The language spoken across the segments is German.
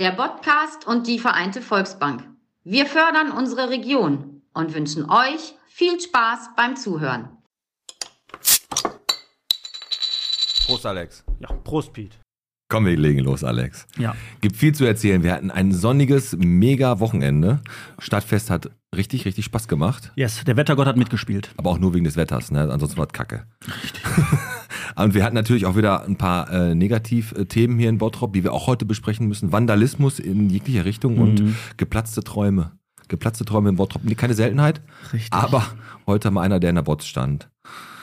der Podcast und die Vereinte Volksbank. Wir fördern unsere Region und wünschen euch viel Spaß beim Zuhören. Prost, Alex. Ja, Prost, Piet. Komm, wir legen los, Alex. Ja. Gibt viel zu erzählen. Wir hatten ein sonniges, mega Wochenende. Stadtfest hat richtig, richtig Spaß gemacht. Yes, der Wettergott hat mitgespielt. Aber auch nur wegen des Wetters, ne? Ansonsten war es Kacke. Und wir hatten natürlich auch wieder ein paar äh, Negativthemen hier in Bottrop, die wir auch heute besprechen müssen. Vandalismus in jeglicher Richtung und Mhm. geplatzte Träume. Geplatzte Träume in Bottrop. Keine Seltenheit, Richtig. aber heute mal einer, der in der Bots stand.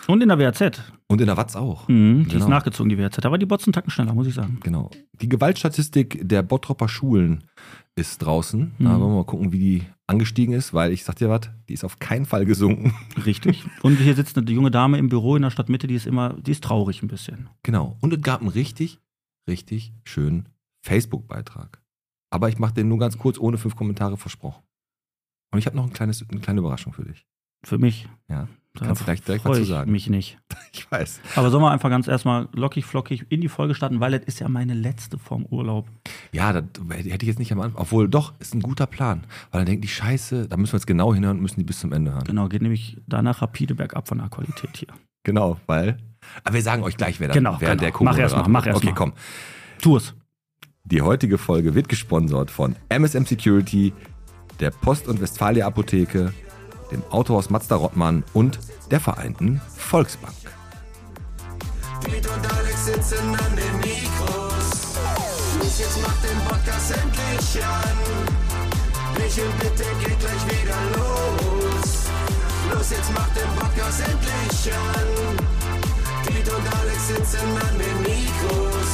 Und in der WAZ. Und in der Watz auch. Mhm, die ist Genau. nachgezogen, die WAZ. Aber die Botzen tacken schneller, muss ich sagen. Genau. Die Gewaltstatistik der Bottropper Schulen ist draußen. Da Mhm. wollen wir mal gucken, wie die angestiegen ist, weil ich sag dir was, die ist auf keinen Fall gesunken. Richtig. Und hier sitzt eine junge Dame im Büro in der Stadtmitte, die ist immer, die ist traurig ein bisschen. Genau. Und es gab einen richtig, richtig schönen Facebook-Beitrag. Aber ich mache den nur ganz kurz, ohne fünf Kommentare versprochen. Und ich habe noch ein kleines, eine kleine Überraschung für dich. Für mich. Ja. Kannst du gleich direkt was zu sagen. mich nicht. Ich weiß. Aber sollen wir einfach ganz erstmal lockig, flockig in die Folge starten, weil das ist ja meine letzte vom Urlaub. Ja, das hätte ich jetzt nicht am Anfang. Obwohl, doch, ist ein guter Plan. Weil dann denken die Scheiße, da müssen wir jetzt genau hinhören und müssen die bis zum Ende hören. Genau, geht nämlich danach rapide bergab von der Qualität hier. Genau, weil. Aber wir sagen euch gleich, wer, Genau, wer genau. der Mach erst mal, Co-Moderator mach ist. erst Okay, komm. Tu es. Die heutige Folge wird gesponsert von MSM Security, der Post- und Westfalia Apotheke, dem Autohaus Mazda Rottmann und der Vereinten Volksbank. Los, jetzt macht den Podcast endlich an. Michel, und Alex sitzen an den Mikros.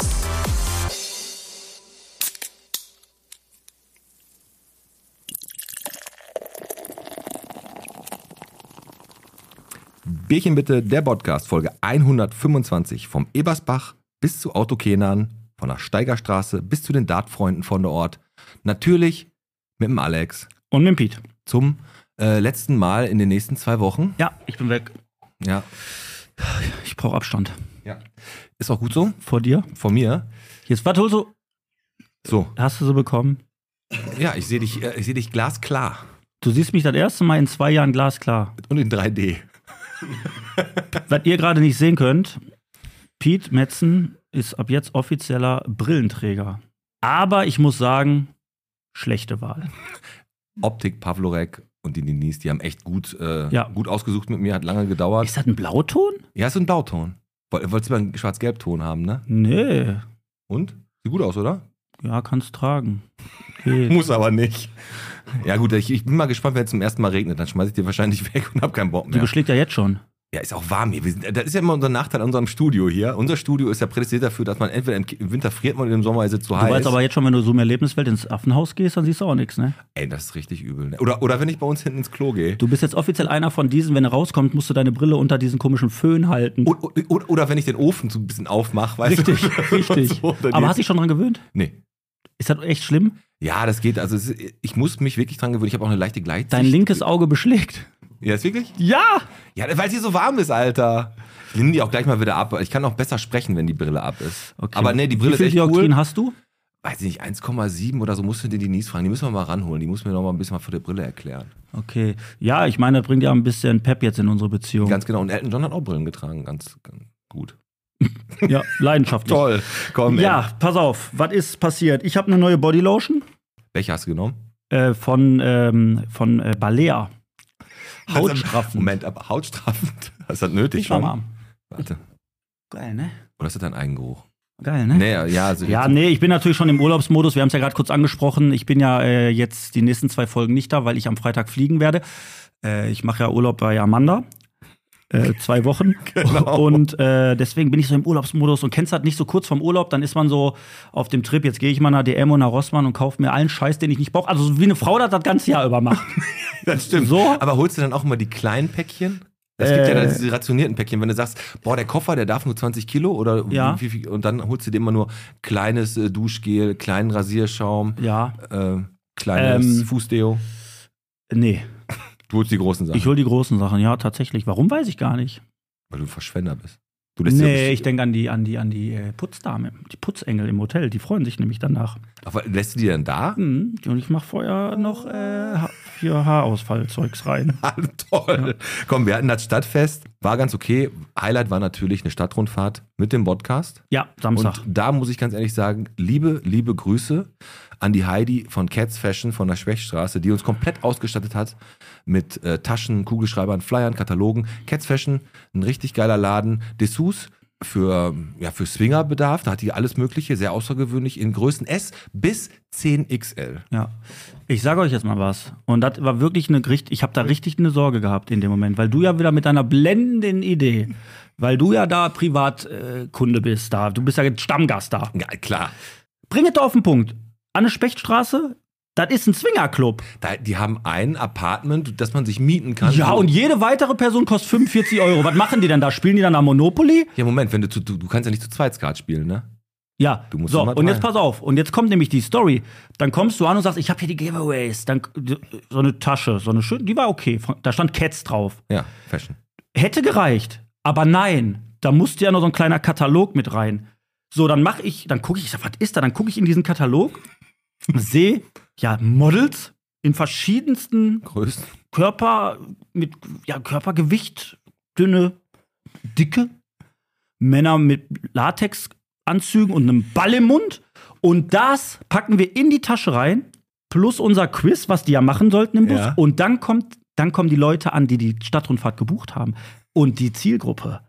Bierchen bitte, der Podcast, Folge 125 vom Ebersbach bis zu Autokenern, von der Steigerstraße bis zu den Dartfreunden von der Ort. Natürlich mit dem Alex Und mit dem Piet. zum äh, letzten Mal in den nächsten zwei Wochen. Ja, ich bin weg. Ja. Ich brauche Abstand. ja. Ist auch gut so, Vor dir. von mir. Jetzt, was holst du? So, Hast du so bekommen? ja, ich sehe dich, äh, ich seh dich glasklar. Du siehst mich das erste Mal in zwei Jahren glasklar. Und in 3D. Was ihr gerade nicht sehen könnt, Pete Metzen ist ab jetzt offizieller Brillenträger. Aber ich muss sagen, schlechte Wahl. Optik, Pavlorek und die Denise, die haben echt gut, äh, Ja. gut ausgesucht mit mir, hat lange gedauert. Ist das ein Blauton? ja, ist ein Blauton. Woll- Wolltest du mal einen Schwarz-Gelb-Ton haben, ne? Nee. Und? Sieht gut aus, oder? Ja, kannst tragen. Geht. Muss aber nicht. Ja gut, ich, ich bin mal gespannt, wenn es zum ersten Mal regnet, dann schmeiß ich dir wahrscheinlich weg und hab keinen Bock Du mehr. beschlägt ja jetzt schon. Ja, ist auch warm hier. Sind, das ist ja immer unser Nachteil an unserem Studio hier. Unser Studio ist ja prädestiniert dafür, dass man entweder im Winter friert man und im Sommer ist es zu Du heiß. weißt aber jetzt schon, wenn du so im Erlebniswelt ins Affenhaus gehst, dann siehst du auch nichts, ne? Ey, das ist richtig übel. Ne? Oder, oder wenn ich bei uns hinten ins Klo gehe. Du bist jetzt offiziell einer von diesen, wenn er rauskommt, musst du deine Brille unter diesen komischen Föhn halten. Oder, oder, oder wenn ich den Ofen so ein bisschen aufmache, weißt richtig, du? richtig. So, dann aber hast du dich schon dran gewöhnt? Nee. Ist das echt schlimm? Ja, das geht. Also es ich muss mich wirklich dran gewöhnen. Ich habe auch eine leichte Gleitsicht. Dein linkes Auge beschlägt. Ja, ist wirklich? Ja! Ja, weil es hier so warm ist, Alter. Ich nehme die auch gleich mal wieder ab. Ich kann auch besser sprechen, wenn die Brille ab ist. Okay. Aber nee, die Brille Wie viel ist echt Dioptrien cool. hast du? Weiß ich nicht, 1,7 oder so musst du dir die Nies fragen. Die müssen wir mal ranholen. Die muss mir noch mal ein bisschen was von der Brille erklären. Okay. Ja, ich meine, das bringt ja ein bisschen Pep jetzt in unsere Beziehung. Ganz genau. Und Elton John hat auch Brillen getragen. Ganz, ganz gut. Ja, leidenschaftlich. Toll. Komm, Ja, pass auf, was ist passiert? Ich habe eine neue Bodylotion Welche hast du genommen? äh, von, ähm, von äh, Balea. Hautstraffen. Moment, aber hautstraffend. Das nötig Ich war schon? warm. Warte. Geil, ne? Oder ist das dein Eigengeruch? Geil, ne? Nee, ja, also Ja, nee, ich bin natürlich schon im Urlaubsmodus. Wir haben es ja gerade kurz angesprochen. Ich bin ja äh, jetzt die nächsten zwei Folgen nicht da, weil ich am Freitag fliegen werde. Äh, ich mache ja Urlaub bei Amanda. Äh, zwei Wochen. Genau. Und äh, deswegen bin ich so im Urlaubsmodus und kennst halt nicht so kurz vom Urlaub, dann ist man so auf dem Trip, jetzt gehe ich mal nach DM und nach Rossmann und kaufe mir allen Scheiß, den ich nicht brauche. Also so wie eine Frau das das ganze Jahr über macht. Das stimmt. So? Aber holst du dann auch immer die kleinen Päckchen? Es gibt ja Äh. dann diese rationierten Päckchen, wenn du sagst, boah, der Koffer, der darf nur 20 Kilo oder Ja. wie viel, und dann holst du dir immer nur kleines äh, Duschgel, kleinen Rasierschaum, Ja, äh, kleines Ähm. Fußdeo. nee. Du holst die großen Sachen, Ich hol die großen Sachen, ja, tatsächlich. Warum weiß ich gar nicht. weil du ein Verschwender bist. Du lässt Nee, ich denke an die, an die, an die äh, Putzdame, die Putzengel im Hotel. Die freuen sich nämlich danach. Aber lässt du die denn da? Mhm. Und ich mache vorher noch äh, hier Haarausfallzeugs rein. Ah, Toll. Komm, wir hatten das Stadtfest, war ganz okay. Highlight war natürlich eine Stadtrundfahrt mit dem Podcast. Ja, Samstag. Und da muss ich ganz ehrlich sagen, liebe, liebe Grüße an die Heidi von Cats Fashion von der Schwächstraße, die uns komplett ausgestattet hat mit äh, Taschen, Kugelschreibern, Flyern, Katalogen. Cats Fashion, ein richtig geiler Laden. Dessous für, ja, für Swingerbedarf, da hat die alles Mögliche, sehr außergewöhnlich, in Größen S bis 10XL. Ja. Ich sage euch jetzt mal was. Und das war wirklich eine richtig, ich habe da richtig eine Sorge gehabt in dem Moment, weil du ja wieder mit deiner blendenden Idee, weil du ja da Privatkunde Kunde bist da, du bist ja jetzt Stammgast da. Ja, klar. Bring es doch auf den Punkt. Anne Spechtstraße, das ist ein Swingerclub. Da, die haben ein Apartment, das man sich mieten kann. Ja, und jede weitere Person kostet 45 Euro. Was machen die denn da? Spielen die dann am Monopoly? Ja, Moment, wenn du, zu, du, du kannst ja nicht zu zweit Skat spielen, ne? Ja, Du musst so, und jetzt pass auf. Und jetzt kommt nämlich die Story. Dann kommst du an und sagst, ich habe hier die Giveaways. Dann so eine Tasche, so eine schöne, die war okay. Da stand Cats drauf. Ja, Fashion. Hätte gereicht, aber nein, da musste ja noch so ein kleiner Katalog mit rein. So, dann mache ich, dann gucke ich, was ist da? Dann gucke ich in diesen Katalog, sehe ja Models in verschiedensten Größten. Körper mit ja, Körpergewicht, dünne, dicke, Männer mit Latexanzügen und einem Ball im Mund. Und das packen wir in die Tasche rein, plus unser Quiz, was die ja machen sollten im Bus. Ja. Und dann kommt, dann kommen die Leute an, die die Stadtrundfahrt gebucht haben. Und die Zielgruppe,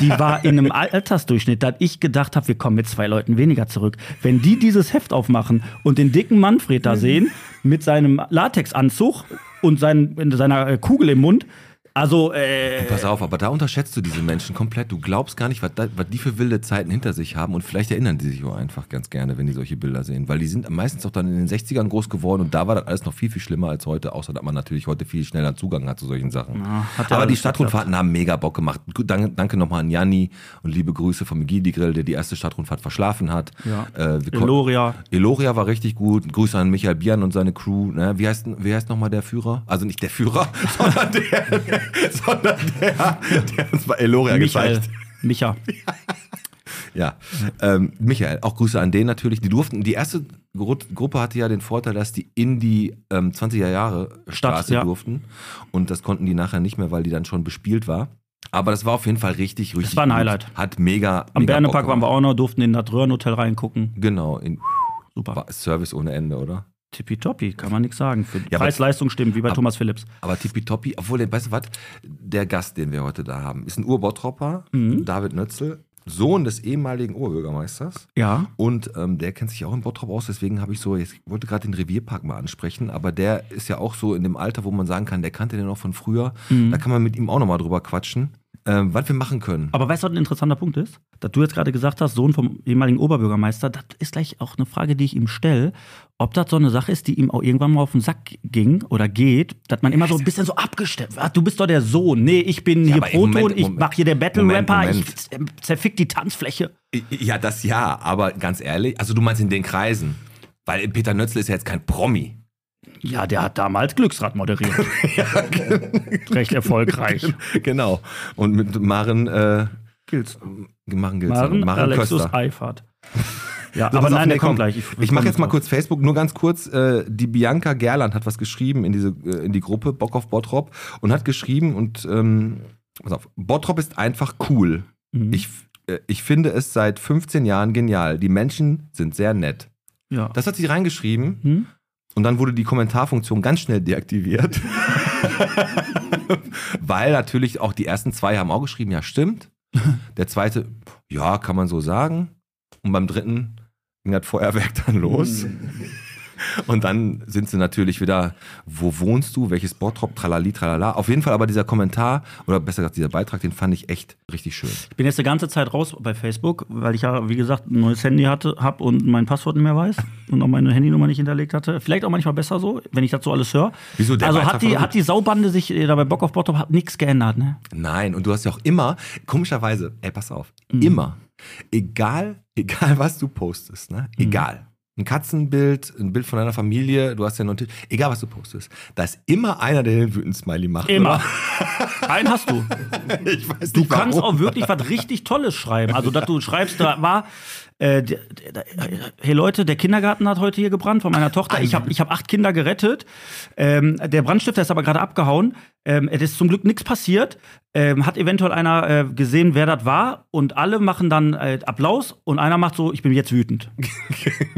die war in einem Altersdurchschnitt, dass ich gedacht habe, wir kommen mit zwei Leuten weniger zurück. Wenn die dieses Heft aufmachen und den dicken Manfred da sehen, mit seinem Latexanzug und sein, seiner äh, Kugel im Mund, also, äh, Pass auf, aber da unterschätzt du diese Menschen komplett. Du glaubst gar nicht, was, da, was die für wilde Zeiten hinter sich haben. Und vielleicht erinnern die sich auch einfach ganz gerne, wenn die solche Bilder sehen. Weil die sind meistens auch dann in den 60ern groß geworden und da war das alles noch viel, viel schlimmer als heute. Außer, dass man natürlich heute viel schneller Zugang hat zu solchen Sachen. Ja, aber die Stadtrundfahrten haben mega Bock gemacht. Danke, danke nochmal an Janni und liebe Grüße vom Gidi Grill, der die erste Stadtrundfahrt verschlafen hat. Ja. Äh, Eloria. Eloria war richtig gut. Grüße an Michael Bian und seine Crew. Ne? Wie heißt, wie heißt nochmal der Führer? Also nicht der Führer, sondern der, sondern der, der uns bei Eloria Michael. gezeigt. Micha. Ja. Ähm, Michael, auch Grüße an den natürlich. Die durften, die erste Gru Gruppe hatte ja den Vorteil, dass die in die ähm, 20er Jahre Straße ja. durften. Und das konnten die nachher nicht mehr, weil die dann schon bespielt war. Aber das war auf jeden Fall richtig, richtig. war ein gut. Highlight. Hat mega. Am mega Bernepark waren wir auch noch, durften in das Röhrenhotel reingucken. Genau. In, Super. war Service ohne Ende, oder? Tippitoppi, kann man nichts sagen. Für Ja, aber- Preis-Leistung stimmt, wie bei ab- Thomas Phillips. Aber tippitoppi, obwohl, der- weißt du was? Der Gast, den wir heute da haben, ist ein Urbottropper, Mhm. David Nötzel, Sohn des ehemaligen Urbürgermeisters. Ja. Und ähm, der kennt sich auch in Bottrop aus, deswegen habe ich so, ich wollte gerade den Revierpark mal ansprechen, aber der ist ja auch so in dem Alter, wo man sagen kann, der kannte den noch von früher. Mhm. Da kann man mit ihm auch nochmal drüber quatschen, ähm, was wir machen können. Aber weißt du, was ein interessanter Punkt ist? Dass du jetzt gerade gesagt hast, Sohn vom ehemaligen Oberbürgermeister, das ist gleich auch eine Frage, die ich ihm stelle, ob das so eine Sache ist, die ihm auch irgendwann mal auf den Sack ging oder geht, dass man immer so ein bisschen so abgestimmt wird. Du bist doch der Sohn. Nee, ich bin Ja, hier Proton, Moment- ich mach hier der Battle-Rapper, ich äh, zerfick die Tanzfläche. Ja, das ja, aber ganz ehrlich, also du meinst in den Kreisen, weil Peter Nötzl ist ja jetzt kein Promi. Ja, der hat damals Glücksrad moderiert. Recht erfolgreich. genau. Und mit Maren, äh, Gilt's. Maren Gilzer, Maren, Maren Alexus Köster. Eifert. Ja, So, aber auf, nein, der kommt komm. gleich. Ich mache jetzt mal kurz Facebook, nur ganz kurz. Äh, die Bianca Gerland hat was geschrieben in diese äh, in die Gruppe Bock auf Bottrop und hat geschrieben und ähm, pass auf, Bottrop ist einfach cool. Mhm. Ich, äh, ich finde es seit 15 Jahren genial. Die Menschen sind sehr nett. ja. Das hat sie reingeschrieben Hm? Und dann wurde die Kommentarfunktion ganz schnell deaktiviert. Weil natürlich auch die ersten zwei haben auch geschrieben, ja stimmt. Der zweite, ja, kann man so sagen. Und beim dritten ging das Feuerwerk dann los. Und dann sind sie natürlich wieder, wo wohnst du, welches Bottrop, tralali, tralala. Auf jeden Fall aber dieser Kommentar, oder besser gesagt dieser Beitrag, den fand ich echt richtig schön. Ich bin jetzt die ganze Zeit raus bei Facebook, weil ich ja, wie gesagt, ein neues Handy hatte, hab und mein Passwort nicht mehr weiß und auch meine Handynummer nicht hinterlegt hatte. Vielleicht auch manchmal besser so, wenn ich das so alles höre. Wieso? Der Also Beitrag hat die, hat die Saubande sich äh, da bei Bock auf Bottrop hat nichts geändert, ne? Nein, und du hast ja auch immer, komischerweise, ey, pass auf, Mhm. immer, egal, egal was du postest, ne, egal, ein Katzenbild, ein Bild von deiner Familie, du hast ja noch, egal was du postest, da ist immer einer, der den wütenden Smiley macht. Immer. Einen hast du. Oder? Ich weiß Du nicht, kannst warum. auch wirklich was richtig Tolles schreiben. Also, dass du schreibst, da war, äh, hey Leute, der Kindergarten hat heute hier gebrannt von meiner Tochter. Ich habe ich hab acht Kinder gerettet. Ähm, der Brandstifter ist aber gerade abgehauen. Ähm, es ist zum Glück nichts passiert. Ähm, hat eventuell einer äh, gesehen, wer das war. Und alle machen dann äh, Applaus. Und einer macht so, ich bin jetzt wütend.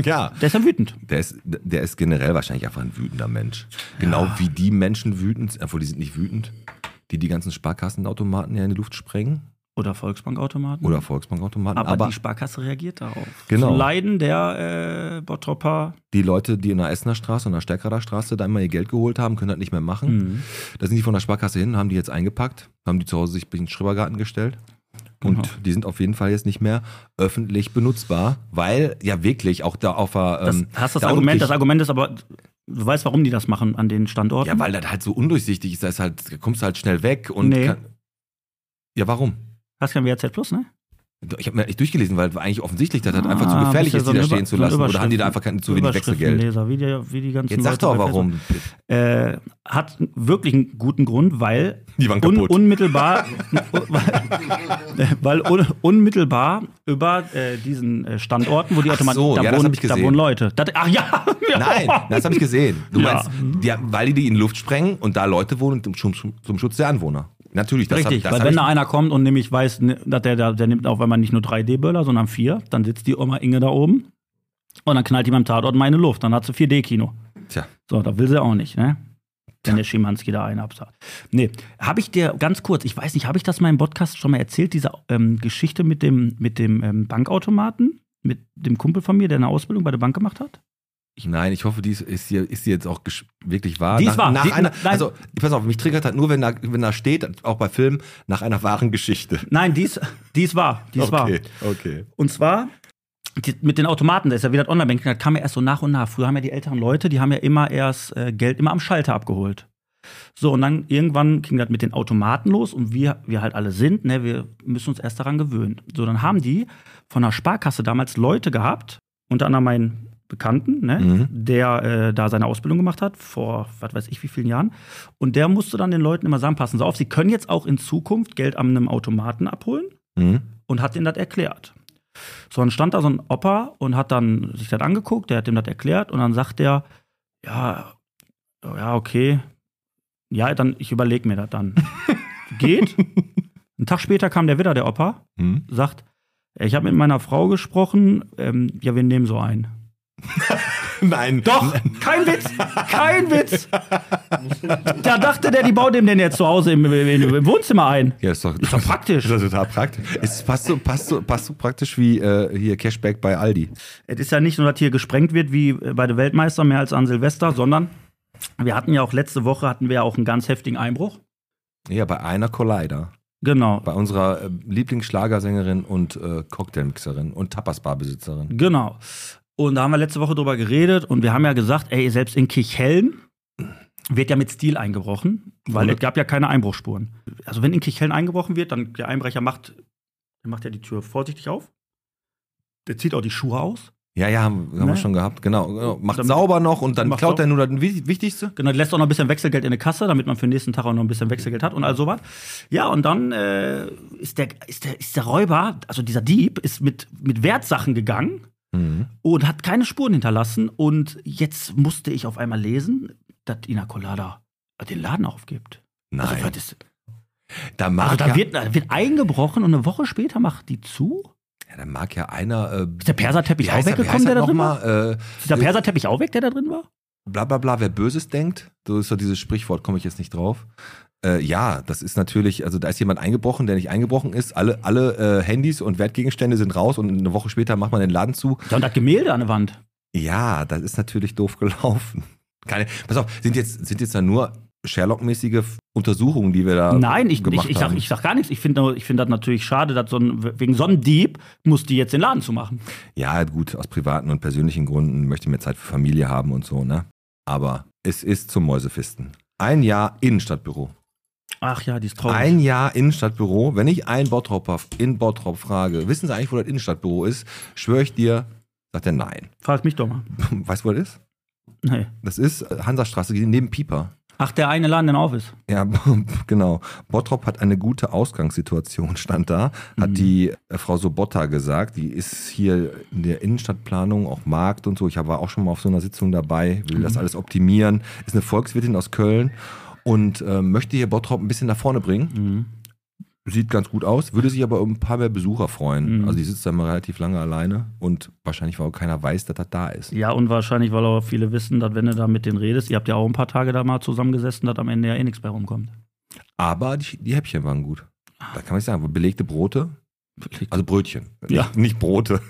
Ja, Der ist ja wütend. der ist, der ist generell wahrscheinlich einfach ein wütender Mensch. Genau wie die Menschen wütend, obwohl die sind nicht wütend, die die ganzen Sparkassenautomaten ja in die Luft sprengen. Oder Volksbankautomaten. Oder Volksbankautomaten. aber, Aber, die Sparkasse reagiert darauf. Genau. Zu Leiden der äh, Bottropper. die Leute, die in der Essener Straße und der Stärkerer Straße da immer ihr Geld geholt haben, können das nicht mehr machen. Mhm. Da sind die von der Sparkasse hin, haben die jetzt eingepackt, haben die zu Hause sich in den Schrebergarten gestellt. Und Genau. die sind auf jeden Fall jetzt nicht mehr öffentlich benutzbar, weil ja wirklich auch da auf der. Das, ähm, hast das da Argument, das Argument ist aber, du weißt, warum die das machen an den Standorten? Ja, weil das halt so undurchsichtig ist. Da, ist halt, da kommst du halt schnell weg und. Nee. Kann, ja, warum? Hast kein WZ Plus, ne? Ich habe mir nicht durchgelesen, weil eigentlich offensichtlich, dass das Ah, einfach zu gefährlich bist ist, ja die da so stehen zu so lassen. Oder haben die da einfach kein, zu wenig Wechselgeld? Überschriftenleser, Wie die, wie die ganzen Jetzt sag doch, warum. Äh, hat wirklich einen guten Grund, weil un, unmittelbar, weil un, unmittelbar über äh, diesen äh, Standorten, wo die Automaten, so, da, ja, das wohnen, da gesehen. wohnen Leute. Das, ach ja. Nein, das habe ich gesehen. Du Ja. meinst, die, weil die die in die Luft sprengen und da Leute wohnen zum, Schutz- zum Schutz der Anwohner. Natürlich, das Richtig, hab, das weil wenn da einer kommt und nämlich weiß, ne, dass der, der, der nimmt auf einmal nicht nur 3D-Böller, sondern vier, dann sitzt die Oma Inge da oben und dann knallt die beim Tatort meine Luft. Dann hat sie 4D-Kino. Tja, So, da will sie auch nicht, ne? Wenn der Schimanski da einen absagt. Nee, habe ich dir ganz kurz, ich weiß nicht, habe ich das mal im Podcast schon mal erzählt, diese ähm, Geschichte mit dem, mit dem ähm, Bankautomaten, mit dem Kumpel von mir, der eine Ausbildung bei der Bank gemacht hat? nein, ich hoffe, die ist, ist, ist die jetzt auch wirklich wahr. Die ist nach, wahr. Nach Die- einer, nein. also, pass auf, mich triggert halt nur, wenn da, wenn da steht, auch bei Filmen, nach einer wahren Geschichte. Nein, die ist, die ist wahr. Die ist wahr. okay, okay. Und zwar die, mit den Automaten, da ist ja wieder das Online-Banking, das kam ja erst so nach und nach. Früher haben ja die älteren Leute, die haben ja immer erst äh, Geld immer am Schalter abgeholt. So, und dann irgendwann ging das mit den Automaten los und wir, wir halt alle sind, ne, wir müssen uns erst daran gewöhnen. So, dann haben die von der Sparkasse damals Leute gehabt, unter anderem meinen Bekannten, ne, Mhm. der äh, da seine Ausbildung gemacht hat, vor was weiß ich wie vielen Jahren. Und der musste dann den Leuten immer sagen, passen Sie auf, Sie können jetzt auch in Zukunft Geld an einem Automaten abholen Mhm. und hat denen das erklärt. So, dann stand da so ein Opa und hat dann sich das angeguckt, der hat dem das erklärt und dann sagt der, ja, ja, okay, ja, dann, ich überlege mir das dann. Geht. Einen Tag später kam der wieder, der Opa, Mhm. sagt, ich habe mit meiner Frau gesprochen, ähm, ja, wir nehmen so einen. Nein. Doch, kein Witz, kein Witz. Da dachte der, die baut dem denn jetzt zu Hause im, im, im Wohnzimmer ein. Ja, ist doch, Ist doch praktisch. Ist doch total praktisch. Es passt so, passt so, passt so praktisch wie äh, hier Cashback bei Aldi. Es ist ja nicht nur, dass hier gesprengt wird wie bei der Weltmeister mehr als an Silvester, sondern wir hatten ja auch letzte Woche hatten wir ja auch einen ganz heftigen Einbruch. Ja, bei einer Collider. Genau, Bei unserer äh, Lieblingsschlagersängerin und äh, Cocktailmixerin und Tapasbarbesitzerin. genau. Und da haben wir letzte Woche drüber geredet und wir haben ja gesagt, ey, selbst in Kirchhellen wird ja mit Stil eingebrochen, weil Oder? es gab ja keine Einbruchsspuren. Also wenn in Kirchhellen eingebrochen wird, dann der Einbrecher macht, der macht ja die Tür vorsichtig auf. Der zieht auch die Schuhe aus. Ja, ja, haben, haben wir Ne? schon gehabt. Genau. genau. Macht Dann- sauber noch und dann klaut er nur das Wi- Wichtigste. Genau, lässt auch noch ein bisschen Wechselgeld in der Kasse, damit man für den nächsten Tag auch noch ein bisschen Wechselgeld hat und all sowas. Ja, und dann äh, ist, der, ist, der, ist der Räuber, also dieser Dieb, ist mit, mit Wertsachen gegangen Mhm. und hat keine Spuren hinterlassen. Und jetzt musste ich auf einmal lesen, dass Ina Colada den Laden aufgibt. Nein. Also, ist, da, also da, ja, wird, da wird eingebrochen und eine Woche später macht die zu? ja, da mag ja einer. Äh, Ist der Perserteppich auch weggekommen, der er da drin noch war? mal? Äh, Ist der Perserteppich auch weg, der da drin war? bla bla bla, wer Böses denkt. So ist so dieses Sprichwort, komme ich jetzt nicht drauf. Äh, ja, das ist natürlich, also da ist jemand eingebrochen, der nicht eingebrochen ist. Alle, alle äh, Handys und Wertgegenstände sind raus und eine Woche später macht man den Laden zu. Ja, und das Gemälde an der Wand. Ja, das ist natürlich doof gelaufen. Keine, pass auf, sind jetzt, sind jetzt da nur Sherlock-mäßige Untersuchungen, die wir da Nein, ich, gemacht ich, ich, sag, ich sag gar nichts. Ich finde ich find das natürlich schade, dass so ein, wegen so einem Dieb muss die jetzt den Laden zumachen. Ja, gut, aus privaten und persönlichen Gründen möchte ich mehr Zeit für Familie haben und so, ne? Aber es ist zum Mäusefisten. Ein Jahr Innenstadtbüro. Ach ja, die ist traurig. Ein Jahr Innenstadtbüro. Wenn ich einen Bottropper in Bottrop frage, wissen Sie eigentlich, wo das Innenstadtbüro ist? Schwöre ich dir, Sagt er nein. Frag mich doch mal. Weißt du, wo das ist? Nee. Das ist Hansastraße neben Pieper. Ach, der eine Laden, der auf ist. Ja, genau. Bottrop hat eine gute Ausgangssituation, stand da. Hat Mhm. die äh, Frau Sobotta gesagt. Die ist hier in der Innenstadtplanung, auch Markt und so. Ich war auch schon mal auf so einer Sitzung dabei, will Mhm. das alles optimieren. Ist eine Volkswirtin aus Köln und äh, möchte hier Bottrop ein bisschen nach vorne bringen. Mhm. Sieht ganz gut aus, würde sich aber um ein paar mehr Besucher freuen. Mhm. Also die sitzt da mal relativ lange alleine und wahrscheinlich, weil auch keiner weiß, dass das da ist. Ja, und wahrscheinlich, weil auch viele wissen, dass wenn du da mit denen redest, ihr habt ja auch ein paar Tage da mal zusammengesessen, dass am Ende ja eh nichts bei rumkommt. Aber die, die Häppchen waren gut. Da kann man nicht sagen, belegte Brote, also Brötchen. Ja. Nicht, nicht Brote.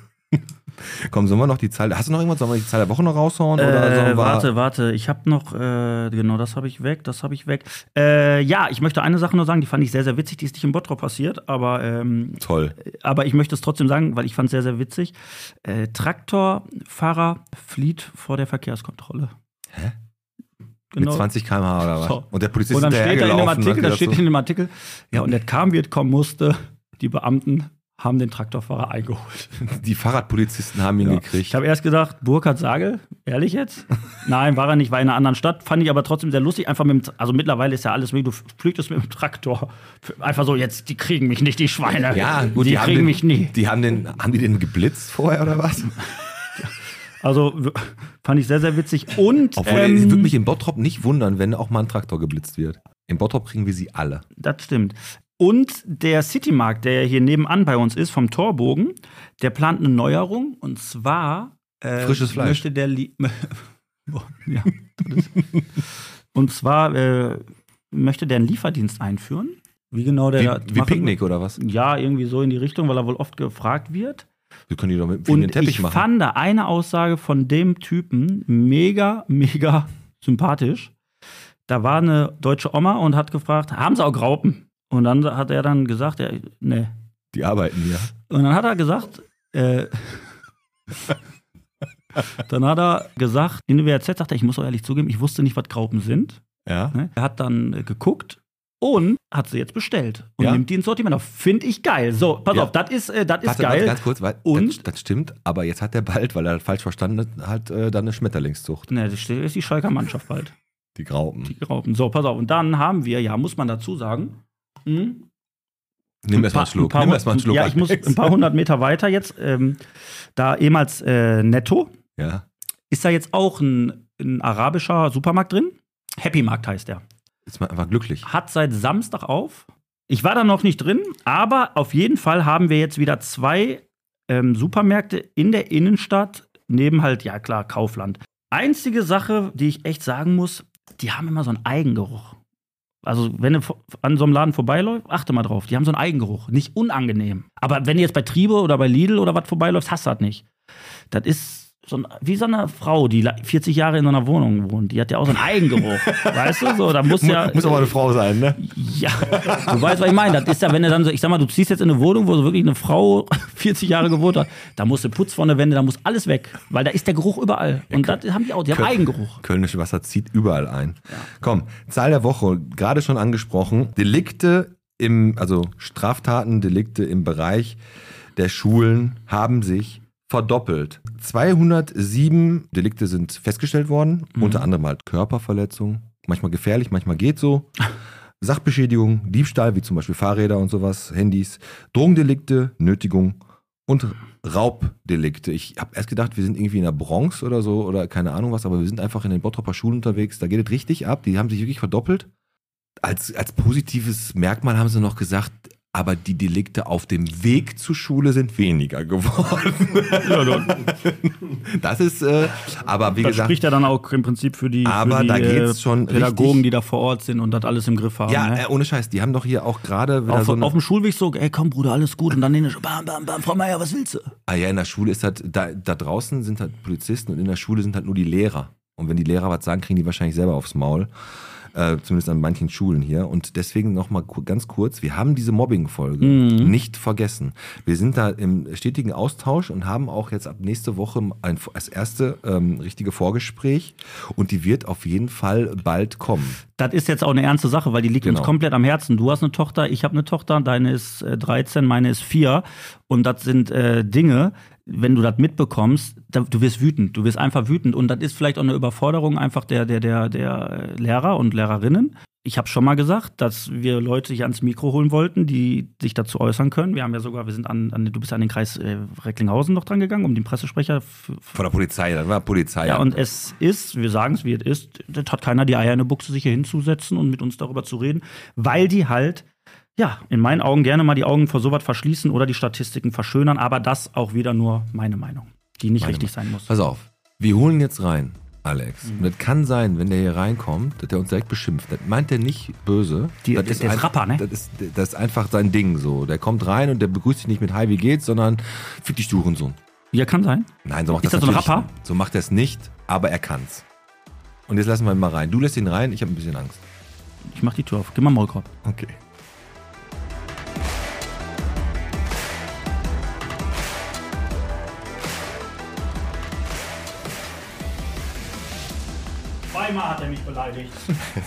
Komm, sollen wir noch die Zahl, hast du noch irgendwas, sollen wir die Zahl der Woche noch raushauen? Äh, warte, warte, ich habe noch, äh, genau, das habe ich weg, das habe ich weg. Äh, ja, ich möchte eine Sache nur sagen, die fand ich sehr, sehr witzig, die ist nicht im Bottrop passiert, aber, ähm, Toll. aber ich möchte es trotzdem sagen, weil ich fand es sehr, sehr witzig. Äh, Traktorfahrer flieht vor der Verkehrskontrolle. Hä? Genau. Mit 20 km/h oder was? So. Und der Polizist Und dann ist steht da in dem Artikel, da steht so, in dem Artikel, ja, und der kam, wird kommen musste, die Beamten haben den Traktorfahrer eingeholt. die Fahrradpolizisten haben ihn Ja. gekriegt. Ich habe erst gedacht, Burkhard Sagel, ehrlich jetzt? Nein, war er nicht, war in einer anderen Stadt. Fand ich aber trotzdem sehr lustig. Einfach mit dem, also mittlerweile ist ja alles möglich. Du flüchtest mit dem Traktor. Einfach so, jetzt, die kriegen mich nicht, die Schweine. ja, gut, die, haben kriegen den, mich nie. Die haben den, haben die den geblitzt vorher oder was? Also fand ich sehr, sehr witzig. Und Obwohl, ähm, es würde mich in Bottrop nicht wundern, wenn auch mal ein Traktor geblitzt wird. In Bottrop kriegen wir sie alle. Das stimmt. Und der Citymarkt, der hier nebenan bei uns ist, vom Torbogen, der plant eine Neuerung. Und zwar äh, Frisches Fleisch. möchte der Lie Boah, ja, Und zwar äh, möchte der einen Lieferdienst einführen. Wie genau der Wie, wie Picknick oder was? Ja, irgendwie so in die Richtung, weil er wohl oft gefragt wird. Wir können die doch mit dem Und Teppich ich machen. fand da eine Aussage von dem Typen mega, mega sympathisch. Da war eine deutsche Oma und hat gefragt, haben sie auch Graupen? Und dann hat er dann gesagt, ja, nee. Die arbeiten hier. Und dann hat er gesagt, äh, dann hat er gesagt, in der WRZ sagt er, ich muss auch ehrlich zugeben, ich wusste nicht, was Graupen sind. Ja. Ne? Er hat dann äh, geguckt und hat sie jetzt bestellt und Ja. nimmt die ins Sortiment auf. Finde ich geil. So, pass Ja. auf, das ist, äh, das ist Warte, warte, geil. ganz kurz, weil Und- das, das stimmt, aber jetzt hat der bald, weil er das falsch verstanden hat, äh, dann eine Schmetterlingszucht. Ne, das ist die Schalker Mannschaft bald. Die Graupen. Die Raupen. So, pass auf. Und dann haben wir, ja, muss man dazu sagen, hm, Nimm erst mal einen Schluck. paar Nimm erst mal einen Schluck. Ja, ich muss ein paar hundert Meter weiter jetzt, ähm, da ehemals äh, Netto, Ja. ist da jetzt auch ein, ein arabischer Supermarkt drin. Happy Markt heißt der. Ist man einfach glücklich. Hat seit Samstag auf. Ich war da noch nicht drin, aber auf jeden Fall haben wir jetzt wieder zwei ähm, Supermärkte in der Innenstadt, neben halt, ja klar, Kaufland. Einzige Sache, die ich echt sagen muss, die haben immer so einen Eigengeruch. Also, wenn du an so einem Laden vorbeiläufst, achte mal drauf, die haben so einen Eigengeruch. Nicht unangenehm. Aber wenn du jetzt bei Triebe oder bei Lidl oder was vorbeiläufst, hast du das nicht. Das ist so ein, wie so eine Frau, die la- 40 Jahre in so einer Wohnung wohnt. Die hat ja auch so einen Eigengeruch. weißt du, so, da muss ja. Muss aber eine Frau sein, ne? Ja, du weißt, was ich meine. Das ist ja, wenn du dann so, ich sag mal, du ziehst jetzt in eine Wohnung, wo so wirklich eine Frau 40 Jahre gewohnt hat, da musst du Putz von der Wände, da muss alles weg. Weil da ist der Geruch überall. Und das haben die auch, die haben Köln- Eigengeruch. Kölnische Wasser zieht überall ein. Komm, Zahl der Woche, gerade schon angesprochen. Delikte im, also Straftaten, Delikte im Bereich der Schulen haben sich verdoppelt. 207 Delikte sind festgestellt worden, Mhm. unter anderem halt Körperverletzung, manchmal gefährlich, manchmal geht so. Sachbeschädigung, Diebstahl, wie zum Beispiel Fahrräder und sowas, Handys, Drogendelikte, Nötigung und Raubdelikte. Ich habe erst gedacht, wir sind irgendwie in der Bronx oder so oder keine Ahnung was, aber wir sind einfach in den Bottropper Schulen unterwegs. Da geht es richtig ab. Die haben sich wirklich verdoppelt. Als, als positives Merkmal haben sie noch gesagt, aber die Delikte auf dem Weg zur Schule sind weniger geworden. das ist, äh, aber wie Das gesagt, spricht ja dann auch im Prinzip für die, Aber für die da geht's schon Pädagogen, richtig- die da vor Ort sind und das alles im Griff haben. ja, ne? äh, ohne Scheiß, die haben doch hier auch gerade auf, so auf dem Schulweg so, ey komm Bruder, alles gut. Und dann den bam, bam, bam, Frau Meier, was willst du? Ah ja, in der Schule ist halt, da, da draußen sind halt Polizisten und in der Schule sind halt nur die Lehrer. Und wenn die Lehrer was sagen, kriegen die wahrscheinlich selber aufs Maul. Äh, zumindest an manchen Schulen hier. Und deswegen nochmal ganz kurz, wir haben diese Mobbing-Folge Mhm. nicht vergessen. Wir sind da im stetigen Austausch und haben auch jetzt ab nächste Woche ein, als erste ähm, richtige Vorgespräch. Und die wird auf jeden Fall bald kommen. das ist jetzt auch eine ernste Sache, weil die liegt Genau. uns komplett am Herzen. Du hast eine Tochter, ich habe eine Tochter, deine ist äh, 13, meine ist 4. Und das sind äh, Dinge, wenn du das mitbekommst, du wirst wütend. Du wirst einfach wütend. Und das ist vielleicht auch eine Überforderung einfach der, der, der, der Lehrer und Lehrerinnen. Ich habe schon mal gesagt, dass wir Leute hier ans Mikro holen wollten, die sich dazu äußern können. Wir haben ja sogar, wir sind an, an du bist an den Kreis äh, Recklinghausen noch dran gegangen, um den Pressesprecher Von der Polizei, das war Polizei. ja, und es ist, wir sagen es wie es ist, das hat keiner die Eier in eine Buchse, sich hier hinzusetzen und mit uns darüber zu reden, weil die halt, ja, in meinen Augen gerne mal die Augen vor sowas verschließen oder die Statistiken verschönern, aber das auch wieder nur meine Meinung, die nicht Meine richtig sein muss. Pass auf, wir holen jetzt rein, Alex. Mhm. Und das kann sein, wenn der hier reinkommt, dass der uns direkt beschimpft. Das meint er nicht böse. Die- das der- der ist Rapper, ne? Das ist, das ist einfach sein Ding so. Der kommt rein und der begrüßt dich nicht mit Hi, wie geht's, sondern fick dich du Hurensohn. Ja, kann sein. Nein, so macht Ist das das so ein Rapper? nicht. So macht er es nicht, aber er kann's. Und jetzt lassen wir ihn mal rein. Du lässt ihn rein, ich habe ein bisschen Angst. Ich mach die Tür auf. Gib mal Maulkorb. Okay. Zweimal hat er mich beleidigt.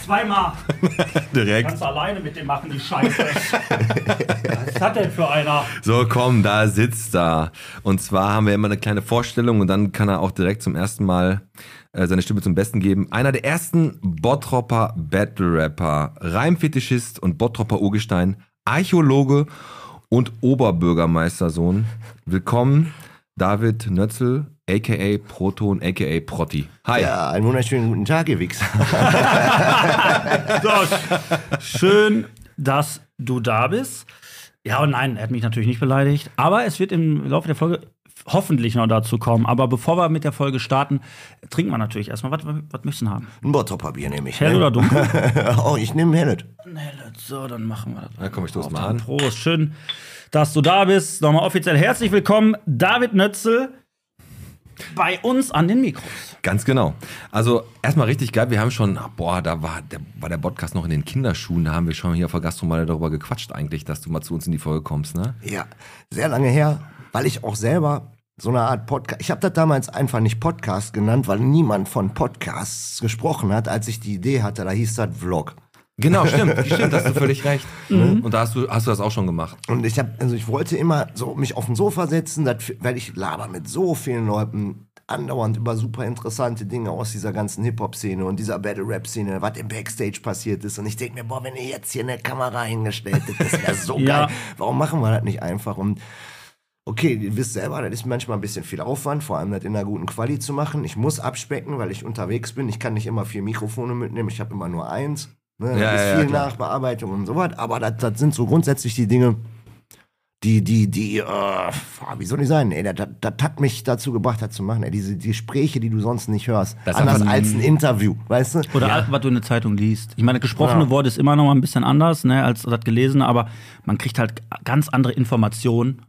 Zweimal. Direkt. Du alleine mit dem machen, die Scheiße. Was das denn für einer? So, komm, da sitzt er. Und zwar haben wir immer eine kleine Vorstellung und dann kann er auch direkt zum ersten Mal äh, seine Stimme zum Besten geben. Einer der ersten Bottropper Battle Rapper, Reimfetischist und Bottropper Urgestein, Archäologe und Oberbürgermeistersohn. Willkommen, David Nötzel, aka Proton, aka Protti. Hi. Ja, einen wunderschönen guten Tag, ihr Wichser. So, schön, dass du da bist. Ja und nein, er hat mich natürlich nicht beleidigt. Aber es wird im Laufe der Folge hoffentlich noch dazu kommen. Aber bevor wir mit der Folge starten, trinken wir natürlich erstmal. Was, was möchtest du denn haben? Ein Bottropperbier nehme ich. Hell ne? oder dunkel? oh, ich nehme ein Helles. so, dann machen wir das. Na komm, ich stoß Auf, mal an. Prost, schön, dass du da bist. Nochmal offiziell herzlich willkommen, David Nötzel, bei uns an den Mikros. Ganz genau. Also erstmal richtig geil. Wir haben schon, boah, da war der, war der Podcast noch in den Kinderschuhen. Da haben wir schon hier vor Gastro mal darüber gequatscht eigentlich, dass du mal zu uns in die Folge kommst, ne? Ja, sehr lange her, weil ich auch selber so eine Art Podcast. Ich habe das damals einfach nicht Podcast genannt, weil niemand von Podcasts gesprochen hat, als ich die Idee hatte. Da hieß das Vlog. Genau, stimmt, stimmt, hast du völlig recht. Und da hast du, hast du das auch schon gemacht. Und ich habe, also ich wollte immer so mich auf den Sofa setzen, das, weil ich laber mit so vielen Leuten andauernd über super interessante Dinge aus dieser ganzen Hip-Hop-Szene und dieser Battle-Rap-Szene, was im Backstage passiert ist. Und ich denke mir, boah, wenn ihr jetzt hier eine Kamera hingestellt hättet, das wäre so Ja. geil. Warum machen wir das nicht einfach? Und okay, ihr wisst selber, das ist manchmal ein bisschen viel Aufwand, vor allem das in einer guten Quali zu machen. Ich muss abspecken, weil ich unterwegs bin. Ich kann nicht immer vier Mikrofone mitnehmen, ich habe immer nur eins. Ne? Ja, das ist ja, viel klar. Nachbearbeitung und so was. Aber das, das sind so grundsätzlich die Dinge, die, die, die, äh, wie soll ich sagen, ey, das, das, das hat mich dazu gebracht, das zu machen. Ey, diese die Gespräche, die du sonst nicht hörst. Das ist Anders als ein Interview, weißt du? Oder was du in der Zeitung liest. Ich meine, das gesprochene Ja. Wort ist immer noch mal ein bisschen anders ne, als das gelesene, aber man kriegt halt ganz andere Informationen.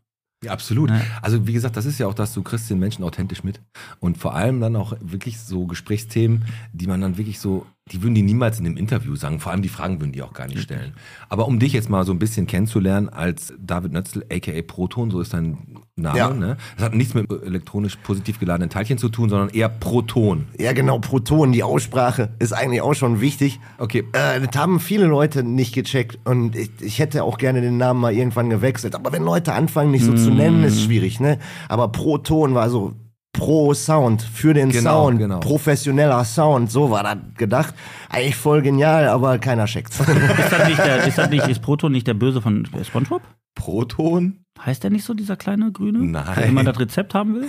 Ja, absolut. Ja. Also wie gesagt, das ist ja auch das, du kriegst den Menschen authentisch mit. Und vor allem dann auch wirklich so Gesprächsthemen, die man dann wirklich so, die würden die niemals in einem Interview sagen. Vor allem die Fragen würden die auch gar nicht stellen. Aber um dich jetzt mal so ein bisschen kennenzulernen als David Nötzel, aka Proton, so ist dein Name, Ja. ne? Das hat nichts mit elektronisch positiv geladenen Teilchen zu tun, sondern eher Proton. Ja, genau, Proton, die Aussprache ist eigentlich auch schon wichtig. Okay. Äh, das haben viele Leute nicht gecheckt und ich, ich hätte auch gerne den Namen mal irgendwann gewechselt. Aber wenn Leute anfangen, mich so zu nennen, ist schwierig, ne? Aber Proton war so pro Sound, für den Genau, Sound, genau. professioneller Sound, so war das gedacht. Eigentlich voll genial, aber keiner checkt's. Ist das nicht, der, ist, das nicht ist Proton nicht der Böse von SpongeBob? Proton? Heißt der nicht so, dieser kleine Grüne? Nein. Der immer das Rezept haben will?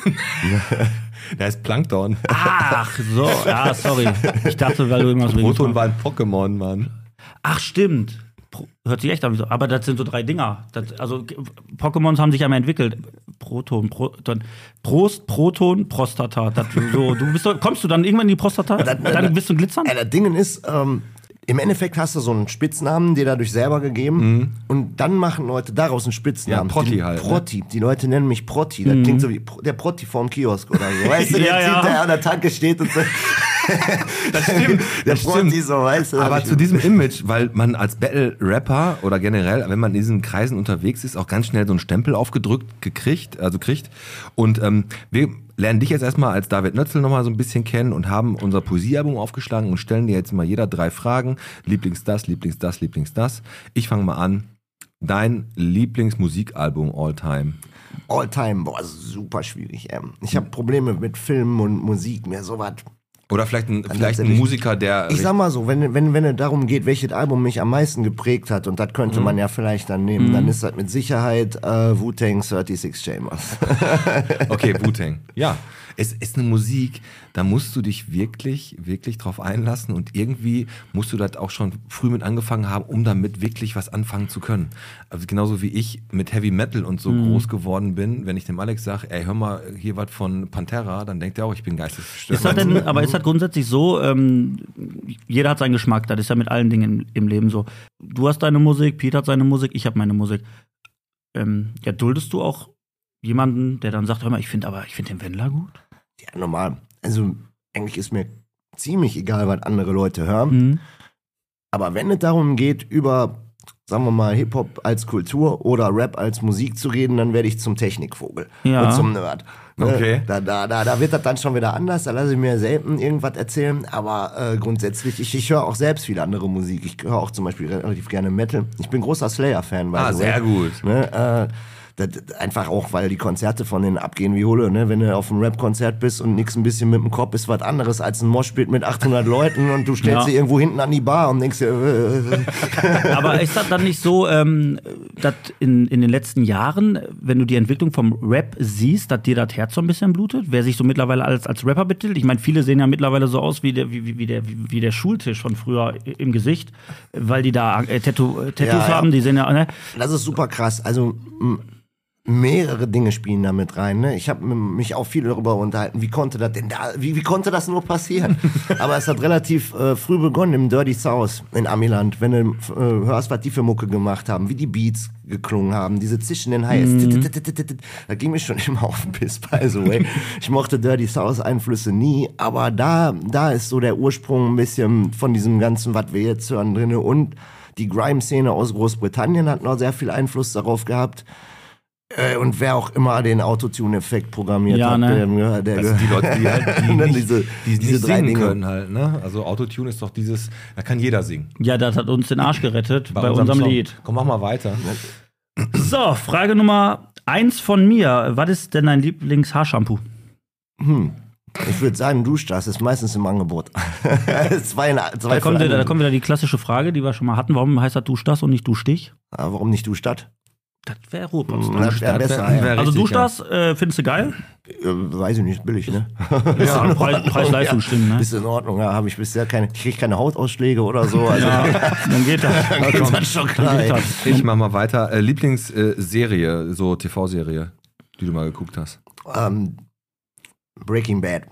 Der ist Plankton. Ach so, ja, sorry. Ich dachte, weil du immer so Proton war ein Pokémon, Mann. Ach, stimmt. Pro- Hört sich echt an. Aber das sind so drei Dinger. Das, also Pokémons haben sich ja mal entwickelt. Proton, Proton, Prost, Proton, Prostata. Das, so, du bist, doch- kommst du dann irgendwann in die Prostata? dann bist du glitzern? Ja, das Ding ist, ähm, im Endeffekt hast du so einen Spitznamen, dir dadurch selber gegeben. Und dann machen Leute daraus einen Spitznamen. Ja, Protti die, halt, ne? Protti. Die Leute nennen mich Protti. Das klingt so wie der Protti vorm Kiosk oder so. Weißt du, der Ja, ja. der an der Tanke steht und so. Das stimmt. Das stimmt. sich so, weißt du. Aber zu diesem Image, weil man als Battle-Rapper oder generell, wenn man in diesen Kreisen unterwegs ist, auch ganz schnell so einen Stempel aufgedrückt gekriegt, also kriegt. Und ähm, wir lernen dich jetzt erstmal als David Nötzel nochmal so ein bisschen kennen und haben unser Poesiealbum aufgeschlagen und stellen dir jetzt mal jeder drei Fragen. Lieblings das, Lieblings das, Lieblings das. Ich fange mal an. Dein Lieblingsmusikalbum all time. All time, boah, super schwierig. Ähm. Ich habe Probleme mit Filmen und Musik, mir sowas. Oder vielleicht ein, vielleicht ein Musiker, der. Ich sag mal so, wenn, wenn, wenn es darum geht, welches Album mich am meisten geprägt hat, und das könnte man ja vielleicht dann nehmen, dann ist das mit Sicherheit äh, Wu-Tang 36 Chambers. Okay, Wu-Tang. Ja, es ist eine Musik, da musst du dich wirklich, wirklich drauf einlassen und irgendwie musst du das auch schon früh mit angefangen haben, um damit wirklich was anfangen zu können. Also genauso wie ich mit Heavy Metal und so groß geworden bin, wenn ich dem Alex sage, ey, hör mal hier was von Pantera, dann denkt er auch, ich bin geistesgestört. Ist das denn, aber ist das grundsätzlich so, ähm, jeder hat seinen Geschmack, das ist ja mit allen Dingen im, im Leben so. Du hast deine Musik, Pete hat seine Musik, ich habe meine Musik. Ähm, ja, duldest du auch jemanden, der dann sagt, hör mal, ich finde aber, ich finde den Wendler gut? Ja, normal. Also, eigentlich ist mir ziemlich egal, was andere Leute hören. Mhm. Aber wenn es darum geht, über, sagen wir mal, Hip-Hop als Kultur oder Rap als Musik zu reden, dann werde ich zum Technikvogel Ja. und zum Nerd. Ne? Okay. Da, da, da, da wird das dann schon wieder anders, da lasse ich mir selten irgendwas erzählen, aber äh, grundsätzlich, ich, ich höre auch selbst viel andere Musik. Ich höre auch zum Beispiel relativ gerne Metal. Ich bin großer Slayer-Fan. Ah, sehr gut. Ne, äh, einfach auch, weil die Konzerte von denen abgehen wie Hulle. Ne? Wenn du auf einem Rap-Konzert bist und nix ein bisschen mit dem Kopf ist was anderes als ein Moshpit mit 800 Leuten und du stellst Ja. dich irgendwo hinten an die Bar und denkst dir, äh, Aber ist das dann nicht so, ähm, dass in, in den letzten Jahren, wenn du die Entwicklung vom Rap siehst, dass dir das Herz so ein bisschen blutet? Wer sich so mittlerweile als, als Rapper betitelt? Ich meine, viele sehen ja mittlerweile so aus wie der, wie, wie, der, wie, der Schultisch von früher im Gesicht, weil die da äh, Tattoo, äh, Tattoos Ja, haben, die sehen ja, ne? Das ist super krass. Also mehrere Dinge spielen da mit rein. Ne? Ich habe mich auch viel darüber unterhalten, wie konnte das denn da, wie, wie konnte das nur passieren? Aber es hat relativ äh, früh begonnen im Dirty South in Amiland, wenn du äh, hörst, was die für Mucke gemacht haben, wie die Beats geklungen haben, diese zischenden Highs. Da ging mir schon immer auf den Piss, by the way. Ich mochte Dirty South Einflüsse nie, aber da, da ist so der Ursprung ein bisschen von diesem ganzen, was wir jetzt hören, drinne und die Grime-Szene aus Großbritannien hat noch sehr viel Einfluss darauf gehabt. Äh, und wer auch immer den Autotune-Effekt programmiert Ja, hat, ne? der, der, sind die Leute, die halt die Und dann nicht, diese, die diese nicht drei singen Dinge. können halt, ne? Also Autotune ist doch dieses, da kann jeder singen. Ja, das hat uns den Arsch gerettet bei, unserem Song. Lied. Komm, mach mal weiter. So, Frage Nummer eins von mir. Was ist denn dein Lieblings-Haarshampoo? Hm. Ich würde sagen, Duschdas ist meistens im Angebot. zwei, zwei Da kommt, wieder, da kommt wieder die klassische Frage, die wir schon mal hatten. Warum heißt das Duschdas und nicht Duschstich? Ah, warum nicht Duschstadt? Das wäre Ruhrpost. Das wäre besser. wär- ja. wär- Also richtig, Duschdas äh, findest du geil? Weiß ich nicht, billig, ne? Ja, Preis- Preis-Leistung stimmt, ne? Ist in Ordnung, ja, habe ich bisher keine, ich kriege keine Hautausschläge oder so. Also, Ja, dann geht das. dann geht das schon klar. Dann das. Ich mach mal weiter. Äh, Lieblingsserie, so TV-Serie, die du mal geguckt hast. Ähm, Breaking Bad.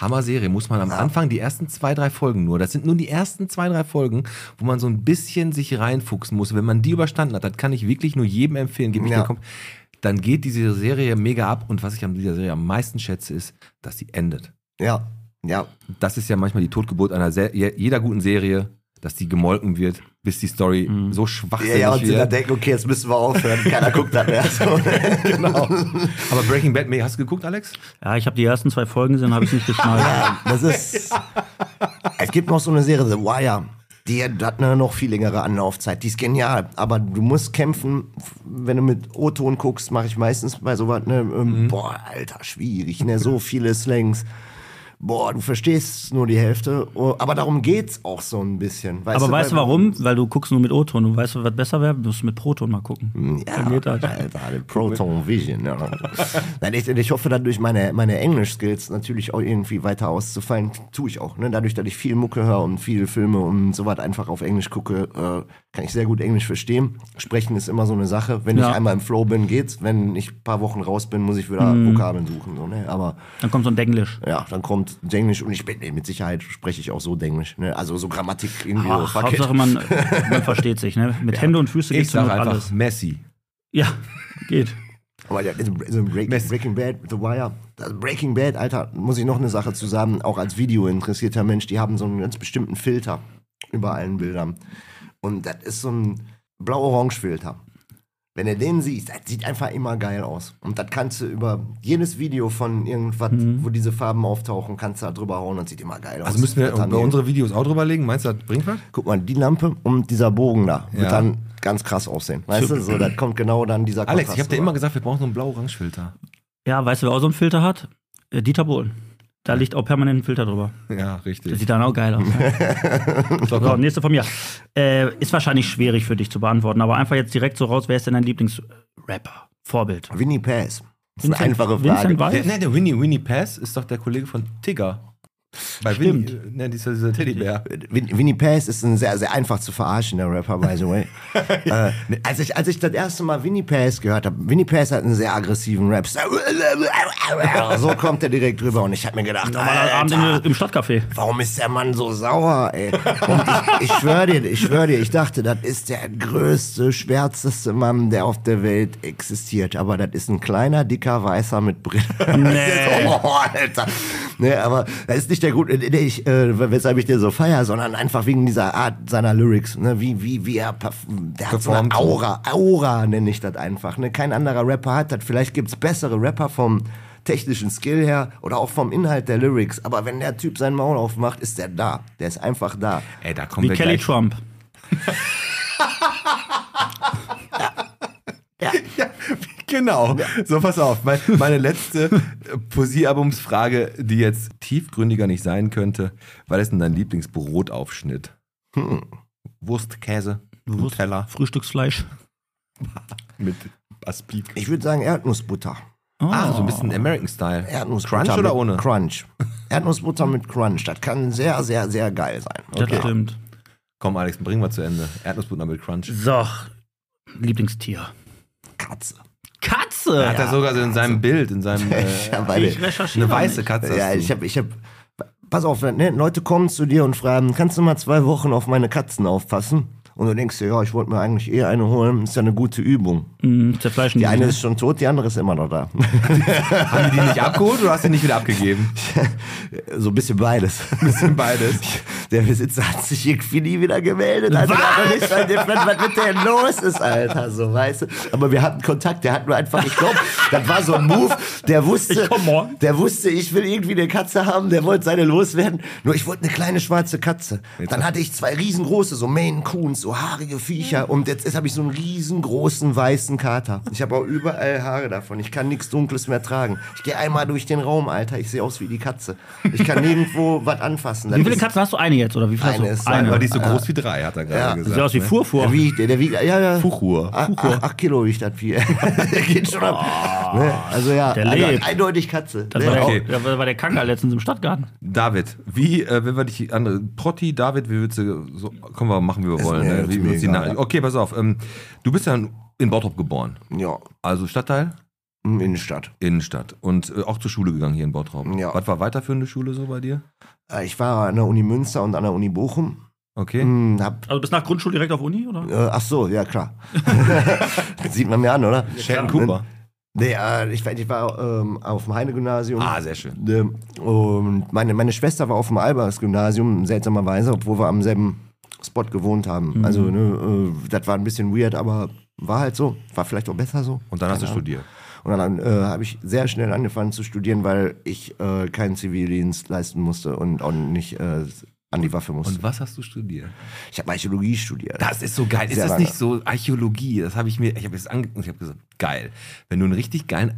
Hammer-Serie, muss man am Anfang die ersten zwei, drei Folgen nur. Das sind nur die ersten zwei, drei Folgen, wo man so ein bisschen sich reinfuchsen muss. Wenn man die überstanden hat, das kann ich wirklich nur jedem empfehlen. Gebe ich Ja. kom- dann geht diese Serie mega ab. Und was ich an dieser Serie am meisten schätze, ist, dass sie endet. Ja, ja. Das ist ja manchmal die Totgeburt einer Se je- jeder guten Serie, dass die gemolken wird, bis die Story so Ja, schwachsinnig ja, und sie dann wird. denken, okay, jetzt müssen wir aufhören. Keiner guckt das mehr. So. genau. Aber Breaking Bad, hast du geguckt, Alex? Ja, ich habe die ersten zwei Folgen gesehen, habe ich nicht geschnallt. Ja, das ist. Es gibt noch so eine Serie, The Wire. Die hat eine noch viel längere Anlaufzeit. Die ist genial. Aber du musst kämpfen. Wenn du mit O-Ton guckst, mache ich meistens bei sowas, ne, ähm, boah, Alter, schwierig, ne, so viele Slangs. Boah, du verstehst nur die Hälfte. Oh, Aber darum geht's auch so ein bisschen. Weißt Aber weißt du warum? Weil du guckst nur mit O-Ton. Du weißt, was besser wäre? Du musst mit Proton mal gucken. Ja, Dann geht das. Alter, Proton Vision. Ja. Nein, ich, ich hoffe, dadurch meine, meine Englisch-Skills natürlich auch irgendwie weiter auszufallen. Tue ich auch. Ne? Dadurch, dass ich viel Mucke höre und viele Filme und so was einfach auf Englisch gucke, äh, kann ich sehr gut Englisch verstehen. Sprechen ist immer so eine Sache. Wenn Ja. ich einmal im Flow bin, geht's. Wenn ich ein paar Wochen raus bin, muss ich wieder Mhm. Vokabeln suchen. So, ne? Aber Dann kommt so ein Denglisch. ja, dann kommt Englisch und ich bin, nee, mit Sicherheit spreche ich auch so Englisch. Ne? Also so Grammatik irgendwie. Ach, it. Hauptsache, man, man versteht sich. Ne? Mit Hände und Füße sage noch einfach alles. Messi. Ja, geht. Aber also also Break, Breaking Bad, The Wire, Breaking Bad, Alter, muss ich noch eine Sache zu sagen, auch als Video interessierter Mensch, die haben so einen ganz bestimmten Filter über allen Bildern. Und das ist so ein blau-orange-Filter. Wenn du den siehst, das sieht einfach immer geil aus. Und das kannst du über jedes Video von irgendwas, wo diese Farben auftauchen, kannst du da drüber hauen und sieht immer geil aus. Also müssen wir Das bei unsere Videos auch drüber legen? Meinst du, das bringt was? Guck mal, die Lampe und dieser Bogen da wird Ja. dann ganz krass aussehen. Weißt du, so, da kommt genau dann dieser Alex, ich habe dir immer gesagt, wir brauchen so einen blau-orange-Filter. Ja, weißt du, wer auch so einen Filter hat? Äh, Dieter Bohlen. Da liegt auch permanent ein Filter drüber. Ja, Das richtig. sieht dann auch geil aus. So, So, komm. nächste von mir. Äh, ist wahrscheinlich schwierig für dich zu beantworten, aber einfach jetzt direkt so raus, wer ist denn dein Lieblingsrapper? Vorbild. Winnie Pass. Das ist eine Vincent- einfache Vincent Frage. Der, ne, der Winnie, Winnie Pass ist doch der Kollege von Tigger. Bei Stimmt. Winnie, ne, dieser, dieser Teddybär. Win Winnie Pass ist ein sehr, sehr einfach zu verarschender Rapper, by the way. äh, als, ich, als ich das erste Mal Winnie Pass gehört habe, Winnie Pass hat einen sehr aggressiven Rap. So kommt er direkt rüber und ich habe mir gedacht, Normaler Abend im Stadtcafé. warum ist der Mann so sauer, ey? Und ich, ich schwöre dir, ich schwöre dir, ich dachte, das ist der größte, schwärzeste Mann, der auf der Welt existiert. Aber das ist ein kleiner, dicker Weißer mit Brille. Nee. Oh, Alter. Nee, aber das ist nicht der Grund, äh, ich, äh, weshalb ich den so feier, sondern einfach wegen dieser Art seiner Lyrics. Ne? Wie, wie, wie er, der hat so eine. Aura, Aura nenne ich das einfach. Ne? Kein anderer Rapper hat das. Vielleicht gibt's bessere Rapper vom technischen Skill her oder auch vom Inhalt der Lyrics. Aber wenn der Typ sein Maul aufmacht, ist der da. Der ist einfach da. Ey, da kommen Wie Kelly gleich. Trump. Genau. So, pass auf. Mein, meine letzte äh, Poesiealbumsfrage, die jetzt tiefgründiger nicht sein könnte. Was ist denn dein Lieblingsbrotaufschnitt? Hm. Wurst, Käse, Nutella Frühstücksfleisch. mit Aspik. Ich würde sagen Erdnussbutter. Ah, so ein bisschen American Style. Erdnussbutter Crunch oder mit ohne? Crunch. Erdnussbutter mit Crunch. Das kann sehr, sehr, sehr geil sein. Das stimmt. Komm, Alex, bringen wir zu Ende. Erdnussbutter mit Crunch. So, Lieblingstier. Katze. Katze! Hat er sogar so in seinem Bild, in seinem äh, Ja, weil ich recherchiere. eine weiße nicht. Katze. Ja, ich habe, ich habe, pass auf, ne, Leute kommen zu dir und fragen, kannst du mal zwei Wochen auf meine Katzen aufpassen? Und du denkst dir, ja, ich wollte mir eigentlich eh eine holen, ist ja eine gute Übung. Mm, zerfleischen Die die eine sich, ist schon tot, die andere ist immer noch da. Haben die die nicht abgeholt oder hast du die nicht wieder abgegeben? so ein bisschen beides. Bisschen beides. Der Besitzer hat sich irgendwie nie wieder gemeldet. Also der noch nicht mal definiert, was mit der los ist, Alter, so, weißt du. Aber wir hatten Kontakt, der hat nur einfach, ich glaube, das war so ein Move, der wusste, der wusste, ich will irgendwie eine Katze haben, der wollte seine loswerden. Nur ich wollte eine kleine schwarze Katze. Dann hatte ich zwei riesengroße, so Maine Coons, so haarige Viecher. Und jetzt, jetzt habe ich so einen riesengroßen weißen Kater. Ich habe auch überall Haare davon. Ich kann nichts Dunkles mehr tragen. Ich gehe einmal durch den Raum, Alter. Ich sehe aus wie die Katze. Ich kann nirgendwo was anfassen. Das Wie viele Katzen hast du? Eine jetzt? Oder wie viele Eine hast ist du? eine. Aber die ist so groß wie drei, hat er gerade Ja. gesagt. Sieht aus wie ne? Furfur. Der wiegt, der wiegt, ja, ja. Fuchur. Ach, ach, acht Kilo wiegt das Vieh. der geht schon ab. Ne? Also ja, Der also lebt. eindeutig Katze. Das Ne? war, Okay. der, das war der Kanker letztens im Stadtgarten. David, wie, äh, wenn wir dich andere, Protti, David, wie willst du, so, können wir machen, wie wir Ist wollen. mir- Ne? ist Wie mir uns die egal. Okay, pass auf. Ähm, du bist ja in Bottrop geboren. Ja, Also Stadtteil, in Innenstadt. Innenstadt. Und äh, auch zur Schule gegangen hier in Bottrop. Ja. Was war weiterführende Schule so bei dir? Äh, Ich war an der Uni Münster und an der Uni Bochum. Okay. Hm, hab, Also bis nach Grundschule direkt auf Uni, oder? äh, ach so, ja klar. Sieht man mir an, oder? Sheldon Cooper. Nee, äh, ich, war- ich war ähm, auf dem Heine-Gymnasium. Ah, sehr schön. Ähm, Und meine, meine Schwester war auf dem Albers-Gymnasium, seltsamerweise, obwohl wir am selben Spot gewohnt haben. Also, ne, äh, das war ein bisschen weird, aber war halt so. War vielleicht auch besser so. Und dann hast du Keine Ahnung. studiert. Und dann äh, habe ich sehr schnell angefangen zu studieren, weil ich äh, keinen Zivildienst leisten musste und auch nicht äh, an die Waffe musste. Und was hast du studiert? ich habe Archäologie studiert. Das ist so geil. Ist Sehr das lange. nicht so Archäologie? Das habe ich mir, ich habe es angeguckt und ich habe gesagt, geil. Wenn du einen richtig geilen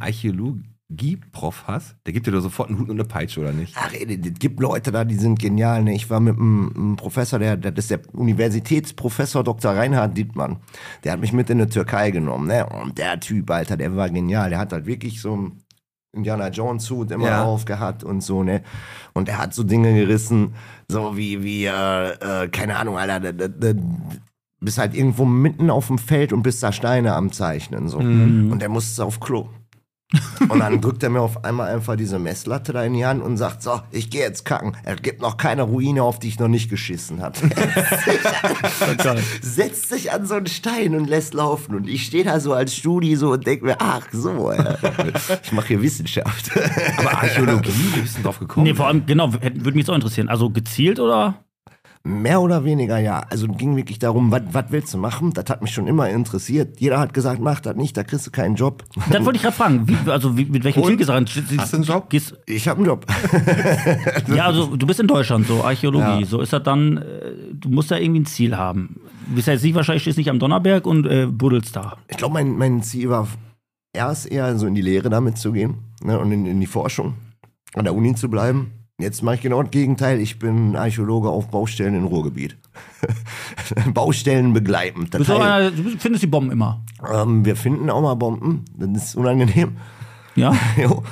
Archäologie-Prof hast, der gibt dir doch sofort einen Hut und eine Peitsche, oder nicht? Ach, ey, es gibt Leute da, die sind genial. Ne? Ich war mit einem, einem Professor, der, das ist der Universitätsprofessor Dr. Reinhard Dittmann. Der hat mich mit in die Türkei genommen. Ne? Und der Typ, Alter, der war genial. Der hat halt wirklich so einen Indiana Jones Hut immer Ja. aufgehabt und so, ne? Und er hat so Dinge gerissen, so wie, wie, äh, äh, keine Ahnung, Alter, bist halt irgendwo mitten auf dem Feld und bist da Steine am Zeichnen, so. Und der musste auf Klo. Und dann drückt er mir auf einmal einfach diese Messlatte da in die Hand und sagt, so, ich gehe jetzt kacken. Es gibt noch keine Ruine, auf die ich noch nicht geschissen habe. Setzt sich an so einen Stein und lässt laufen. Und ich stehe da so als Studi so und denke mir, ach so, äh, ich mache hier Wissenschaft. Aber Archäologie, wie bist du drauf gekommen? Nee, vor allem, genau, würde mich jetzt auch interessieren. Also gezielt oder? Mehr oder weniger, ja. Also ging wirklich darum, was willst du machen? Das hat mich schon immer interessiert. Jeder hat gesagt, mach das nicht, da kriegst du keinen Job. Das wollte ich gerade fragen. Wie, also wie, mit welchem Und? Ziel gesagt? Hast du einen Job? Gehst, Ich habe einen Job. ja, also du bist in Deutschland, so Archäologie. Ja. So ist das dann, äh, du musst da irgendwie ein Ziel haben. Du bist ja jetzt nicht wahrscheinlich stehst nicht am Donnerberg und äh, buddelst da. Ich glaube, mein, mein Ziel war erst eher so in die Lehre damit zu gehen ne, und in, in die Forschung, an der Uni zu bleiben. Jetzt mache ich genau das Gegenteil. Ich bin Archäologe auf Baustellen im Ruhrgebiet. Baustellen begleitend. Du, einer, du findest die Bomben immer. ähm, wir finden auch mal Bomben. Das ist unangenehm. Ja?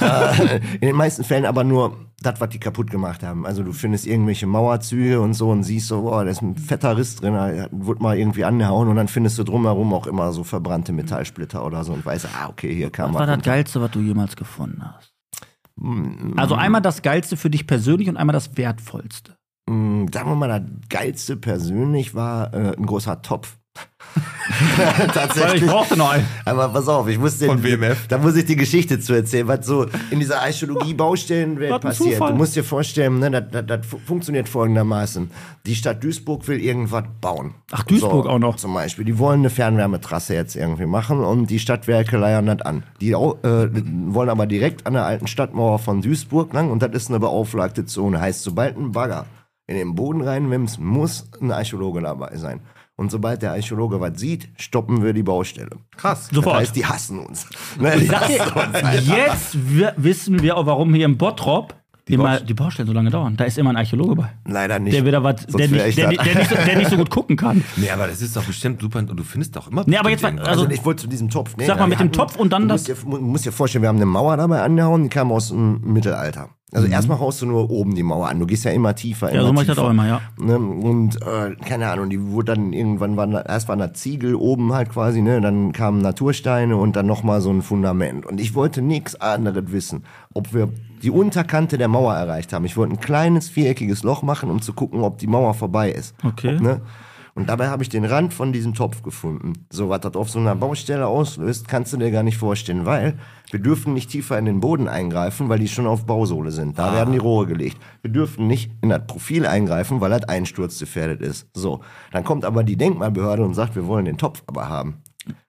Äh, in den meisten Fällen aber nur das, was die kaputt gemacht haben. Also du findest irgendwelche Mauerzüge und so und siehst so, boah, da ist ein fetter Riss drin, da wurde mal irgendwie angehauen und dann findest du drumherum auch immer so verbrannte Metallsplitter oder so und weißt, ah, okay, hier kam Was war was. das Geilste, was du jemals gefunden hast? Also einmal das Geilste für dich persönlich und einmal das Wertvollste. Mm, Sagen wir mal, das Geilste persönlich war äh, ein großer Topf. Tatsächlich. brauchte noch einen. Aber pass auf, ich muss den, Von WMF? Da muss ich die Geschichte zu erzählen, was so in dieser Archäologie-Baustellenwelt passiert. Zufall. Du musst dir vorstellen, ne, das, das, das fu- funktioniert folgendermaßen. Die Stadt Duisburg will irgendwas bauen. Ach, Duisburg auch noch. Zum Beispiel. Die wollen eine Fernwärmetrasse jetzt irgendwie machen und die Stadtwerke leiern das an. Die äh, wollen aber direkt an der alten Stadtmauer von Duisburg lang und das ist eine beauflagte Zone. Heißt, sobald ein Bagger in den Boden reinwimmt, muss ein Archäologe dabei sein. Und sobald der Archäologe was sieht, stoppen wir die Baustelle. Krass. Sofort. Das heißt, die hassen uns. Ne, die hassen uns jetzt wissen wir auch, warum hier im Bottrop Die immer Baust- die Baustellen so lange dauern. Da ist immer ein Archäologe bei. Leider nicht. Der wieder was, der, nicht, ich der, der, nicht so, der nicht so gut gucken kann. Nee, aber das ist doch bestimmt super und du findest doch immer. Nee, aber jetzt mal- also- Also ich wollte zu diesem Topf. Nee, Sag mal, mit dem Topf und dann du das- Musst dir, mu- musst dir vorstellen, wir haben eine Mauer dabei angehauen, die kam aus dem Mittelalter. Also erstmal haust du nur oben die Mauer an. Du gehst ja immer tiefer. Mhm. Ja, immer so mach ich das auch immer, ja. Ne? Und äh, keine Ahnung, die wurde dann irgendwann, waren, erst waren da Ziegel oben halt quasi, ne? dann kamen Natursteine und dann nochmal so ein Fundament. Und ich wollte nichts anderes wissen, ob wir die Unterkante der Mauer erreicht haben. Ich wollte ein kleines viereckiges Loch machen, um zu gucken, ob die Mauer vorbei ist. Okay. Ob, ne? Und dabei habe ich den Rand von diesem Topf gefunden. So, was das auf so einer Baustelle auslöst, kannst du dir gar nicht vorstellen, weil wir dürfen nicht tiefer in den Boden eingreifen, weil die schon auf Bausohle sind. Da werden die Rohre gelegt. Wir dürfen nicht in das Profil eingreifen, weil das einsturzgefährdet ist. So, dann kommt aber die Denkmalbehörde und sagt, wir wollen den Topf aber haben.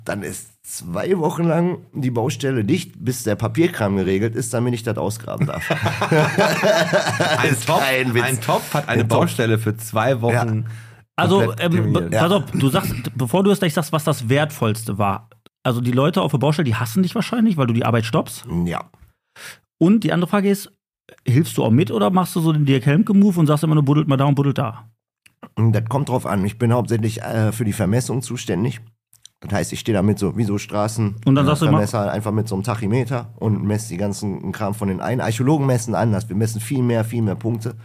Dann ist zwei Wochen lang die Baustelle dicht, bis der Papierkram geregelt ist, damit ich das ausgraben darf. ein, Topf, Witz. ein Topf hat eine Ein Topf. Baustelle für zwei Wochen. Also, ähm, terminiert. pass auf, du sagst, bevor du es gleich sagst, was das Wertvollste war. Also die Leute auf der Baustelle, die hassen dich wahrscheinlich, weil du die Arbeit stoppst. ja. Und die andere Frage ist, hilfst du auch mit oder machst du so den Dirk Helmke-Move und sagst immer nur, buddelt mal da und buddelt da? Und Das kommt drauf an. Ich bin hauptsächlich äh, für die Vermessung zuständig. Das heißt, ich stehe da mit so, wie so Straßen. Und dann sagst du Vermesser einfach mit so einem Tachymeter und messe die ganzen Kram von den ein. Archäologen messen anders. Wir messen viel mehr, viel mehr Punkte.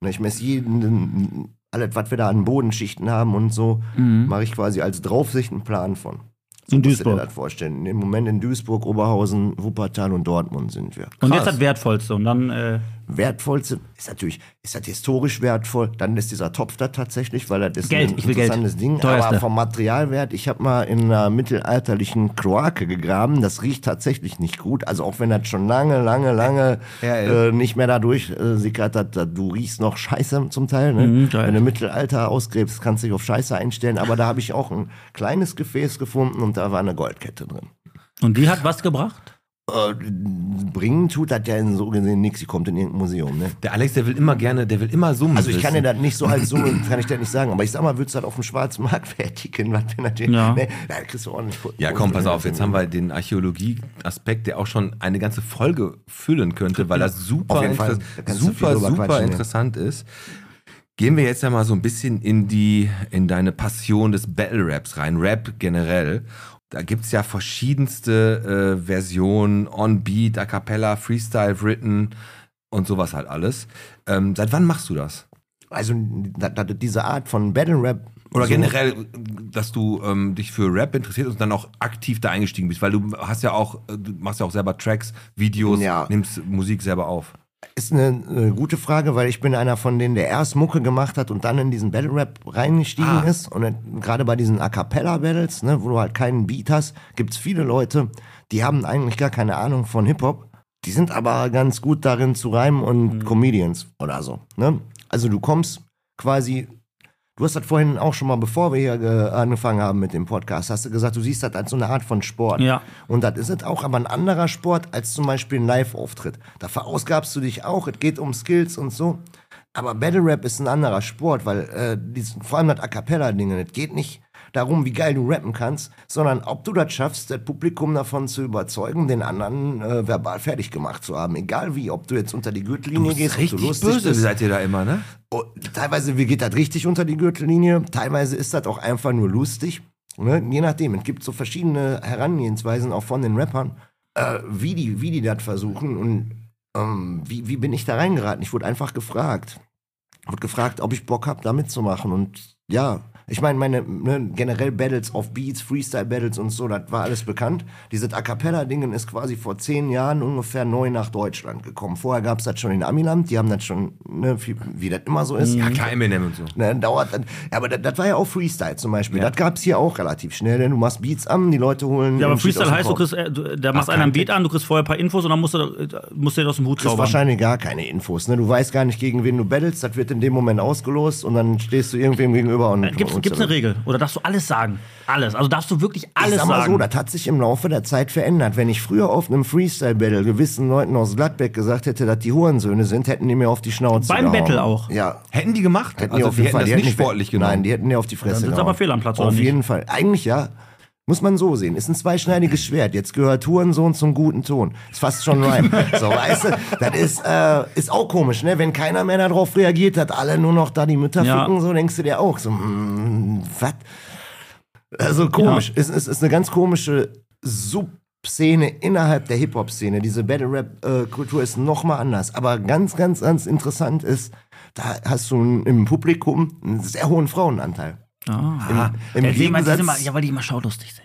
Und ich messe jeden, alles, was wir da an Bodenschichten haben und so, mache ich quasi als Draufsicht einen Plan von. So In musst du dir Duisburg. das vorstellen. Im Moment in Duisburg, Oberhausen, Wuppertal und Dortmund sind wir. Und Krass. jetzt das Wertvollste. Und dann, äh, wertvollste ist natürlich, ist das historisch wertvoll, dann ist dieser Topf da tatsächlich, weil das ist Geld, ein ich will Geld. interessantes Ding. Teuerste. Aber vom Materialwert, ich habe mal in einer mittelalterlichen Kloake gegraben, das riecht tatsächlich nicht gut. Also auch wenn das schon lange, lange, lange Ja, äh, nicht mehr dadurch äh, sickert, dat, du riechst noch Scheiße zum Teil. Ne? Mhm, wenn du Mittelalter ausgräbst, kannst du dich auf Scheiße einstellen. Aber da habe ich auch ein kleines Gefäß gefunden und da war eine Goldkette drin. und die hat was gebracht? Äh, bringen tut das ja in so gesehen nichts. Die kommt in irgendein Museum. Ne? Der Alex, der will immer gerne, der will immer summen. Also ich kann dir das nicht so als Summe, kann ich dir nicht sagen, aber ich sag mal, würdest du das auf dem schwarzen Markt fertigen, was wir natürlich, Ja. ne, da kriegst du ordentlich. Ja, komm, pass auf, jetzt haben wir den Archäologie-Aspekt, der auch schon eine ganze Folge füllen könnte, weil das super, Auf jeden Fall. inter Da super, super quatschen, ja. interessant ist. Gehen wir jetzt ja mal so ein bisschen in die, in deine Passion des Battle Raps rein, Rap generell. Da gibt's ja verschiedenste äh, Versionen, On Beat, A Cappella, Freestyle, Written und sowas halt alles. Ähm, seit wann machst du das? also da, da, diese Art von Battle Rap. Oder so- generell, dass du ähm, dich für Rap interessierst und dann auch aktiv da eingestiegen bist, weil du hast ja auch, äh, du machst ja auch selber Tracks, Videos, Ja. nimmst Musik selber auf. Ist eine, eine gute Frage, weil ich bin einer von denen, der erst Mucke gemacht hat und dann in diesen Battle Rap reingestiegen Ah. ist. Und gerade bei diesen A Cappella Battles, ne, wo du halt keinen Beat hast, gibt's viele Leute, die haben eigentlich gar keine Ahnung von Hip-Hop. Die sind aber ganz gut darin zu reimen und Mhm. Comedians oder so. Ne? Also du kommst quasi, du hast das vorhin auch schon mal, bevor wir hier ge- angefangen haben mit dem Podcast, hast du gesagt, du siehst das als so eine Art von Sport. Ja. Und das ist es auch aber ein anderer Sport als zum Beispiel ein Live-Auftritt. Da verausgabst du dich auch, es geht um Skills und so. Aber Battle Rap ist ein anderer Sport, weil äh, dies, vor allem das A Cappella-Ding, es geht nicht darum, wie geil du rappen kannst, sondern ob du das schaffst, das Publikum davon zu überzeugen, den anderen äh, verbal fertig gemacht zu haben. Egal wie, ob du jetzt unter die Gürtellinie gehst, ob richtig du lustig böse bist. seid ihr da immer, ne? Oh, teilweise geht das richtig unter die Gürtellinie, teilweise ist das auch einfach nur lustig. Ne? Je nachdem, es gibt so verschiedene Herangehensweisen auch von den Rappern, äh, wie, die, wie die das versuchen und ähm, wie, wie bin ich da reingeraten. Ich wurde einfach gefragt. Wurde gefragt, ob ich Bock habe, da mitzumachen und ja, ich meine, meine ne, generell Battles auf Beats, Freestyle-Battles und so, das war alles bekannt. Dieses A Cappella-Dingen ist quasi vor zehn Jahren ungefähr neu nach Deutschland gekommen. Vorher gab es das schon in Amiland, die haben das schon, ne, wie, wie das immer so ist. Ja, klar, Eminem und so. Ne, dauert dann. Ja, aber das, das war ja auch Freestyle zum Beispiel. Das gab's hier auch relativ schnell, denn du machst Beats an, die Leute holen. Ja, aber Freestyle heißt, du kriegst, äh, du, da machst Ach, einer ein Beat an, du kriegst vorher ein paar Infos und dann musst du, äh, musst du dir aus dem Hut Du hast zaubern. wahrscheinlich gar keine Infos. Ne? Du weißt gar nicht, gegen wen du battlest. Das wird in dem Moment ausgelost und dann stehst du irgendwem gegenüber und. Gibt's, gibt's eine Regel? Oder darfst du alles sagen? Alles. Also darfst du wirklich alles ich sag mal sagen. so, das hat sich im Laufe der Zeit verändert. Wenn ich früher auf einem Freestyle-Battle gewissen Leuten aus Gladbeck gesagt hätte, dass die Hurensöhne sind, hätten die mir auf die Schnauze Beim gehauen. Battle auch? Ja. Hätten die gemacht? Hätten die also auf die jeden hätten Fall. das Die hätten nicht sportlich genommen. Nein, die hätten dir auf die Fresse Dann gehauen. aber fehl am Platz, oder Auf nicht? jeden Fall. Eigentlich ja. Muss man so sehen. Ist ein zweischneidiges Schwert. Jetzt gehört Hurensohn zum guten Ton. Ist fast schon rein. so, weißt du, das ist, äh, ist auch komisch, ne? Wenn keiner mehr darauf reagiert, dass alle nur noch da die Mütter Ja. ficken, so denkst du dir auch so, hm, was? Also komisch. Es ist, ist eine ganz komische Subszene innerhalb der Hip-Hop-Szene. Diese Battle-Rap-Kultur ist nochmal anders. Aber ganz, ganz, ganz interessant ist, da hast du im Publikum einen sehr hohen Frauenanteil. Ah. Im Ja, immer- die Gegensatz- immer- ja, weil die immer schaulustig sind.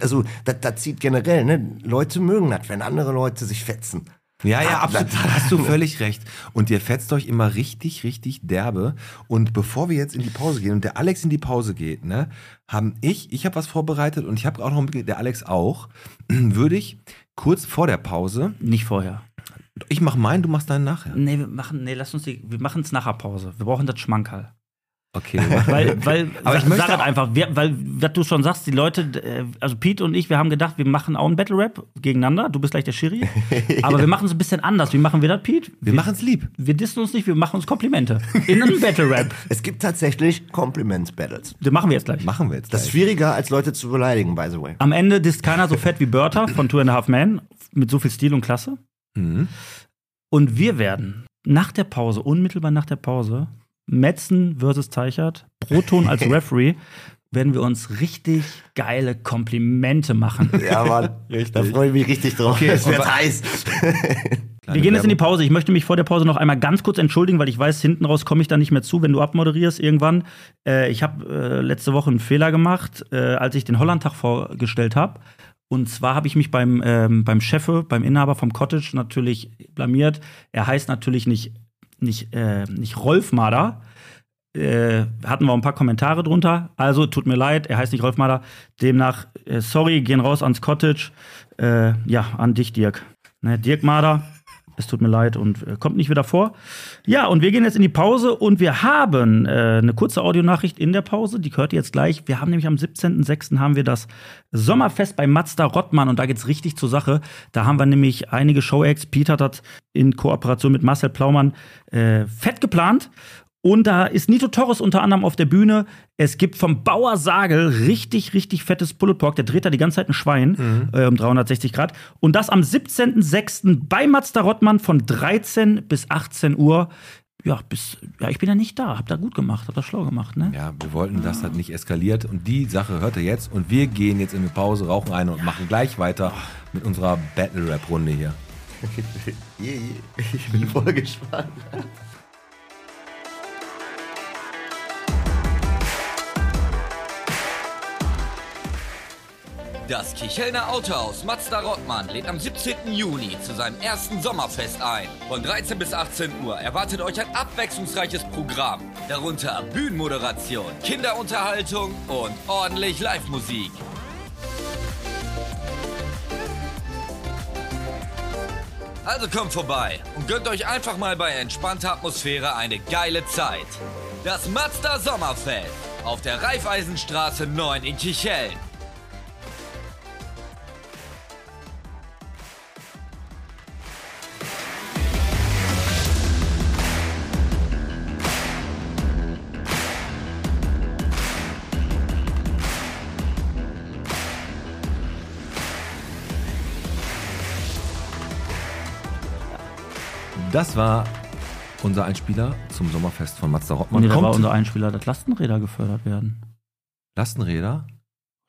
Also das, das zieht generell, ne? Leute mögen das, wenn andere Leute sich fetzen. Ja, ja, Ah, absolut. Da hast du völlig recht. Und ihr fetzt euch immer richtig, richtig derbe. Und bevor wir jetzt in die Pause gehen und der Alex in die Pause geht, ne, haben ich, ich habe was vorbereitet und ich habe auch noch mitgekriegt, der Alex auch, würde ich kurz vor der Pause, Nicht vorher. ich mache meinen, du machst deinen nachher. Nee, wir machen, nee, lass uns die, wir machen es nach der Pause. Wir brauchen das Schmankerl. Okay. Weil, weil, Aber ich sag, möchte halt einfach, wir, weil, was du schon sagst, die Leute, äh, also Pete und ich, wir haben gedacht, wir machen auch einen Battle Rap gegeneinander. Du bist gleich der Schiri. Aber wir machen es ein bisschen anders. Wie machen wir das, Pete? wir machen es lieb. Wir dissen uns nicht, wir machen uns Komplimente. In einem Battle Rap. Es gibt tatsächlich Compliment-Battles. Das machen wir jetzt gleich. Machen wir jetzt. Das ist gleich. schwieriger, als Leute zu beleidigen, by the way. Am Ende disst keiner so fett wie Bertha von Two and a Half Men mit so viel Stil und Klasse. Mhm. Und wir werden nach der Pause, unmittelbar nach der Pause, Metzen versus Teichert, Proton als Referee, werden wir uns richtig geile Komplimente machen. Ja, Mann. Da freue ich mich richtig drauf. Okay, es wird heiß. Wir gehen jetzt in die Pause. Ich möchte mich vor der Pause noch einmal ganz kurz entschuldigen, weil ich weiß, hinten raus komme ich da nicht mehr zu, wenn du abmoderierst irgendwann. Äh, ich habe äh, letzte Woche einen Fehler gemacht, äh, als ich den Hollandtag vorgestellt habe. Und zwar habe ich mich beim, ähm, beim Chefe, beim Inhaber vom Cottage natürlich blamiert. Er heißt natürlich nicht, nicht, äh, nicht Rolf Mader. Äh, hatten wir ein paar Kommentare drunter. Also, tut mir leid, er heißt nicht Rolf Mader. Demnach, äh, sorry, gehen raus ans Cottage. Äh, ja, an dich, Dirk. Ne, Dirk Mader, es tut mir leid und äh, kommt nicht wieder vor. Ja, und wir gehen jetzt in die Pause und wir haben äh, eine kurze Audionachricht in der Pause, die hört ihr jetzt gleich. Wir haben nämlich am 17.06. haben wir das Sommerfest bei Mazda Rottmann und da geht's richtig zur Sache. Da haben wir nämlich einige Show-Acts. Peter hat das in Kooperation mit Marcel Plaumann äh, fett geplant. Und da ist Nito Torres unter anderem auf der Bühne. Es gibt vom Bauer Sagel richtig, richtig fettes Pulled Pork. Der dreht da die ganze Zeit ein Schwein äh, um 360 Grad. Und das am 17.06. bei Mazda Rottmann von 13 bis 18 Uhr. Ja, bis, ja, ich bin ja nicht da. Hab da gut gemacht, hab da schlau gemacht, ne? Ja, wir wollten, dass das nicht eskaliert. Und die Sache hört ihr jetzt. Und wir gehen jetzt in eine Pause, rauchen eine und machen gleich weiter mit unserer Battle-Rap-Runde hier. Ich bin voll gespannt. Das Kichelner Autohaus Mazda Rottmann lädt am 17. Juni zu seinem ersten Sommerfest ein. Von 13 bis 18 Uhr erwartet euch ein abwechslungsreiches Programm. Darunter Bühnenmoderation, Kinderunterhaltung und ordentlich Live-Musik. Also kommt vorbei und gönnt euch einfach mal bei entspannter Atmosphäre eine geile Zeit. Das Mazda Sommerfest auf der Raiffeisenstraße 9 in Kichellen. Das war unser Einspieler zum Sommerfest von Mazda Rottmann. Nee, da war unser Einspieler, dass Lastenräder gefördert werden. Lastenräder?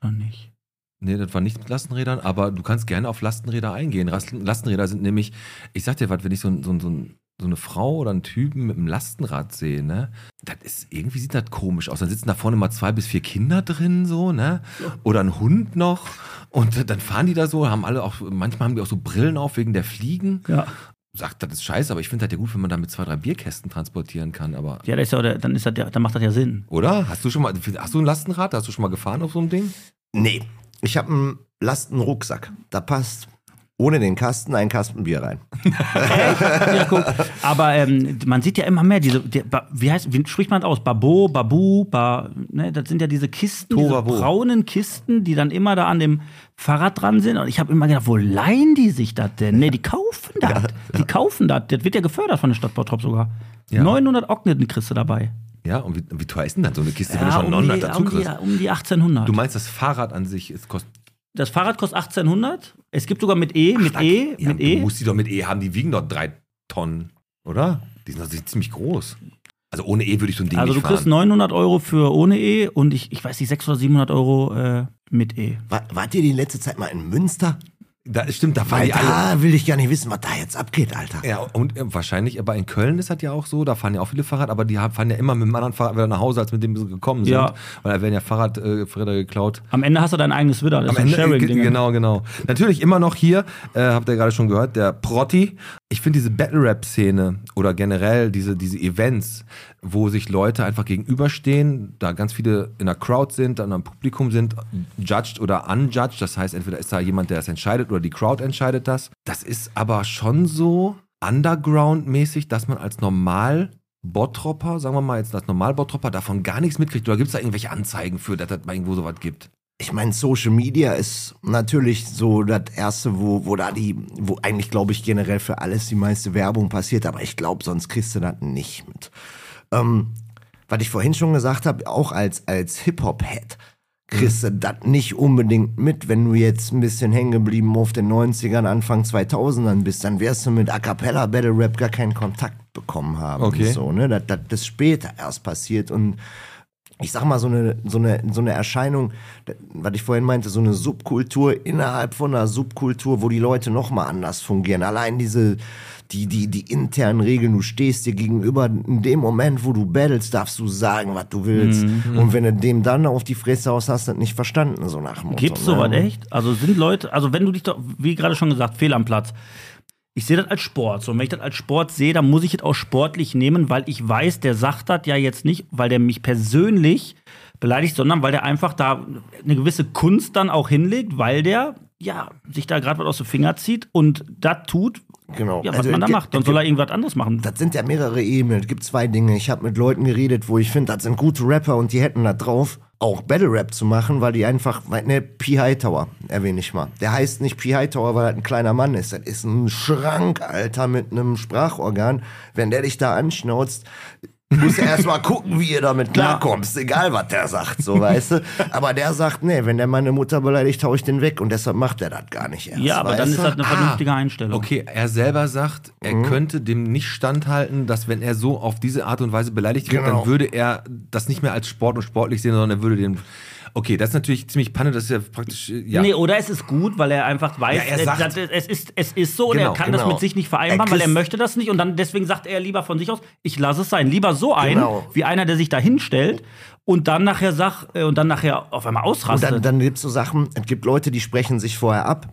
Oder nicht? Nee, das war nicht mit Lastenrädern, aber du kannst gerne auf Lastenräder eingehen. Lasten- Lastenräder sind nämlich, ich sag dir was, wenn ich so, so, so, so eine Frau oder einen Typen mit einem Lastenrad sehe, ne, das ist, irgendwie sieht das komisch aus. Dann sitzen da vorne mal zwei bis vier Kinder drin, so, ne, oder ein Hund noch und dann fahren die da so, haben alle auch, manchmal haben die auch so Brillen auf wegen der Fliegen. Ja. Sagt, das ist scheiße, aber ich finde das ja gut, wenn man damit zwei, drei Bierkästen transportieren kann, aber, Ja, das ist ja, der- dann, ist das dann macht das ja Sinn. oder? Hast du schon mal, hast du ein Lastenrad? Hast du schon mal gefahren auf so einem Ding? Nee, ich habe einen Lastenrucksack. Da passt ohne den Kasten ein Kasten Bier rein. Ja, guck. Aber ähm, man sieht ja immer mehr diese, die, wie heißt, wie spricht man das aus? Babo, Babu, ba, ne, das sind ja diese Kisten, diese braunen Kisten, die dann immer da an dem Fahrrad dran sind. Und ich habe immer gedacht, wo leihen die sich das denn? Ne, die kaufen das. Die kaufen das. Das wird ja gefördert von der Stadt Bottrop sogar. Ja. 900 Ogneten kriegst du dabei. Ja, und wie, wie teuer ist denn dann so eine Kiste, wenn du Ja, schon um, 900 die, dazu um, die, kriegst? um die 1800. Du meinst, das Fahrrad an sich ist kostet. Das Fahrrad kostet 1800. Es gibt sogar mit E, mit E, Ja, mit du E. musst die doch mit E haben, die wiegen doch drei Tonnen, oder? Die sind doch ziemlich groß. Also ohne E würde ich so ein Ding Also du nicht kriegst fahren. 900 Euro für ohne E und ich, ich weiß nicht, 600 oder 700 Euro äh, mit E. War, wart ihr die letzte Zeit mal in Münster? Da, stimmt, da fahren Weil die alle. da will ich gar nicht wissen, was da jetzt abgeht, Alter. Ja, und äh, wahrscheinlich, aber in Köln ist das ja auch so, da fahren ja auch viele Fahrrad, aber die haben, fahren ja immer mit einem anderen Fahrrad wieder nach Hause, als mit dem sie gekommen sind. Ja. Weil da werden ja Fahrradräder geklaut. Am Ende hast du dein eigenes Widder. Das Am ist ein Ende, äh, Sharing-Ding. genau, genau. Natürlich immer noch hier, äh, habt ihr gerade schon gehört, der Protti. Ich finde diese Battle-Rap-Szene oder generell diese, diese Events, wo sich Leute einfach gegenüberstehen, da ganz viele in der Crowd sind, dann am Publikum sind, judged oder unjudged. Das heißt, entweder ist da jemand, der das entscheidet oder die Crowd entscheidet das. Das ist aber schon so underground-mäßig, dass man als normal Bottropper, sagen wir mal jetzt als Normal-Bottropper, davon gar nichts mitkriegt. Oder gibt es da irgendwelche Anzeigen für, dass das mal irgendwo sowas gibt? Ich meine, Social Media ist natürlich so das erste, wo, wo da die, wo eigentlich, glaube ich, generell für alles die meiste Werbung passiert, aber ich glaube, sonst kriegst du das nicht mit. Ähm, was ich vorhin schon gesagt habe, auch als, als Hip-Hop-Head kriegst du das nicht unbedingt mit, wenn du jetzt ein bisschen hängen geblieben auf den 90ern, Anfang 2000ern bist, dann wirst du mit A Cappella Battle Rap gar keinen Kontakt bekommen haben. Okay. So, ne? das, das, das ist später erst passiert und ich sag mal, so eine, so eine, so eine Erscheinung, was ich vorhin meinte, so eine Subkultur innerhalb von einer Subkultur, wo die Leute nochmal anders fungieren. Allein diese, die, die, die internen Regeln, du stehst dir gegenüber, in dem Moment, wo du battles, darfst du sagen, was du willst. Mhm. Und wenn du dem dann auf die Fresse aus hast, das nicht verstanden, so nach dem Motto. Gibt's ne? sowas echt? Also sind Leute, also wenn du dich doch, wie gerade schon gesagt, fehl am Platz. Ich sehe das als Sport. So, und wenn ich das als Sport sehe, dann muss ich es auch sportlich nehmen, weil ich weiß, der sagt das ja jetzt nicht, weil der mich persönlich beleidigt, sondern weil der einfach da eine gewisse Kunst dann auch hinlegt, weil der ja sich da gerade was aus dem Finger zieht und das tut, Genau. ja, was Also, man da macht. Dann soll er irgendwas anderes machen. Das sind ja mehrere Ebenen. Es gibt zwei Dinge. Ich habe mit Leuten geredet, wo ich finde, das sind gute Rapper und die hätten da drauf, auch Battle Rap zu machen, weil die einfach, ne, P. Hightower erwähne ich mal. Der heißt nicht P. Hightower, weil er ein kleiner Mann ist. Das ist ein Schrank, Alter, mit einem Sprachorgan. Wenn der dich da anschnauzt, musst du erst mal gucken, wie ihr damit klarkommst, egal was der sagt, so weißt du. Aber der sagt, nee, wenn der meine Mutter beleidigt, hau ich den weg und deshalb macht er das gar nicht erst. ja, aber dann weißt ist du? das eine vernünftige Einstellung. Okay, er selber sagt, er Mhm. könnte dem nicht standhalten, dass wenn er so auf diese Art und Weise beleidigt wird, Genau. dann würde er das nicht mehr als Sport und sportlich sehen, sondern er würde den. Okay, das ist natürlich ziemlich Panne, das ist ja praktisch. äh, Ja. Nee, oder es ist gut, weil er einfach weiß, Ja, er sagt- das- es, ist, es ist so und Genau, er kann das genau. mit sich nicht Er vereinbaren, weil er möchte das nicht und dann deswegen sagt er lieber von sich aus, ich lasse es sein. Lieber so ein, Genau. wie einer, der sich da hinstellt und dann nachher sag äh, und dann nachher auf einmal Und ausrastet. dann, dann gibt es so Sachen, es gibt Leute, die sprechen sich vorher ab.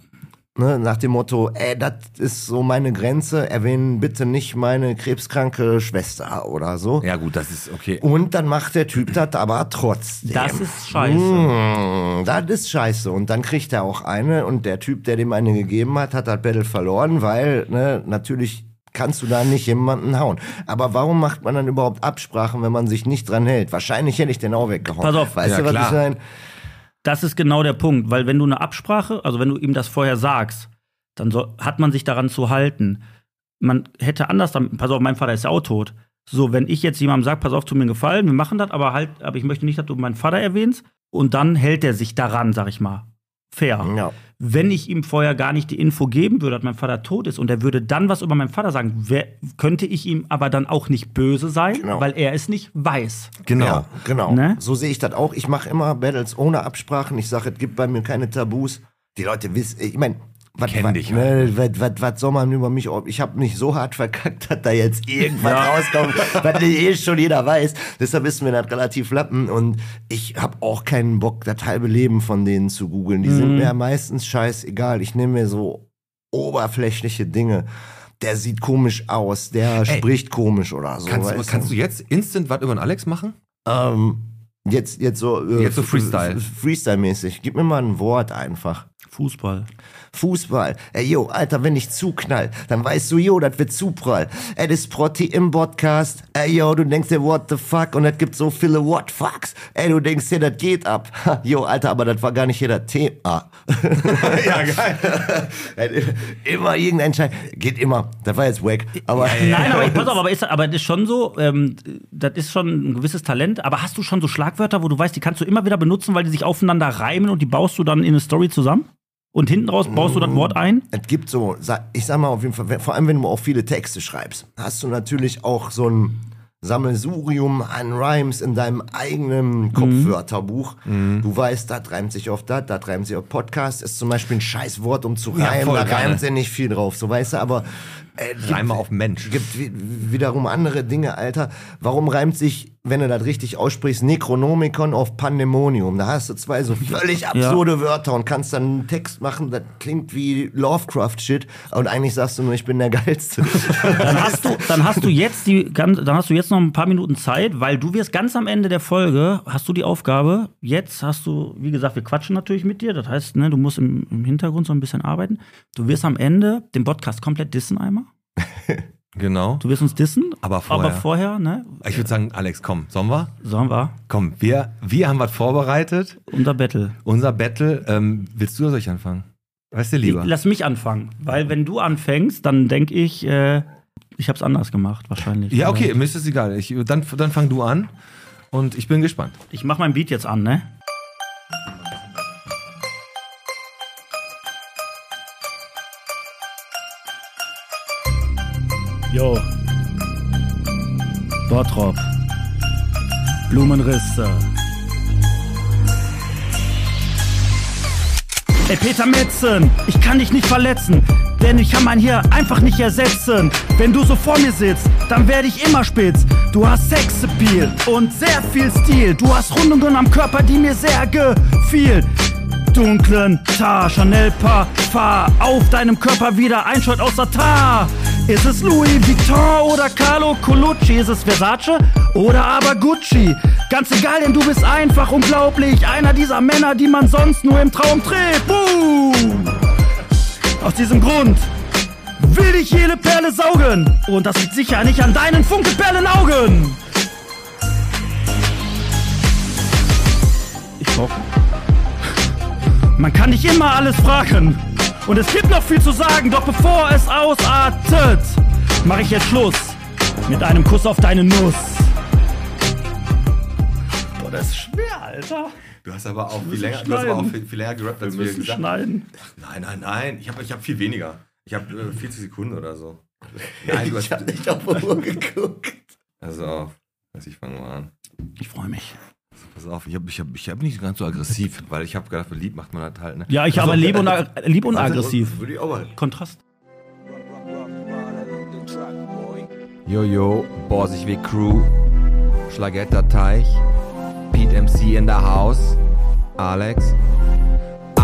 Ne, nach dem Motto, ey, das ist so meine Grenze, erwähnen bitte nicht meine krebskranke Schwester oder so. Ja, gut, das ist okay. Und dann macht der Typ das aber trotzdem. das ist scheiße. Mm, das ist scheiße. Und dann kriegt er auch eine und der Typ, der dem eine gegeben hat, hat das Battle verloren, weil, ne, natürlich kannst du da nicht jemanden hauen. Aber warum macht man dann überhaupt Absprachen, wenn man sich nicht dran hält? Wahrscheinlich hätte ich den auch weggehauen. Pass auf. Weißt Ja, du, was klar. ich meine? Das ist genau der Punkt, weil wenn du eine Absprache, also wenn du ihm das vorher sagst, dann soll, hat man sich daran zu halten. Man hätte anders, damit, pass auf, mein Vater ist ja auch tot. So, wenn ich jetzt jemandem sage, pass auf, tu mir einen Gefallen, wir machen das, aber halt, aber ich möchte nicht, dass du meinen Vater erwähnst, und dann hält er sich daran, sag ich mal. Fair. Ja. Wenn ich ihm vorher gar nicht die Info geben würde, dass mein Vater tot ist und er würde dann was über meinen Vater sagen, wer, könnte ich ihm aber dann auch nicht böse sein, Genau. weil er es nicht weiß. Genau. Ja, genau. Ne? So sehe ich das auch. Ich mache immer Battles ohne Absprachen. Ich sage, es gibt bei mir keine Tabus. Die Leute wissen, ich meine, was Kenn was- dich ne, was- was- was soll man über mich? Ich habe nicht so hart verkackt, dass da jetzt irgendwas rauskommt, was eh schon jeder weiß. Deshalb ist mir das relativ lappen und ich habe auch keinen Bock, das halbe Leben von denen zu googeln. Die Mhm. sind mir meistens scheißegal. Ich nehme mir so oberflächliche Dinge. Der sieht komisch aus, der spricht komisch oder so. Kannst, du, kannst du jetzt instant was über den Alex machen? ähm, jetzt, jetzt so. äh, Jetzt so Freestyle. Freestyle-mäßig. Gib mir mal ein Wort einfach. Fußball. Fußball. Ey, yo, Alter, wenn ich zuknall, dann weißt du, yo, das wird zu prall. Ey, das ist Protti im Podcast. Ey, yo, du denkst dir, what the fuck? Und es gibt so viele what fucks. Ey, du denkst dir, das geht ab. Ha, yo, Alter, aber das war gar nicht hier das Thema. ja, geil. immer irgendein Scheiß. Geht immer. Das war jetzt wack. Aber Nein, aber ich, pass auf, aber, ist, aber das ist schon so, ähm, das ist schon ein gewisses Talent. Aber hast du schon so Schlagwörter, wo du weißt, die kannst du immer wieder benutzen, weil die sich aufeinander reimen und die baust du dann in eine Story zusammen? Und hinten raus baust du das Wort ein? Es gibt so, ich sag mal auf jeden Fall, vor allem wenn du auch viele Texte schreibst, hast du natürlich auch so ein Sammelsurium an Rhymes in deinem eigenen Kopfwörterbuch. Du weißt, das reimt sich auf das, das reimt sich auf Podcast, ist zum Beispiel ein scheiß Wort, um zu Ja, reimen, voll da reimt ja nicht viel drauf, so weißt du, aber äh, gibt- Reim mal auf Mensch. gibt wi- wiederum andere Dinge, Alter. Warum reimt sich, wenn du das richtig aussprichst, Necronomicon auf Pandemonium? Da hast du zwei so völlig absurde Wörter und kannst dann einen Text machen, das klingt wie Lovecraft-Shit und eigentlich sagst du nur, ich bin der Geilste. Dann hast du, dann hast du jetzt die, dann hast du jetzt noch ein paar Minuten Zeit, weil du wirst ganz am Ende der Folge, hast du die Aufgabe, jetzt hast du, wie gesagt, wir quatschen natürlich mit dir, das heißt, ne, du musst im, im Hintergrund so ein bisschen arbeiten. Du wirst am Ende den Podcast komplett dissen einmal. Genau. Du wirst uns dissen. Aber vorher. Aber vorher, ne? Ich würde sagen, Alex, komm, sollen wir? Sollen wir? Komm, wir, wir haben was vorbereitet. Unser Battle. Unser Battle. Ähm, willst du oder soll ich anfangen? Weißt du lieber? Lass mich anfangen. Weil wenn du anfängst, dann denke ich, äh, ich hab's anders gemacht, wahrscheinlich. Ja, okay, mir ist es egal. Ich, dann, dann fang du an und ich bin gespannt. Ich mach mein Beat jetzt an, ne? Jo. Bottrop. Blumenrisse. Ey, Peter Metzen, ich kann dich nicht verletzen, denn ich kann mein hier einfach nicht ersetzen. Wenn du so vor mir sitzt, dann werde ich immer spitz. Du hast Sexappeal und sehr viel Stil. Du hast Rundungen am Körper, die mir sehr gefielen. Dunklen Tar, Chanel Parfum auf deinem Körper wieder ein Shot aus Satar. Ist es Louis Vuitton oder Carlo Colucci? Ist es Versace oder aber Gucci? Ganz egal, denn du bist einfach unglaublich. Einer dieser Männer, die man sonst nur im Traum trägt. Boom! Aus diesem Grund will ich jede Perle saugen. Und das liegt sicher nicht an deinen Funkelperlenaugen. Ich hoffe. Man kann nicht immer alles fragen. Und es gibt noch viel zu sagen, doch bevor es ausartet, mache ich jetzt Schluss mit einem Kuss auf deine Nuss. Boah, das ist schwer, Alter. Du hast aber auch viel länger, du hast aber auch viel, viel länger gerappt, als Wir wir gesagt schneiden. Nein, nein, nein. Ich habe ich hab viel weniger. Ich habe äh, 40 Sekunden oder so. Nein, du hast. ich hab nicht auf Uhr geguckt. Also auf. Also ich fange mal an. Ich freue mich. Pass auf, ich habe ich hab, ich hab nicht ganz so aggressiv, weil ich habe gedacht, lieb macht man das halt. Ne? Ja, ich aber lieb und, ag- lieb und aggressiv. Würde ich auch mal. Kontrast. Jojo, Borsig Weg Crew, Schlagetter Teich, Pete MC in der Haus. Alex.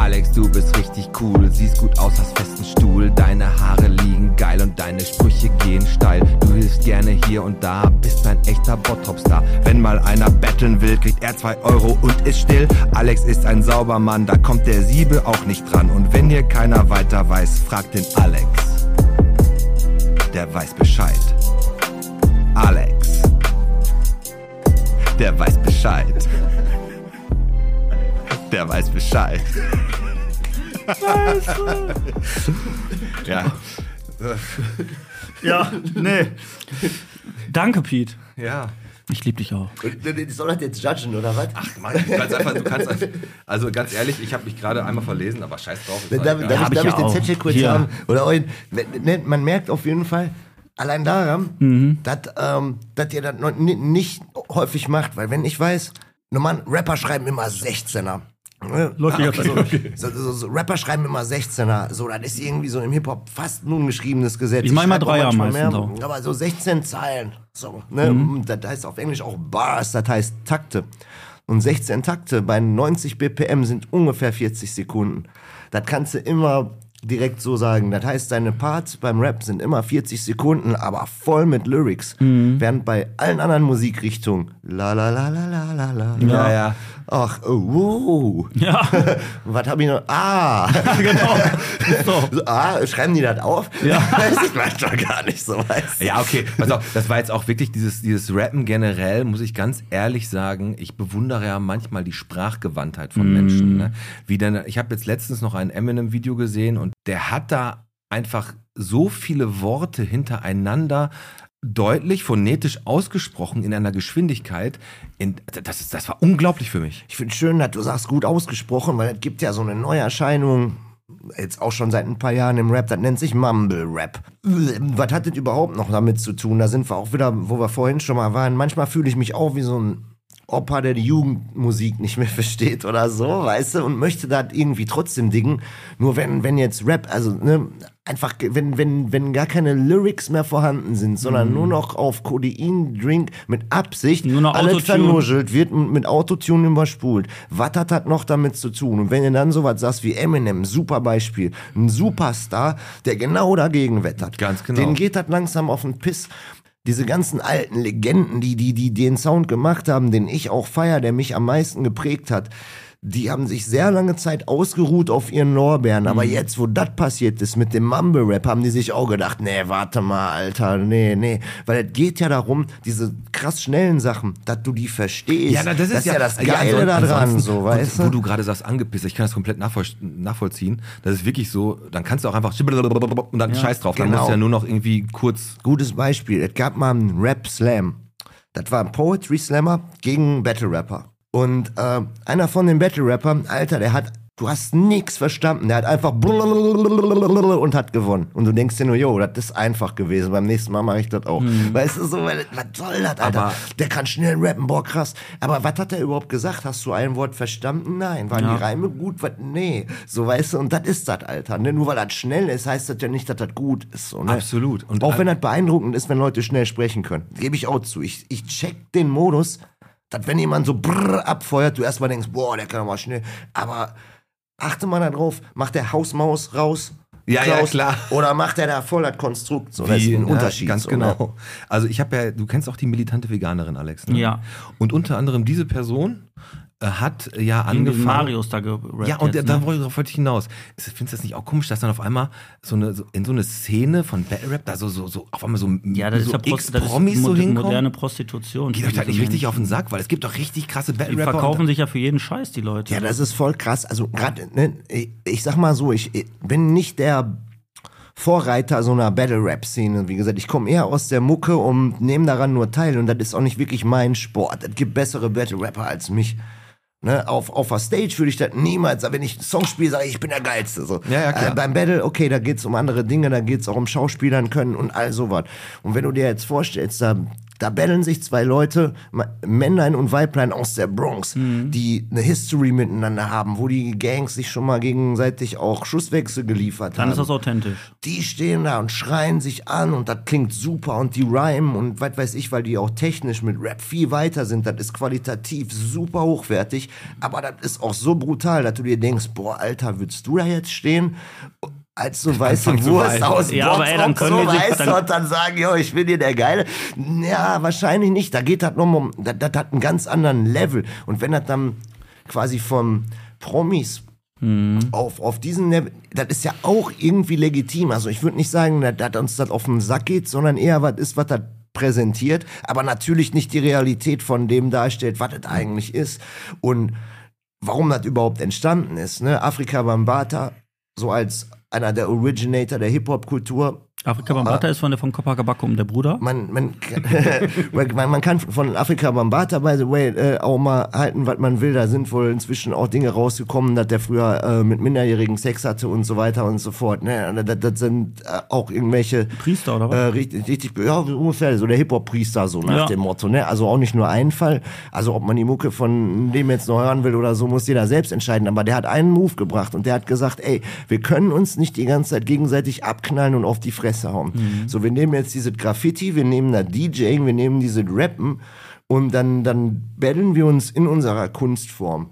Alex, du bist richtig cool, siehst gut aus, hast festen Stuhl, deine Haare liegen geil und deine Sprüche gehen steil. Du hilfst gerne hier und da, bist ein echter Bottrop-Star. Wenn mal einer betteln will, kriegt er zwei Euro und ist still. Alex ist ein sauber Mann, da kommt der Siebe auch nicht dran. Und wenn hier keiner weiter weiß, fragt den Alex. Der weiß Bescheid. Alex. Der weiß Bescheid. Der weiß Bescheid. Ja. Ja, nee. Danke, Pete. Ja. Ich liebe dich auch. Ich soll das jetzt judgen, oder was? Ach Mann, du kannst einfach, du kannst einfach, also ganz ehrlich, ich habe mich gerade einmal verlesen, aber scheiß drauf. ist Darf, darf, ich, ich darf ich ja den. Zettel kurz Hier. haben? Oder euren, ne, man merkt auf jeden Fall, allein daran, dass ähm, dass ihr das nicht häufig macht, weil wenn ich weiß, normal Rapper schreiben immer 16er. Läuft die ganze so, Zeit. so, so, so, Rapper schreiben immer 16er. So, das ist irgendwie so im Hip-Hop fast ein ungeschriebenes Gesetz. Ich schreib auch Dreier manchmal meistens mehr, auch. Aber so 16 Zeilen. So, ne? Mhm. Das heißt auf Englisch auch Bars, das heißt Takte. Und 16 Takte bei 90 BPM sind ungefähr 40 Sekunden. Das kannst du immer direkt so sagen. Das heißt, deine Parts beim Rap sind immer 40 Sekunden, aber voll mit Lyrics. Mhm. Während bei allen anderen Musikrichtungen la la la la la la la. Ja, ja. Ach, oh, wow. Ja, Was habe ich noch? Ah, genau. So. ah, schreiben die das auf? Ja. Das ist manchmal gar nicht so, weißt du? Ja, okay. Pass auf, das war jetzt auch wirklich dieses, dieses Rappen generell, muss ich ganz ehrlich sagen. Ich bewundere ja manchmal die Sprachgewandtheit von Menschen. Ne? Wie denn, ich habe jetzt letztens noch ein Eminem-Video gesehen und der hat da einfach so viele Worte hintereinander deutlich, phonetisch ausgesprochen in einer Geschwindigkeit. In, das, das war unglaublich für mich. Ich finde schön, dass du sagst, gut ausgesprochen, weil es gibt ja so eine Neuerscheinung, jetzt auch schon seit ein paar Jahren im Rap, das nennt sich Mumble Rap. Was hat das überhaupt noch damit zu tun? Da sind wir auch wieder, wo wir vorhin schon mal waren. Manchmal fühle ich mich auch wie so ein Opa, der die Jugendmusik nicht mehr versteht oder so, weißt du, und möchte das irgendwie trotzdem dingen. Nur wenn, wenn jetzt Rap, also ne, einfach, wenn, wenn, wenn gar keine Lyrics mehr vorhanden sind, sondern nur noch auf Codein-Drink mit Absicht Nur noch alles vernuschelt wird und mit Autotune überspult. Was hat das noch damit zu tun? Und wenn ihr dann sowas sagst wie Eminem, super Beispiel, ein Superstar, der genau dagegen wettert. Ganz genau. Den geht das langsam auf den Piss. Diese ganzen alten Legenden, die, die, die den Sound gemacht haben, den ich auch feier, der mich am meisten geprägt hat, die haben sich sehr lange Zeit ausgeruht auf ihren Lorbeeren. Aber jetzt, wo das passiert ist mit dem Mumble-Rap, haben die sich auch gedacht, nee, warte mal, Alter, nee, nee. Weil es geht ja darum, diese krass schnellen Sachen, dass du die verstehst. Ja, na, das ist, ja, das Geile ansonsten- da dran, ansonsten- so, weißt Wo du? du gerade sagst, angepisst, ich kann das komplett nachvoll nachvollziehen. Das ist wirklich so, dann kannst du auch einfach und dann scheiß drauf. Dann genau. musst du ja nur noch irgendwie kurz. Gutes Beispiel. Es gab mal einen Rap-Slam. Das war ein Poetry Slammer gegen Battle Rapper. Und äh, einer von den Battle Rappern, Alter, der hat, du hast nix verstanden. Der hat einfach und hat gewonnen. Und du denkst dir nur, jo, das ist einfach gewesen. Beim nächsten Mal mache ich das auch. Weißt du, so, was soll das, Alter? Aber- der kann schnell rappen, boah, krass. Aber was hat er überhaupt gesagt? Hast du ein Wort verstanden? Nein. Waren die Reime gut? Was? Nee. So, weißt du, und das ist das, Alter. Ne? Nur weil das schnell ist, heißt das ja nicht, dass das gut ist. So, ne? Absolut. Und auch al- wenn das beeindruckend ist, wenn Leute schnell sprechen können. Gebe ich auch zu. Ich, ich check den Modus, dass wenn jemand so brrr abfeuert, du erstmal denkst, boah, der kann aber schnell. Aber achte mal darauf, macht der Hausmaus raus? Ja, ja, klar. Oder macht er da voll das Konstrukt? So, das ist ein ja, Unterschied. Ganz so, genau. Ne? Also ich habe ja, du kennst auch die militante Veganerin, Alex. Ne? Ja. Und unter anderem diese Person hat ja angefangen. Marius da gerappt Ja, und jetzt, da ne? wollte ich, wollte ich hinaus. Ist- Findest du das nicht auch komisch, dass dann auf einmal so eine, so in so eine Szene von Battle Rap da so, so, so auf einmal so, Ja, das so ist ja Prost das ist X-Promis so hinkommen? moderne Prostitution. Geht euch diese nicht richtig auf den Sack? Weil es gibt doch richtig krasse Die Battle Rapper. verkaufen und- sich ja für jeden Scheiß, die Leute. Ja, das ist voll krass. Also gerade, ne, ich, ich sag mal so, ich, ich bin nicht der Vorreiter so einer Battle-Rap-Szene. Wie gesagt, ich komme eher aus der Mucke und nehme daran nur teil. Und das ist auch nicht wirklich mein Sport. Es gibt bessere Battle-Rapper als mich. Ne, auf, auf der Stage würde ich das niemals, wenn ich einen Song spiele, sage ich, ich bin der Geilste. So. Ja, ja, klar. Äh, beim Battle, okay, da geht's um andere Dinge, da geht's auch um Schauspielern können und all sowas. Und wenn du dir jetzt vorstellst, da Da betteln sich zwei Leute, Männlein und Weiblein aus der Bronx, Mhm. die eine History miteinander haben, wo die Gangs sich schon mal gegenseitig auch Schusswechsel geliefert Dann haben ist das authentisch. die stehen da und schreien sich an und das klingt super und die rhymen und was weiß ich, weil die auch technisch mit Rap viel weiter sind. Das ist qualitativ super hochwertig, aber das ist auch so brutal, dass du dir denkst, boah, Alter, würdest du da jetzt stehen? Als so weiße Wurst aus dem Ja, aber ey, dann können so die sich- dann- und dann sagen, jo, ich bin hier der Geile. Ja, wahrscheinlich nicht. Da geht das nochmal um, das, das hat einen ganz anderen Level. Und wenn das dann quasi von Promis auf, auf diesen Level, das ist ja auch irgendwie legitim. Also ich würde nicht sagen, dass, dass uns das auf den Sack geht, sondern eher was ist, was das präsentiert, aber natürlich nicht die Realität von dem darstellt, was das eigentlich ist und warum das überhaupt entstanden ist. Ne? Afrika Bambata, so als einer der Originator der Hip-Hop-Kultur, Afrika Bambata ist von der von Copacabacum, der Bruder. man, man, man, man kann von Afrika Bambata, by the way, äh, auch mal halten, was man will. Da sind wohl inzwischen auch Dinge rausgekommen, dass der früher äh, mit Minderjährigen Sex hatte und so weiter und so fort. Ne? Das, das sind äh, auch irgendwelche Priester oder was? äh, richtig, richtig, ja, ungefähr so der Hip-Hop-Priester, so nach Ja. dem Motto, ne? Also auch nicht nur ein Fall. Also ob man die Mucke von dem jetzt noch hören will oder so, muss jeder selbst entscheiden. Aber der hat einen Move gebracht und der hat gesagt, ey, wir können uns nicht die ganze Zeit gegenseitig abknallen und auf die Fresse hauen. Mhm. So, wir nehmen jetzt dieses Graffiti, wir nehmen da DJing, wir nehmen diese Rappen und dann, dann battlen wir uns in unserer Kunstform.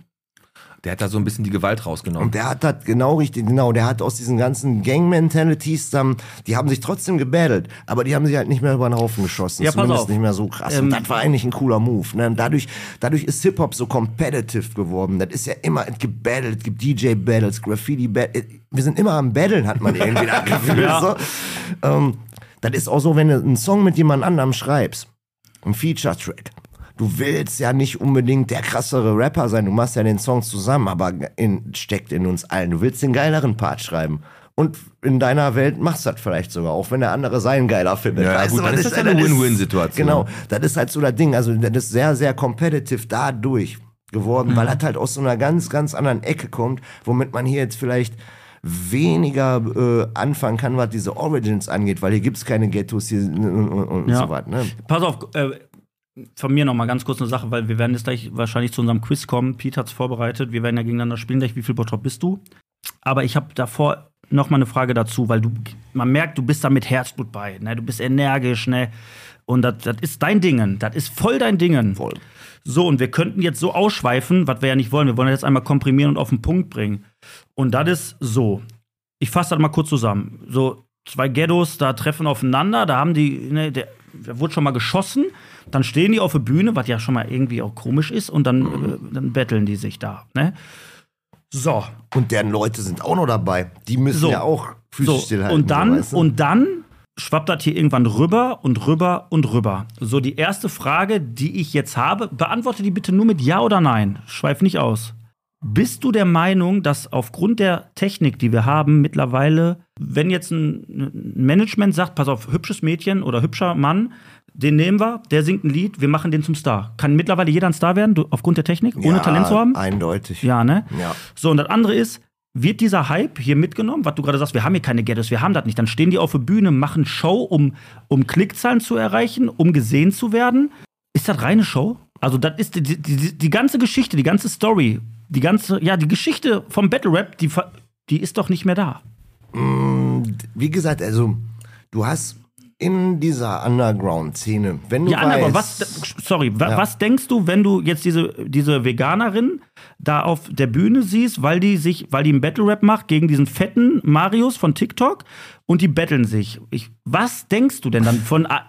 Der hat da so ein bisschen die Gewalt rausgenommen. Und der hat das genau richtig, genau, der hat aus diesen ganzen Gang-Mentalities, dann, die haben sich trotzdem gebattelt, aber die haben sich halt nicht mehr über den Haufen geschossen. Ja, Zumindest auf. nicht mehr so krass. Ähm, und das war eigentlich ein cooler Move. Ne? Dadurch, dadurch ist Hip-Hop so competitive geworden. Das ist ja immer, es gibt Battles, es gibt DJ-Battles, Graffiti-Battles. Wir sind immer am Battlen, hat man irgendwie das Gefühl. Ja. so. Ähm, das ist auch so, wenn du einen Song mit jemand anderem schreibst, ein Feature-Track. Du willst ja nicht unbedingt der krassere Rapper sein, du machst ja den Song zusammen, aber in, steckt in uns allen. Du willst den geileren Part schreiben. Und in deiner Welt machst du das vielleicht sogar, auch wenn der andere seinen geiler findet. Ja, weißt gut, du, dann das ist das ja eine das Win-Win-Situation. Genau, das ist halt so das Ding. Also das ist sehr, sehr competitive dadurch geworden, weil das halt aus so einer ganz, ganz anderen Ecke kommt, womit man hier jetzt vielleicht weniger äh, anfangen kann, was diese Origins angeht, weil hier gibt's keine Ghettos hier und, und, Ja. so was. Ne? Pass auf, äh, von mir noch mal ganz kurz eine Sache, weil wir werden jetzt gleich wahrscheinlich zu unserem Quiz kommen. Pete hat's vorbereitet. Wir werden ja gegeneinander spielen gleich. Wie viel Bottrop bist du? Aber ich habe davor noch mal eine Frage dazu, weil du, man merkt, du bist da mit Herzblut bei. Ne? Du bist energisch, ne? Und das das ist dein Dingen. Das ist voll dein Dingen. Voll. So, und wir könnten jetzt so ausschweifen, was wir ja nicht wollen. Wir wollen das jetzt einmal komprimieren und auf den Punkt bringen. Und das ist so. Ich fasse das mal kurz zusammen. So, zwei Ghettos da treffen aufeinander, da haben die, ne, der, da wurde schon mal geschossen, dann stehen die auf der Bühne, was ja schon mal irgendwie auch komisch ist, und dann, äh, dann betteln die sich da. Ne? So, Und deren Leute sind auch noch dabei. Die müssen So. ja auch Füße so, stillhalten. und dann, so, weißt du? und dann schwappt das hier irgendwann rüber und rüber und rüber. So, die erste Frage, die ich jetzt habe, beantworte die bitte nur mit Ja oder Nein. Schweif nicht aus. Bist du der Meinung, dass aufgrund der Technik, die wir haben, mittlerweile, wenn jetzt ein Management sagt, pass auf, hübsches Mädchen oder hübscher Mann, den nehmen wir, der singt ein Lied, wir machen den zum Star. Kann mittlerweile jeder ein Star werden, du, aufgrund der Technik, ohne ja, Talent zu haben? Eindeutig. Ja, ne? Ja. So, und das andere ist, wird dieser Hype hier mitgenommen, was du gerade sagst, wir haben hier keine Ghettos, wir haben das nicht. Dann stehen die auf der Bühne, machen Show, um, um Klickzahlen zu erreichen, um gesehen zu werden. Ist das reine Show? Also, das ist die, die, die, die ganze Geschichte, die ganze Story, die ganze, ja, die Geschichte vom Battle Rap, die, die ist doch nicht mehr da. Wie gesagt, also du hast in dieser Underground-Szene, wenn du Ja, weißt, aber was, sorry, Ja. was denkst du, wenn du jetzt diese, diese Veganerin da auf der Bühne siehst, weil die sich, weil die einen Battle Rap macht gegen diesen fetten Marius von TikTok und die betteln sich. Ich, was denkst du denn dann von, ah,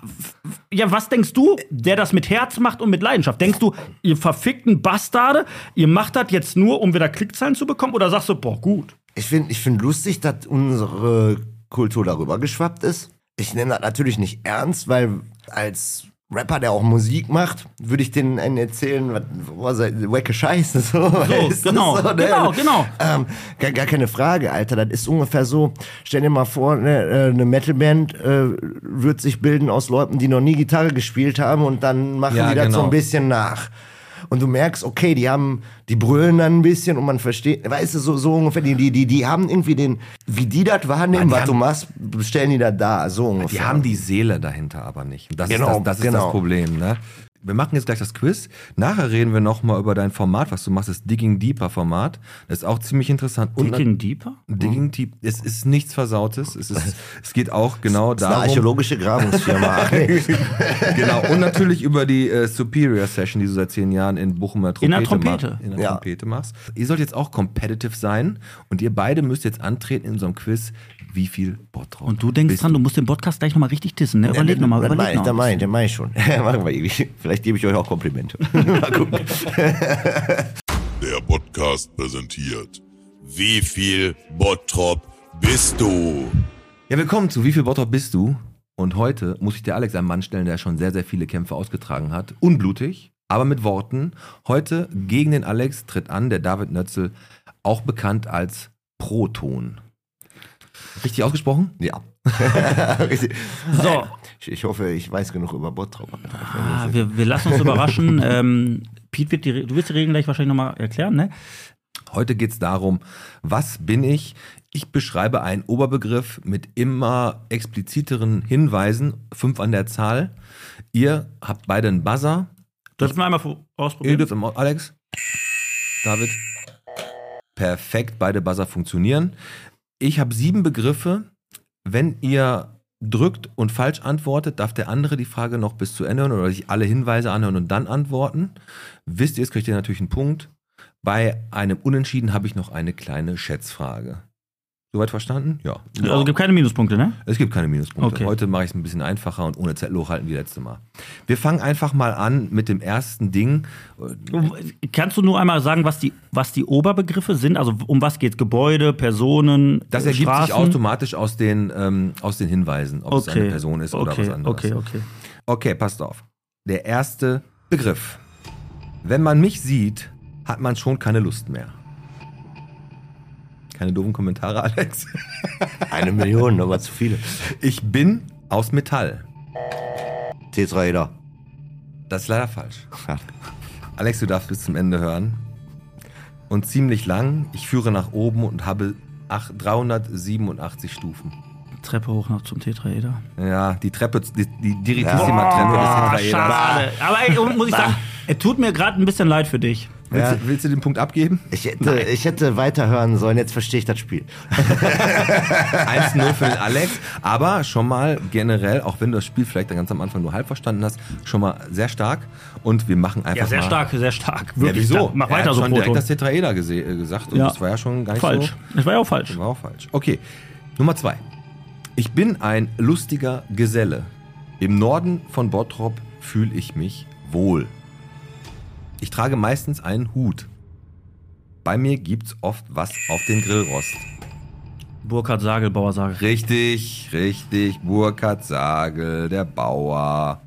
ja, was denkst du, der das mit Herz macht und mit Leidenschaft? Denkst du, ihr verfickten Bastarde, ihr macht das jetzt nur, um wieder Klickzahlen zu bekommen oder sagst du, boah, gut? Ich finde ich find lustig, dass unsere Kultur darüber geschwappt ist. Ich nehme das natürlich nicht ernst, weil als Rapper, der auch Musik macht, würde ich denen einen erzählen, was, was wecke Scheiße. So, du, genau, ne? genau, genau. Ähm, gar, gar keine Frage, Alter. Das ist ungefähr so, stell dir mal vor, ne, äh, eine Metalband äh, wird sich bilden aus Leuten, die noch nie Gitarre gespielt haben und dann machen Ja, die das so genau. ein bisschen nach. Und du merkst, okay, die haben, die brüllen dann ein bisschen und man versteht, weißt du, so, so ungefähr, die, die, die, die haben irgendwie den, wie die das wahrnehmen, was du haben- machst, stellen die das da, so ungefähr. Die haben die Seele dahinter aber nicht. Das Genau, ist, das, das, ist genau. das Problem. Ne? Wir machen jetzt gleich das Quiz. Nachher reden wir nochmal über dein Format, was du machst, das Digging Deeper Format. Das ist auch ziemlich interessant. Und Digging Deeper? Digging Deep, es ist nichts Versautes. Es, ist, es geht auch genau Das ist eine darum. archäologische Grabungsfirma. Genau. Und natürlich über die äh, Superior Session, die du seit zehn Jahren in Bochum in der In der Trompete, Trompete. mach- in der Ja. Trompete machst. Ihr sollt jetzt auch competitive sein und ihr beide müsst jetzt antreten in unserem Quiz, wie viel Bottrop. Und du denkst bist dran, du musst den Podcast gleich nochmal richtig dissen, ne? Überleg nochmal, überleg mach ich, das mach nochmal. ich, mach ich schon. Machen wir irgendwie. Vielleicht gebe ich euch auch Komplimente. Mal gucken. Der Podcast präsentiert. Wie viel Bottrop bist du? Ja, willkommen zu Wie viel Bottrop bist du? Und heute muss ich dir Alex einen Mann stellen, der schon sehr, sehr viele Kämpfe ausgetragen hat. Unblutig, aber mit Worten. Heute gegen den Alex tritt an der David Nötzel, auch bekannt als Proton. Richtig ausgesprochen? Ja. So, Ich, ich hoffe, ich weiß genug über Bottrop. ah, wir, wir lassen uns überraschen. ähm, Pete, wird die, du wirst die Regeln gleich wahrscheinlich nochmal erklären, ne? Heute geht es darum, was bin ich? Ich beschreibe einen Oberbegriff mit immer expliziteren Hinweisen, fünf an der Zahl. Ihr habt beide einen Buzzer. Dürfen wir einmal vor- Ihr ausprobieren? dürft im- Alex, David. Perfekt, beide Buzzer funktionieren. Ich habe sieben Begriffe. Wenn ihr drückt und falsch antwortet, darf der andere die Frage noch bis zu Ende hören oder sich alle Hinweise anhören und dann antworten. Wisst ihr es, kriegt ihr natürlich einen Punkt. Bei einem Unentschieden habe ich noch eine kleine Schätzfrage. Soweit verstanden? Ja. Also gibt keine Minuspunkte, ne? Es gibt keine Minuspunkte. Okay. Heute mache ich es ein bisschen einfacher und ohne Zettel hochhalten wie letztes Mal. Wir fangen einfach mal an mit dem ersten Ding. Kannst du nur einmal sagen, was die, was die Oberbegriffe sind? Also um was geht Gebäude, Personen, Das ergibt Straßen? sich automatisch aus den, ähm, aus den Hinweisen, ob es eine Person ist oder okay, was anderes. Okay, okay. Okay, passt auf. Der erste Begriff. Wenn man mich sieht, hat man schon keine Lust mehr. Keine doofen Kommentare, Alex. Eine Million, aber zu viele. Ich bin aus Metall. Tetraeder. Das ist leider falsch. Alex, du darfst bis zum Ende hören. Und ziemlich lang. Ich führe nach oben und habe ach- 387 Stufen. Treppe hoch noch zum Tetraeder. Ja, die Treppe, die, die Diritissima-Treppe des Ah, Tetraeders. schade. Aber ey, muss ich sagen, es tut mir gerade ein bisschen leid für dich. Willst, Ja. du, willst du den Punkt abgeben? Ich hätte, ich hätte weiterhören sollen, jetzt verstehe ich das Spiel. 1-0 für den Alex. Aber schon mal generell, auch wenn du das Spiel vielleicht ganz am Anfang nur halb verstanden hast, schon mal sehr stark. Und wir machen einfach Ja, sehr mal stark, sehr stark. Ja, Wirklich, wieso? da- Mach er weiter hat so, schon direkt Proton. das Tetraeder äh, gesagt und Ja. das war ja schon gar nicht Falsch. so. Das war ja auch falsch. War auch falsch. Okay, Nummer zwei. Ich bin ein lustiger Geselle. Im Norden von Bottrop fühle ich mich wohl. Ich trage meistens einen Hut. Bei mir gibt's oft was auf den Grillrost. Burkhard Sagel, Bauer Sagel. Richtig, richtig. Burkhard Sagel, der Bauer.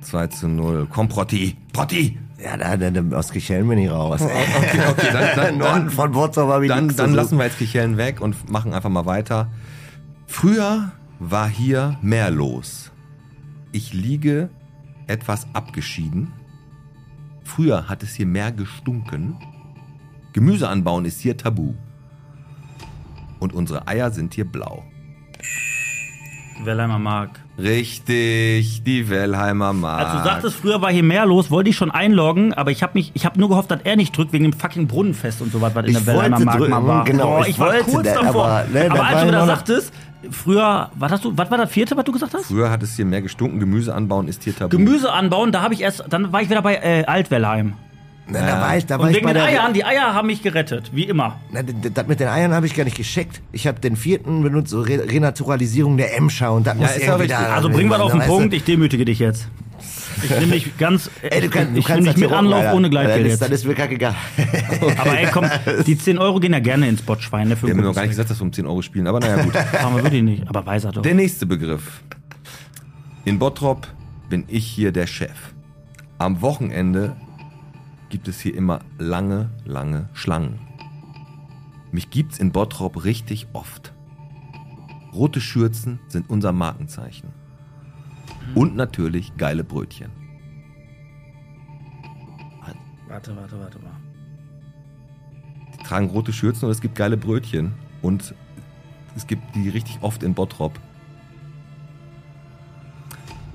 2 zu 0. Komm, Protti. Protti! Ja, da, da, da aus Kicheln bin ich raus. Okay, okay, dann, dann, Norden dann, von Bottrop habe ich dann, dann lassen wir jetzt Kichellen weg und machen einfach mal weiter. Früher war hier mehr los. Ich liege etwas abgeschieden. Früher hat es hier mehr gestunken. Gemüse anbauen ist hier tabu. Und unsere Eier sind hier blau. Wellheimer Mark. Richtig, die Wellheimer Mark. Als du sagtest, früher war hier mehr los, wollte ich schon einloggen, aber ich habe mich, ich habe nur gehofft, dass er nicht drückt wegen dem fucking Brunnenfest und so was, was in Ich der Wellheimer Mark mal drücken, war. genau, Boah, ich ich war wollte kurz das, davor. aber, ne, aber als war du noch- sagtest, früher, was hast du, was war das vierte, was du gesagt hast? Früher hat es hier mehr gestunken, Gemüse anbauen ist hier tabu. Gemüse anbauen, da habe ich erst, dann war ich wieder bei äh, Altwellheim. Na, da war ich, da war Und ich wegen bei den der, Eiern, die Eier haben mich gerettet, wie immer. Na, das mit den Eiern habe ich gar nicht gescheckt. Ich habe den vierten benutzt, so Re Renaturalisierung der Emscher und das muss ja irgendwie richtig. da. Also bringen wir auf den weißt du? Punkt, ich demütige dich jetzt. Ich nehme dich ganz, Ey, du, kann, du ich kannst nehme dich mit Anlauf rocken, ohne Alter. Gleitgeld das ist, jetzt. ist mir kackegal. Aber ey, komm, die 10 Euro gehen ja gerne ins Botschwein. Ne, für Wir haben noch gar nicht gesagt, dass wir um 10 Euro spielen, aber naja gut. Machen wir wirklich nicht, aber weiß er doch. Der nächste Begriff. In Bottrop bin ich hier der Chef. Am Wochenende gibt es hier immer lange, lange Schlangen. Mich gibt's in Bottrop richtig oft. Rote Schürzen sind unser Markenzeichen. Und natürlich geile Brötchen. Warte, warte, warte mal. Die tragen rote Schürzen und es gibt geile Brötchen. Und es gibt die richtig oft in Bottrop.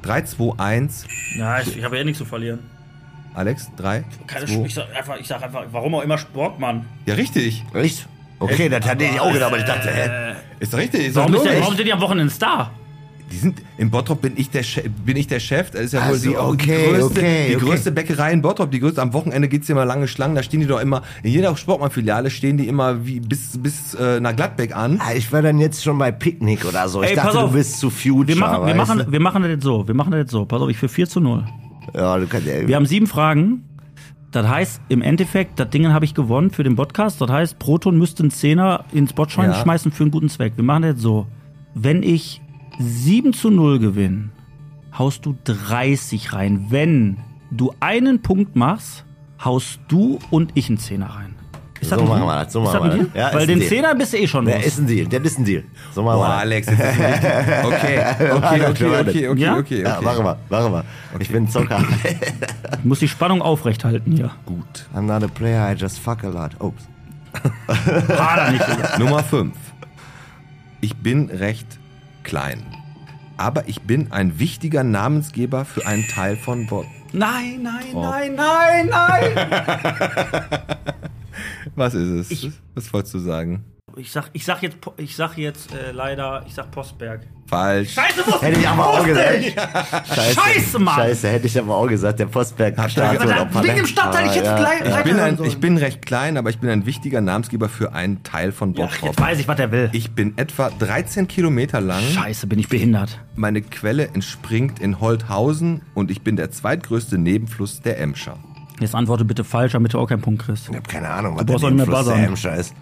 3, 2, 1. Ja, ich, ich habe ja nichts zu verlieren. Alex, 3, Keine 2. ich, sag einfach, ich sag einfach, warum auch immer Sportmann. Ja, richtig. Echt? Okay, das hatte ich auch gedacht, aber ich dachte, hä? Ist doch richtig. Ist Warum, doch ist der, warum sind die am Wochenende Star? Die sind, in Bottrop bin ich der, Chef, bin ich der Chef. Das ist ja wohl Also, die, okay, die, größte, okay, die okay. größte Bäckerei in Bottrop. Die größte, am Wochenende gibt's hier immer lange Schlangen. Da stehen die doch immer, in jeder Sportmann-Filiale stehen die immer wie bis, bis äh, nach Gladbeck an. Ah, Ich war dann jetzt schon bei Picknick oder so. Ich Ey, dachte, auf. du bist zu Future. Wir machen, wir, machen, wir machen das jetzt so. Wir machen das jetzt so. Pass auf, ich für 4 zu 0. du? Ja, du kannst ja. Wir haben sieben Fragen. Das heißt, im Endeffekt, das Ding habe ich gewonnen für den Podcast. Das heißt, Proton müsste einen Zehner ins Botschwein Ja. schmeißen für einen guten Zweck. Wir machen das jetzt so. Wenn ich 7 zu 0 gewinne, haust du 30 rein. Wenn du einen Punkt machst, haust du und ich einen Zehner rein. Ist So machen wir das, so machen wir das. Ja, Weil den. Zehner bist du eh schon Der los. ist ein Deal, der ist ein Deal. So machen Boah, wir das. Alex, jetzt ist es richtig. Okay, okay, okay, okay, okay, Ja? okay, Ja, okay. machen wir, machen wir. Ich bin Zocker. Ich muss die Spannung aufrechthalten hier. Gut. I'm not a player, I just fuck a lot. Ups. Hader nicht. Nummer 5. Ich bin recht klein. Aber ich bin ein wichtiger Namensgeber für einen Teil von Bot. Nein, nein, nein, nein, nein. Was ist es? Ich- Was wolltest du sagen? Ich sag, ich sag jetzt, ich sag jetzt äh, leider, ich sag Postberg. Falsch. Scheiße, muss Hätte ich aber auch gesagt. Scheiße, Scheiße, Mann. Scheiße, hätte ich aber auch gesagt, der Postberg Statue gesagt, oder wegen dem Stadtteil, ich hätte ja. gleich- Ich bin, ein, ich bin recht klein, aber ich bin ein wichtiger Namensgeber für einen Teil von Bottrop. jetzt weiß ich, was er will. Ich bin etwa 13 Kilometer lang. Scheiße, bin ich behindert. Meine Quelle entspringt in Holthausen und ich bin der zweitgrößte Nebenfluss der Emscher. Jetzt antworte bitte falsch, damit du auch keinen Punkt kriegst. Ich hab keine Ahnung, was brauchst der auch nicht mehr Nebenfluss der. Emscher ist.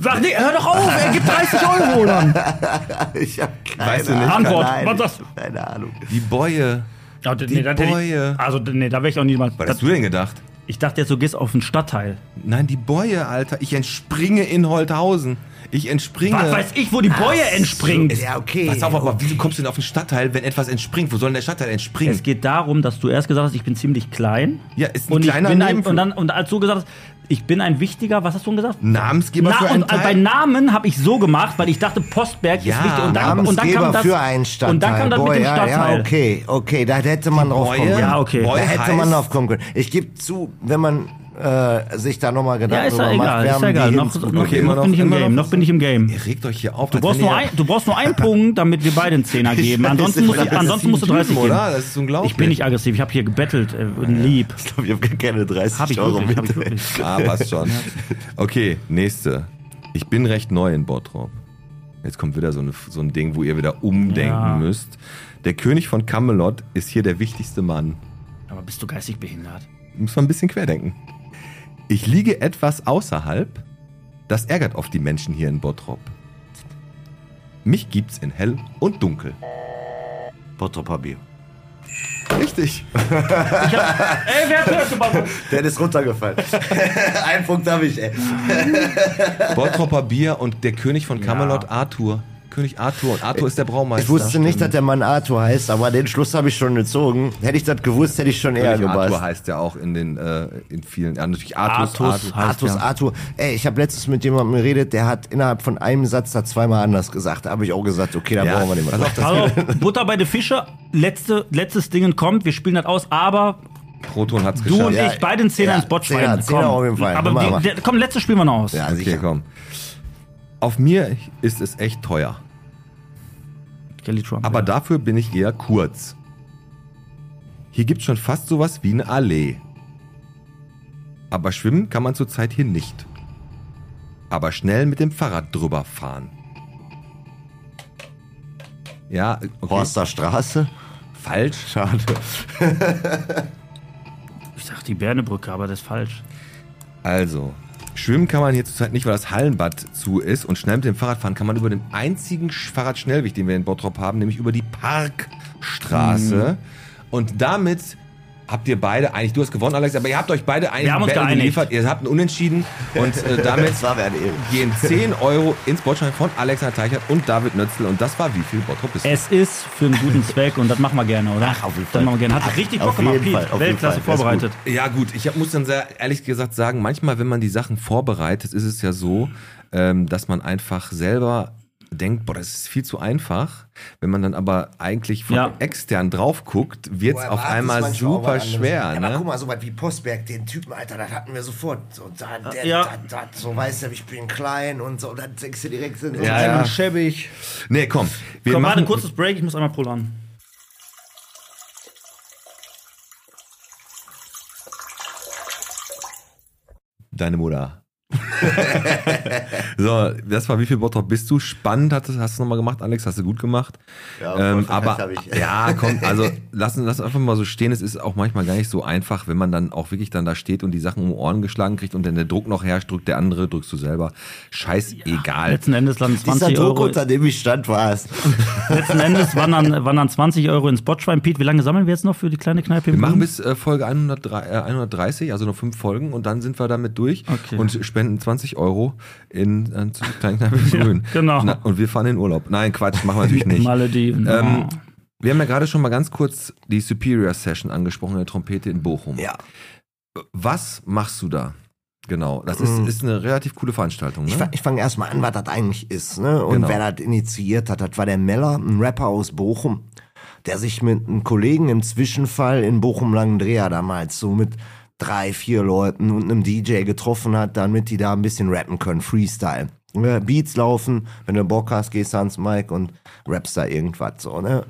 Sag, nee, hör doch auf, er gibt 30 Euro dann. Ich hab keine Weißt du nicht? Ahnung. Antwort, Nein, was sagst du? Keine Ahnung. Die Bäue. Ja, Die nee, Bäue. Ich, also, nee, da wäre ich auch niemals. Was hast du denn gedacht? Ich dachte jetzt, du gehst auf den Stadtteil. Nein, die Bäue, Alter. Ich entspringe in Holthausen. Ich entspringe. Was weiß ich, wo die Bäue entspringt? Ja, okay. Pass auf, aber wieso kommst du denn auf den Stadtteil, wenn etwas entspringt? Wo soll denn der Stadtteil entspringen? Es geht darum, dass du erst gesagt hast, ich bin ziemlich klein. Ja, ist ein und ich kleiner bin ein, und, dann, und als du gesagt hast, ich bin ein wichtiger, was hast du denn gesagt? Namensgeber Na, für einen und äh, bei Teil? Namen habe ich so gemacht, weil ich dachte, Postberg Ja, ist wichtig. Und dann, und dann kam das, für einen Stadtteil. Und dann kam das Boah, mit dem ja, Stadtteil. Ja, okay, okay, da hätte man drauf kommen können. Ja, okay. Da hätte man drauf kommen können. Ich gebe zu, wenn man äh, sich da nochmal Ja, Gedanken ist ja drüber macht, egal, ist ja egal. Noch, noch, Okay, immer noch bin ich im Game, noch- bin ich im Game. Ihr regt euch hier auf. Du brauchst, nur ein, du brauchst nur einen Punkt, damit wir beide einen Zehner geben. Ansonsten musst, du- ansonsten musst du 30 geben. oder? Das ist unglaublich. Ich bin nicht aggressiv, ich habe hier gebettelt, äh, lieb. Ich glaube, ich habe keine 30 Hab ich Euro wirklich, hab ich wirklich. Ah, passt schon. Okay, nächste. Ich bin recht neu in Bottrop. Jetzt kommt wieder so, eine, so ein Ding, wo ihr wieder umdenken Ja. müsst. Der König von Camelot ist hier der wichtigste Mann. Aber bist du geistig behindert? Muss man ein bisschen querdenken. Ich liege etwas außerhalb. Das ärgert oft die Menschen hier in Bottrop. Mich gibt's in hell und dunkel. Bottroper Bier. Richtig. Ey, wer hat das gemacht? Der ist runtergefallen. Ein Punkt habe ich, ey. Bottropper Bier und der König von Camelot, Arthur. König Arthur. Und Arthur ist der Braumeister. Ich wusste nicht, dass der Mann Arthur heißt, aber den Schluss habe ich schon gezogen. Hätte ich das gewusst, hätte ich schon eher König Arthur heißt ja auch in den äh, in vielen. Ja, natürlich. Artus Artus. heißt Arthurs ja. Arthur. Ey, ich habe letztens mit jemandem geredet, der hat innerhalb von einem Satz da zweimal anders gesagt. Da habe ich auch gesagt, okay, da Ja, brauchen wir nicht mehr. pass auf, das Also, Butter bei den Fische, letzte, letztes Ding kommt, wir spielen das aus, aber Proton hat's du geschafft. und Ja, ich, beide einen Zehner ja, ins Botschwein. Zehner, Zehner auf jeden Fall. Aber die, der, komm, letztes spielen wir noch aus. Ja, Okay, sicher. komm. Auf mir ist es echt teuer. Kelly Trump. Aber dafür bin ich eher kurz. Hier gibt's schon fast sowas wie eine Allee. Aber schwimmen kann man zurzeit hier nicht. Aber schnell mit dem Fahrrad drüber fahren. Ja, okay. Horster Straße? falsch. Schade. ich sag die Bernebrücke, aber das ist falsch. Also, schwimmen kann man hier zurzeit nicht, weil das Hallenbad zu ist. Und schnell mit dem Fahrrad fahren kann man über den einzigen Sch- Fahrradschnellweg, den wir in Bottrop haben, nämlich über die Parkstraße. Und damit habt ihr beide eigentlich, du hast gewonnen, Alex, aber ihr habt euch beide eigentlich Wir haben uns ein Battle geeinigt. geliefert. Ihr habt einen Unentschieden und äh, damit Das war mir eine Ehre. gehen 10 Euro ins Botschein von Alexander Teichert und David Nötzl. Und das war wie viel Bottrop ist? Es ist für einen guten Zweck und das machen wir gerne, oder? Ach, auf jeden Das Fall. machen wir gerne. Hat richtig Bock Auf gemacht, jeden Pete. Fall, auf jeden Weltklasse Fall. Das ist vorbereitet. Ja gut, ich hab, muss dann sehr ehrlich gesagt sagen, manchmal, wenn man die Sachen vorbereitet, ist es ja so, ähm, dass man einfach selber denkt, boah, das ist viel zu einfach. Wenn man dann aber eigentlich von Ja. extern drauf guckt, wird es auf einmal super schwer. Ja, aber Ne? guck mal, so was wie Postberg, den Typen, Alter, das hatten wir sofort. So, da, der, Ja. da, da, so weißt du, ich bin klein und so, dann denkst du direkt, sind so Ja, ja. schäbig. Nee, komm. Wir Komm, warte, machen, ein kurzes Break, ich muss einmal pullern. Deine Mutter. so, das war wie viel Bottrop bist du? Spannend hast, du- hast du nochmal gemacht, Alex, hast du gut gemacht. Ja, ähm, aber ja, komm, also lass, lass einfach mal so stehen. Es ist auch manchmal gar nicht so einfach, wenn man dann auch wirklich dann da steht und die Sachen um Ohren geschlagen kriegt und dann der Druck noch herrscht, drückt der andere, drückst du selber. Scheißegal. Letzten Endes landen Dieser 20 Druck, Euro. unter dem ich stand, war es. Letzten Endes wandern, wandern 20 Euro ins Botschwein. Pete, wie lange sammeln wir jetzt noch für die kleine Kneipe? Wir machen bis äh, Folge 103, äh, 130, also noch fünf Folgen und dann sind wir damit durch Okay. und spenden 20 Euro in äh, zu Grün. genau. Na, und wir fahren in Urlaub. Nein, Quatsch, machen wir natürlich nicht. Malediven. Ähm, oh. wir haben ja gerade schon mal ganz kurz die Superior Session angesprochen, der Trompete in Bochum. Ja. Was machst du da? Genau, das ist, ist eine relativ coole Veranstaltung. Ich, Ne? fa- ich fange erstmal an, was das eigentlich ist. Ne? Und Genau. wer das initiiert hat, das war der Meller, ein Rapper aus Bochum, der sich mit einem Kollegen im Zwischenfall in Bochum-Langendreher damals so mit drei, vier Leuten und einem DJ getroffen hat, damit die da ein bisschen rappen können, Freestyle. Beats laufen, wenn du Bock hast, gehst ans Mic und rappst da irgendwas so. Ne?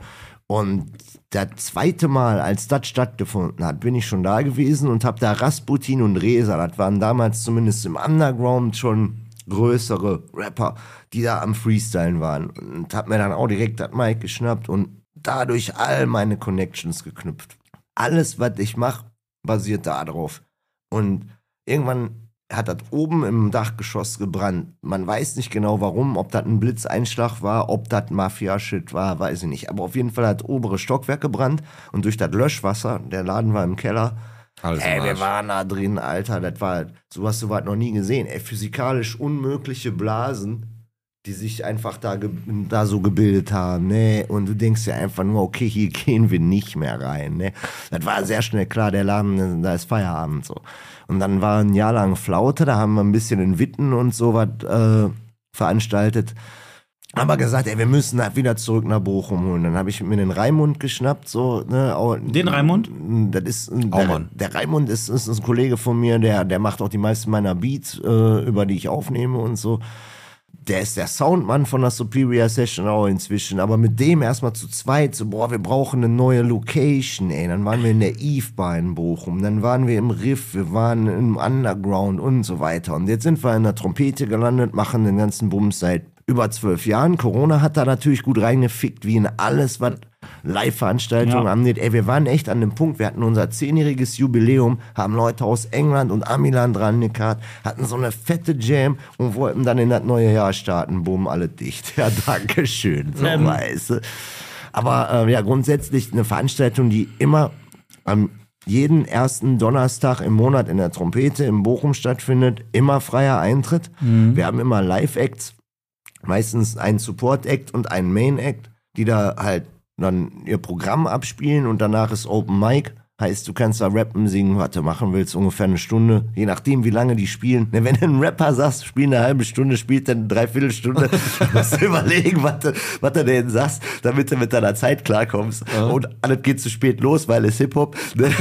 Und das zweite Mal, als das stattgefunden hat, bin ich schon da gewesen und habe da Rasputin und Reza, das waren damals zumindest im Underground schon größere Rapper, die da am Freestylen waren. Und hab mir dann auch direkt das Mic geschnappt und dadurch all meine Connections geknüpft. Alles, was ich mache, basiert da drauf. Und irgendwann hat das oben im Dachgeschoss gebrannt. Man weiß nicht genau warum, ob das ein Blitzeinschlag war, ob das Mafia-Shit war, weiß ich nicht. Aber auf jeden Fall hat das obere Stockwerk gebrannt und durch das Löschwasser, der Laden war im Keller, Alles Ey, wir waren da drin, Alter. Das war, so hast du was noch nie gesehen. Ey, physikalisch unmögliche Blasen, die sich einfach da, da so gebildet haben, ne? Und du denkst dir einfach nur, okay, hier gehen wir nicht mehr rein, ne? Das war sehr schnell klar, der Laden, da ist Feierabend, so. Und dann war ein Jahr lang Flaute, da haben wir ein bisschen in Witten und so was äh, veranstaltet. Aber gesagt, ey, wir müssen halt wieder zurück nach Bochum holen. Dann habe ich mir den Raimund geschnappt, so, ne? Den Raimund? Das ist der, Aumann. der Raimund ist, ist, ist ein Kollege von mir, der, der macht auch die meisten meiner Beats, äh, über die ich aufnehme und so. Der ist der Soundmann von der Superior Session auch inzwischen, aber mit dem erstmal zu zweit, so, boah, wir brauchen eine neue Location, ey. Dann waren wir in der Eve Bar in Bochum, dann waren wir im Riff, wir waren im Underground und so weiter. Und jetzt sind wir in der Trompete gelandet, machen den ganzen Bums seit über zwölf Jahren. Corona hat da natürlich gut reingefickt, wie in alles, was Live-Veranstaltungen Ja. angeht. Ey, wir waren echt an dem Punkt, wir hatten unser zehnjähriges Jubiläum, haben Leute aus England und Amiland dran gekarrt, hatten so eine fette Jam und wollten dann in das neue Jahr starten. Bumm, alle dicht. Ja, danke schön. So, Ähm. weißt du. Aber äh, ja, grundsätzlich eine Veranstaltung, die immer am jeden ersten Donnerstag im Monat in der Trompete in Bochum stattfindet, immer freier Eintritt. Wir haben immer Live-Acts, meistens einen Support-Act und einen Main-Act, die da halt dann ihr Programm abspielen und danach ist Open Mic. Heißt, du kannst da rappen, singen, was du machen willst, ungefähr eine Stunde, je nachdem, wie lange die spielen. Ne, Wenn du einen Rapper sagst, spiel eine halbe Stunde, spielt dann eine Dreiviertelstunde, musst du überlegen, was du, was du denen sagst, damit du mit deiner Zeit klarkommst. Und alles geht zu spät los, weil es Hip-Hop. Ne,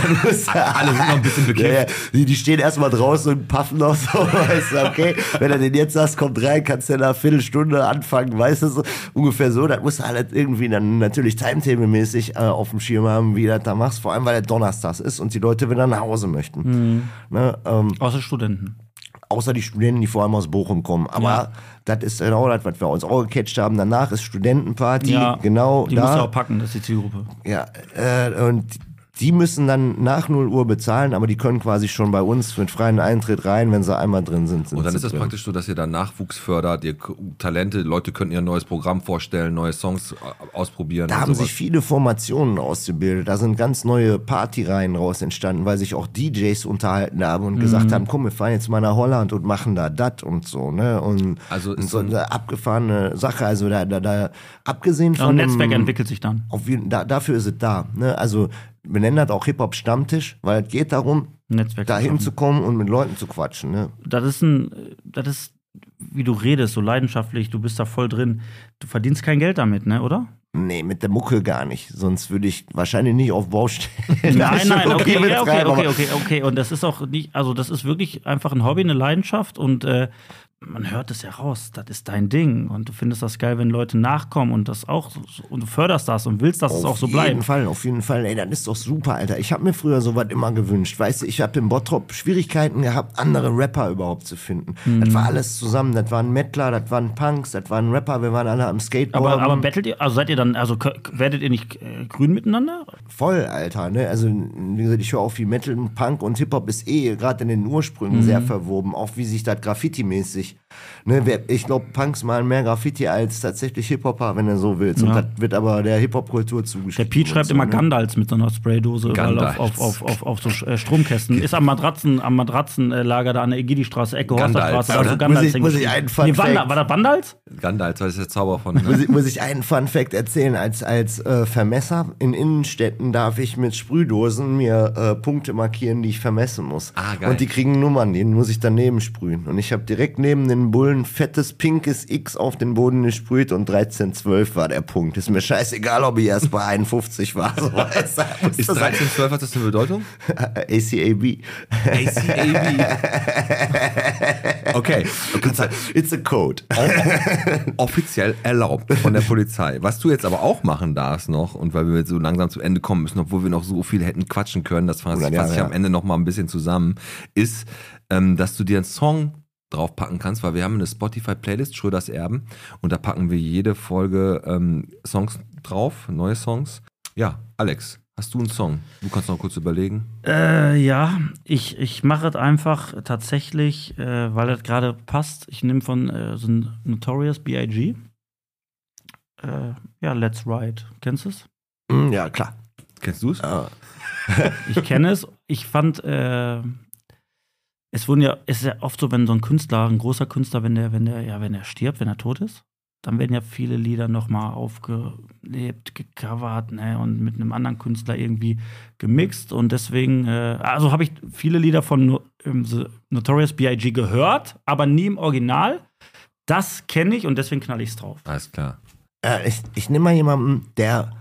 Alle sind noch ein bisschen bekifft. Ja, ja. Die, die stehen erstmal draußen und puffen noch so, weißt du, okay, wenn du den jetzt sagst, kommt rein, kannst du in einer Viertelstunde anfangen, weißt du, so, ungefähr so, das musst du halt irgendwie dann natürlich timetable-mäßig äh, auf dem Schirm haben, wie du das da machst, vor allem, weil der Donnerstags ist und die Leute wieder nach Hause möchten. Ne, ähm, Außer Studenten. außer die Studenten, die vor allem aus Bochum kommen. Aber Ja. das ist genau das, was wir uns auch gecatcht haben. Danach ist Studentenparty, genau Die musst du da. auch packen, das ist die Zielgruppe. Ja, äh, und Die müssen dann nach 0 Uhr bezahlen, aber die können quasi schon bei uns mit freien Eintritt rein, wenn sie einmal drin sind. sind Und dann sie ist es drin. praktisch so, dass ihr dann Nachwuchs fördert, ihr Talente, Leute könnten ihr neues Programm vorstellen, neue Songs äh, ausprobieren. Da haben sowas. sich viele Formationen ausgebildet. Da sind ganz neue Partyreihen raus entstanden, weil sich auch DJs unterhalten haben und Mhm. gesagt haben, komm, wir fahren jetzt mal nach Holland und machen da dat und so, ne? Und, Also und ist so so ein- eine abgefahrene Sache. Also da, da, da abgesehen Ja, von ein dem- Netzwerk entwickelt sich dann. auf da, dafür ist es da. Ne? Also wir nennen das auch Hip-Hop-Stammtisch, weil es geht darum, Netzwerk da zu hinzukommen und mit Leuten zu quatschen. Ne? das ist ein, das ist, wie du redest, so leidenschaftlich, du bist da voll drin. Du verdienst kein Geld damit, ne, oder? Nee, mit der Mucke gar nicht. Sonst würde ich wahrscheinlich nicht auf Baustellen. Nein, nein, okay, okay, okay, aber- okay, okay. Und das ist auch nicht, also das ist wirklich einfach ein Hobby, eine Leidenschaft und äh, man hört es ja raus, das ist dein Ding und du findest das geil, wenn Leute nachkommen und das auch und du förderst das und willst, dass es auch so Auf jeden bleibt. Fall, auf jeden Fall. Ey, das ist doch super, Alter. Ich habe mir früher sowas immer gewünscht. Weißt du, ich habe in Bottrop Schwierigkeiten gehabt, andere Rapper überhaupt zu finden. Das Mhm. war alles zusammen. Das waren Mettler, das waren Punks, das waren Rapper. Wir waren alle am Skateboard. Aber, aber battelt ihr, also seid ihr dann, also werdet ihr nicht äh, grün miteinander? Voll, Alter. Ne? Also, wie gesagt, ich höre auch wie Metal, Punk und Hip-Hop ist eh gerade in den Ursprüngen Mhm. sehr verwoben. Auch wie sich das Graffiti-mäßig. nicht. Ne? Ich glaube, Punks malen mehr Graffiti als tatsächlich Hip-Hopper, wenn du so willst. Und Ja. das wird aber der Hip-Hop-Kultur Der zugeschrieben. Pete schreibt und so, immer ne? Gandalz mit so einer Spraydose auf, auf, auf, auf, auf so äh, Stromkästen. Ist am Matratzen, am Matratzenlager da an der Egidi-Straße, Ecke Horsterstraße, da oder? so Gandalz Muss ich- muss ich einen Fun nee, Wanda, Fact- war das Vandals? Gandalf, das ist der Zauber von. Muss Ne? ich, muss ich einen Fun Fact erzählen? Als, als äh, Vermesser in Innenstädten darf ich mit Sprühdosen mir äh, Punkte markieren, die ich vermessen muss. Ah, geil. Und die kriegen Nummern, denen muss ich daneben sprühen. Und ich habe direkt neben den Bullen fettes pinkes X auf den Boden gesprüht und 1312 war der Punkt. Ist mir scheißegal, ob ich erst bei 51 war. So, Ist das 13, 12, hat das eine Bedeutung? ACAB. Okay, du kannst halt It's a code. offiziell erlaubt von der Polizei. Was du jetzt aber auch machen darfst noch, und weil wir jetzt so langsam zu Ende kommen müssen, obwohl wir noch so viel hätten quatschen können, das fasse ich, fasse ich am ja. Ende noch mal ein bisschen zusammen, ist, ähm, dass du dir einen Song draufpacken kannst, weil wir haben eine Spotify-Playlist, Schröders Erben, und da packen wir jede Folge ähm, Songs drauf, neue Songs. Ja, Alex, hast du einen Song? Du kannst noch kurz überlegen. Äh, ja, ich, ich mache es einfach tatsächlich, äh, weil das gerade passt. Ich nehme von äh, so Notorious B.I.G. Äh, ja, Let's Ride. Kennst du es? Mm, Ja, klar. Kennst du es? Ah. Ich kenne es. Ich fand, äh, es wurden ja, es ist ja oft so, wenn so ein Künstler, ein großer Künstler, wenn der, wenn der, ja, wenn er stirbt, wenn er tot ist, dann werden ja viele Lieder nochmal aufgelebt, gecovert, ne, und mit einem anderen Künstler irgendwie gemixt. Und deswegen, äh, also habe ich viele Lieder von No- ähm, The Notorious B.I.G. gehört, aber nie im Original. Das kenne ich und deswegen knall ich es drauf. Alles klar. Äh, ich, ich nehme mal jemanden, der.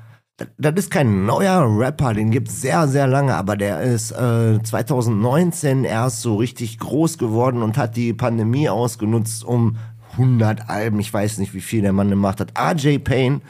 Das ist kein neuer Rapper, den gibt es sehr, sehr lange, aber der ist äh, 2019 erst so richtig groß geworden und hat die Pandemie ausgenutzt, um 100 Alben, ich weiß nicht, wie viel der Mann gemacht hat. RJ Payne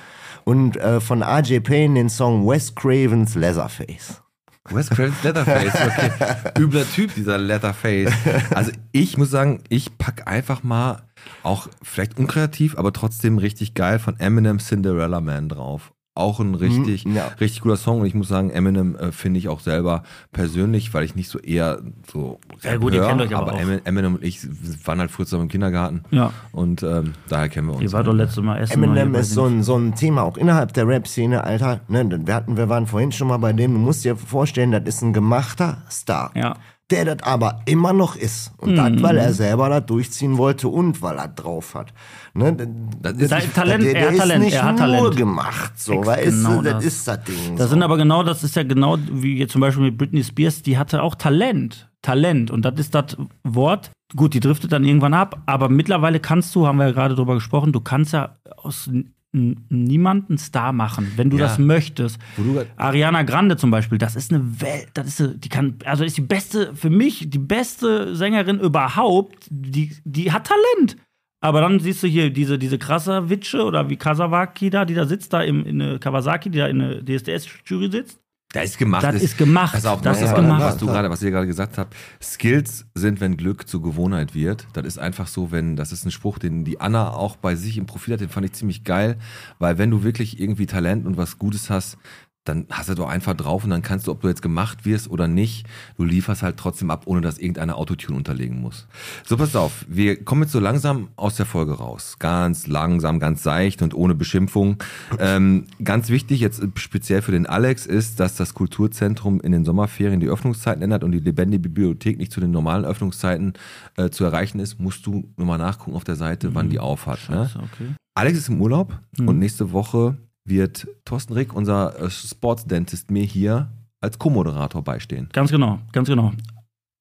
und äh, von RJ Payne den Song Wes Cravens Leatherface. Wes Cravens Leatherface, okay. Übler Typ, dieser Leatherface. Also ich muss sagen, ich pack einfach mal auch vielleicht unkreativ, aber trotzdem richtig geil von Eminem Cinderella Man drauf. Auch ein richtig, Mhm, ja. richtig guter Song und ich muss sagen, Eminem äh, finde ich auch selber persönlich, weil ich nicht so eher so Ja, gut, ihr hör, kennt euch aber aber auch. Emin- Eminem und ich waren halt früher zusammen im Kindergarten Ja. und ähm, daher kennen wir uns. Ihr war doch letztes Mal essen. Eminem ist so ein, so ein Thema auch innerhalb der Rap-Szene, Alter. Ne, wir, hatten, wir waren vorhin schon mal bei dem, du musst dir vorstellen, das ist ein gemachter Star. Ja. Der das aber immer noch ist. Und Mhm. das, weil er selber das durchziehen wollte und weil er drauf hat. Ne, Das ist- Sein Talent, der, der er hat ist Talent, nicht er hat nur Talent. gemacht, so, weißt genau das, das. ist das Ding. Das so. sind aber genau, das ist ja genau wie jetzt zum Beispiel mit Britney Spears, die hatte auch Talent. Talent. Und das ist das Wort. Gut, die driftet dann irgendwann ab, aber mittlerweile kannst du, haben wir ja gerade drüber gesprochen, du kannst ja aus niemanden Star machen, wenn du Ja. das möchtest. Du Ariana Grande zum Beispiel, das ist eine Welt, das ist, eine- die kann, also ist die beste, für mich die beste Sängerin überhaupt, die, die hat Talent. Aber dann siehst du hier diese, diese Krasavitsche oder wie Kasawaki da, die da sitzt, da im, in Kawasaki, die da in der DSDS-Jury sitzt. Da ist gemacht. Das ist gemacht. Pass auf, Das ist gemacht. Was du gerade, was ihr gerade gesagt habt. Skills sind, wenn Glück zur Gewohnheit wird. Das ist einfach so, wenn, das ist ein Spruch, den die Anna auch bei sich im Profil hat, den fand ich ziemlich geil, weil wenn du wirklich irgendwie Talent und was Gutes hast, dann hast du doch einfach drauf und dann kannst du, ob du jetzt gemacht wirst oder nicht, du lieferst halt trotzdem ab, ohne dass irgendeiner Autotune unterlegen muss. So, pass auf, wir kommen jetzt so langsam aus der Folge raus. Ganz langsam, ganz seicht und ohne Beschimpfung. Ähm, ganz wichtig jetzt speziell für den Alex ist, dass das Kulturzentrum in den Sommerferien die Öffnungszeiten ändert und die lebendige Bibliothek nicht zu den normalen Öffnungszeiten äh, zu erreichen ist, musst du nochmal nachgucken auf der Seite, wann die aufhat. Ne? Okay. Alex ist im Urlaub Mhm. und nächste Woche wird Thorsten Rick, unser äh, Sportsdentist, mir hier als Co-Moderator beistehen. Ganz genau, ganz genau.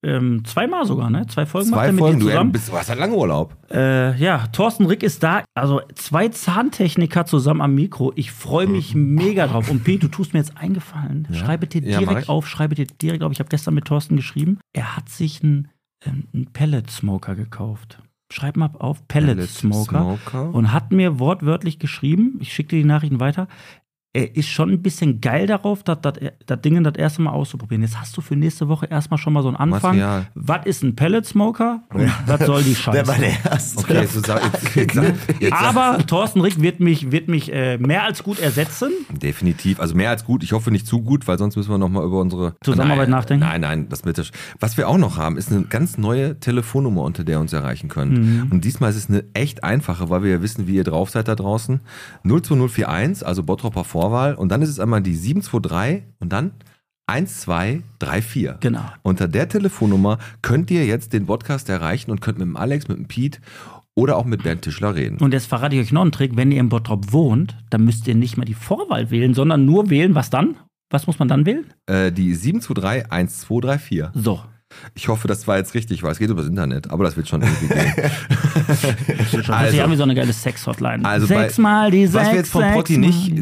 Ähm, zweimal sogar, ne? Zwei Folgen macht Zwei er mit Folgen, dir du, zusammen. ey, bist, du hast halt lange Urlaub. Äh, ja, Thorsten Rick ist da. Also zwei Zahntechniker zusammen am Mikro. Ich freue mich mega drauf. Und Pete, du tust mir jetzt eingefallen. Schreibe dir Ja, direkt auf, schreibe dir direkt auf. Ich habe gestern mit Thorsten geschrieben. Er hat sich einen, ähm, einen Pellet-Smoker gekauft. Schreib mal auf, Pellet-Smoker. Smoker. Und hat mir wortwörtlich geschrieben, ich schicke dir die Nachrichten weiter, er ist schon ein bisschen geil darauf, das, Ding das erste Mal auszuprobieren. Jetzt hast du für nächste Woche erstmal schon mal so einen Anfang. Material. Was ist ein Pellet-Smoker? Und Was soll die Wer war Scheiße? der Erste? Okay, du sag, jetzt, jetzt, jetzt, jetzt Aber Thorsten Rick wird mich, wird mich äh, mehr als gut ersetzen. Definitiv. Also mehr als gut. Ich hoffe nicht zu gut, weil sonst müssen wir nochmal über unsere Zusammenarbeit nein, nachdenken? Nein, nein, das mit der Sch- Was wir auch noch haben, ist eine ganz neue Telefonnummer, unter der ihr uns erreichen könnt. Und diesmal ist es eine echt einfache, weil wir ja wissen, wie ihr drauf seid da draußen. 02041, also Bottropper Vorwahl. Und dann ist es einmal die 723 und dann 1234. Genau. Unter der Telefonnummer könnt ihr jetzt den Podcast erreichen und könnt mit dem Alex, mit dem Pete oder auch mit Bernd Tischler reden. Und jetzt verrate ich euch noch einen Trick. Wenn ihr im Bottrop wohnt, dann müsst ihr nicht mal die Vorwahl wählen, sondern nur wählen, was dann? Was muss man dann wählen? Äh, die 723 1234. So. Ich hoffe, das war jetzt richtig, weil es geht übers Internet, aber das wird schon irgendwie gehen. Sich Also- an wie so eine geile Sex-Hotline. Also Sechsmal die sechs, Was wir jetzt von Potti nicht,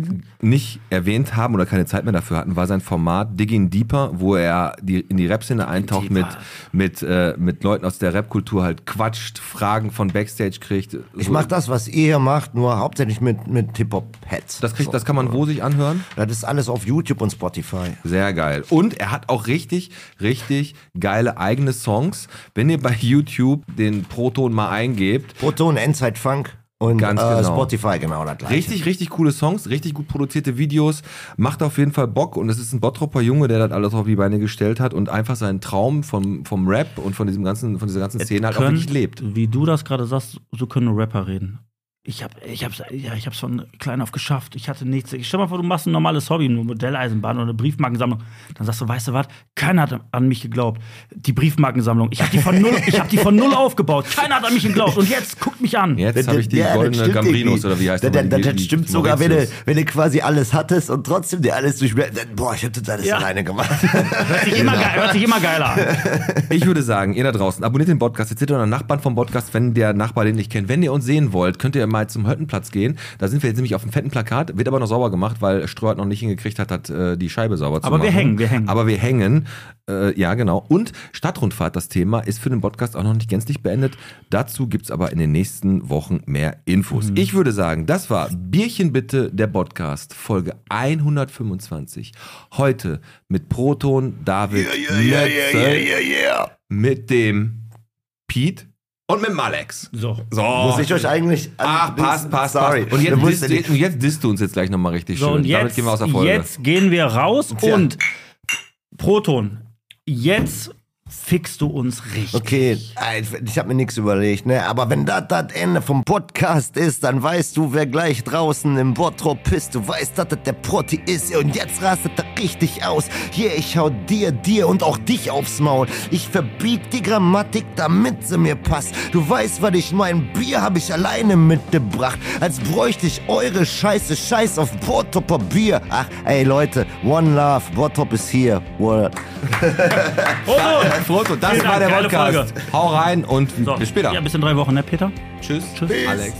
nicht erwähnt haben oder keine Zeit mehr dafür hatten, war sein Format Digging Deeper, wo er die, in die Rap-Szene eintaucht mit, Deeper. mit, äh, mit Leuten aus der Rap-Kultur halt quatscht, Fragen von Backstage kriegt. Ich So- mach das, was ihr hier macht, nur hauptsächlich mit, mit Hip-Hop-Heads. Das, kriegt, das kann man wo sich anhören? Das ist alles auf YouTube und Spotify. Sehr geil. Und er hat auch richtig, richtig geile eigene Songs. Wenn ihr bei YouTube den Proton mal eingebt, Proton, Endzeit Funk und Ganz äh, genau. Spotify genau das gleiche. Richtig, richtig coole Songs, richtig gut produzierte Videos, macht auf jeden Fall Bock und es ist ein Bottropper Junge, der das alles auf die Beine gestellt hat und einfach seinen Traum vom, vom Rap und von diesem ganzen, von dieser ganzen Szene halt auch wirklich lebt. Wie du das gerade sagst, so können nur Rapper reden. Ich hab, ich hab's, ja, ich hab's von klein auf geschafft. Ich hatte nichts. Ich stell mal vor, du machst ein normales Hobby, eine Modelleisenbahn oder eine Briefmarkensammlung. Dann sagst du, weißt du was? Keiner hat an mich geglaubt. Die Briefmarkensammlung. Ich habe die von null, ich habe die von null aufgebaut. Keiner hat an mich geglaubt. Und jetzt guckt mich an. Jetzt habe ich die ja, goldene Gambrinos oder wie heißt das? der? Das, das, das stimmt sogar, wenn du, wenn du quasi alles hattest und trotzdem dir alles durch. dann- Boah, ich hätte das alles Ja. alleine gemacht. Hört sich, immer, geil, hört sich immer geiler an. Ich würde sagen, ihr da draußen, abonniert den Podcast, erzählt euren Nachbarn vom Podcast, wenn der Nachbar den nicht kennt. Wenn ihr uns sehen wollt, könnt ihr mal zum Hüttenplatz gehen. Da sind wir jetzt nämlich auf einem fetten Plakat, wird aber noch sauber gemacht, weil Ströer noch nicht hingekriegt hat, hat äh, die Scheibe sauber zu Aber machen. wir hängen, wir hängen. Aber wir hängen, äh, ja genau. Und Stadtrundfahrt, das Thema, ist für den Podcast auch noch nicht gänzlich beendet. Dazu gibt's aber in den nächsten Wochen mehr Infos. Ich würde sagen, das war Bierchen bitte, der Podcast, Folge 125. Heute mit Proton, David, Netze, mit dem Pete und mit dem Alex. So. So. Muss ich euch eigentlich. Ach, passt, passt, Sorry. passt. Und Du jetzt, disst, nicht- und jetzt disst du uns jetzt gleich nochmal richtig So, schön. und Damit jetzt, gehen wir aus der Folge. jetzt gehen wir raus Tja. und Proton, jetzt fixst du uns richtig. Okay, ich habe mir nichts überlegt, ne? Aber wenn das das Ende vom Podcast ist, dann weißt du, wer gleich draußen im Bottrop ist. Du weißt, dass das der Protti ist. Und jetzt rastet er richtig aus. Hier, ich hau dir, dir und auch dich aufs Maul. Ich verbieg die Grammatik, damit sie mir passt. Du weißt, was ich mein. Bier habe ich alleine mitgebracht. Als bräuchte ich eure Scheiße. Scheiß auf Bottroper Bier. Ach, ey Leute, One Love. Bottrop ist hier. Word. Foto, das war der Podcast. Hau rein und So, bis später. Ja, bis in drei Wochen, ne, Peter? Tschüss. Tschüss. Alex.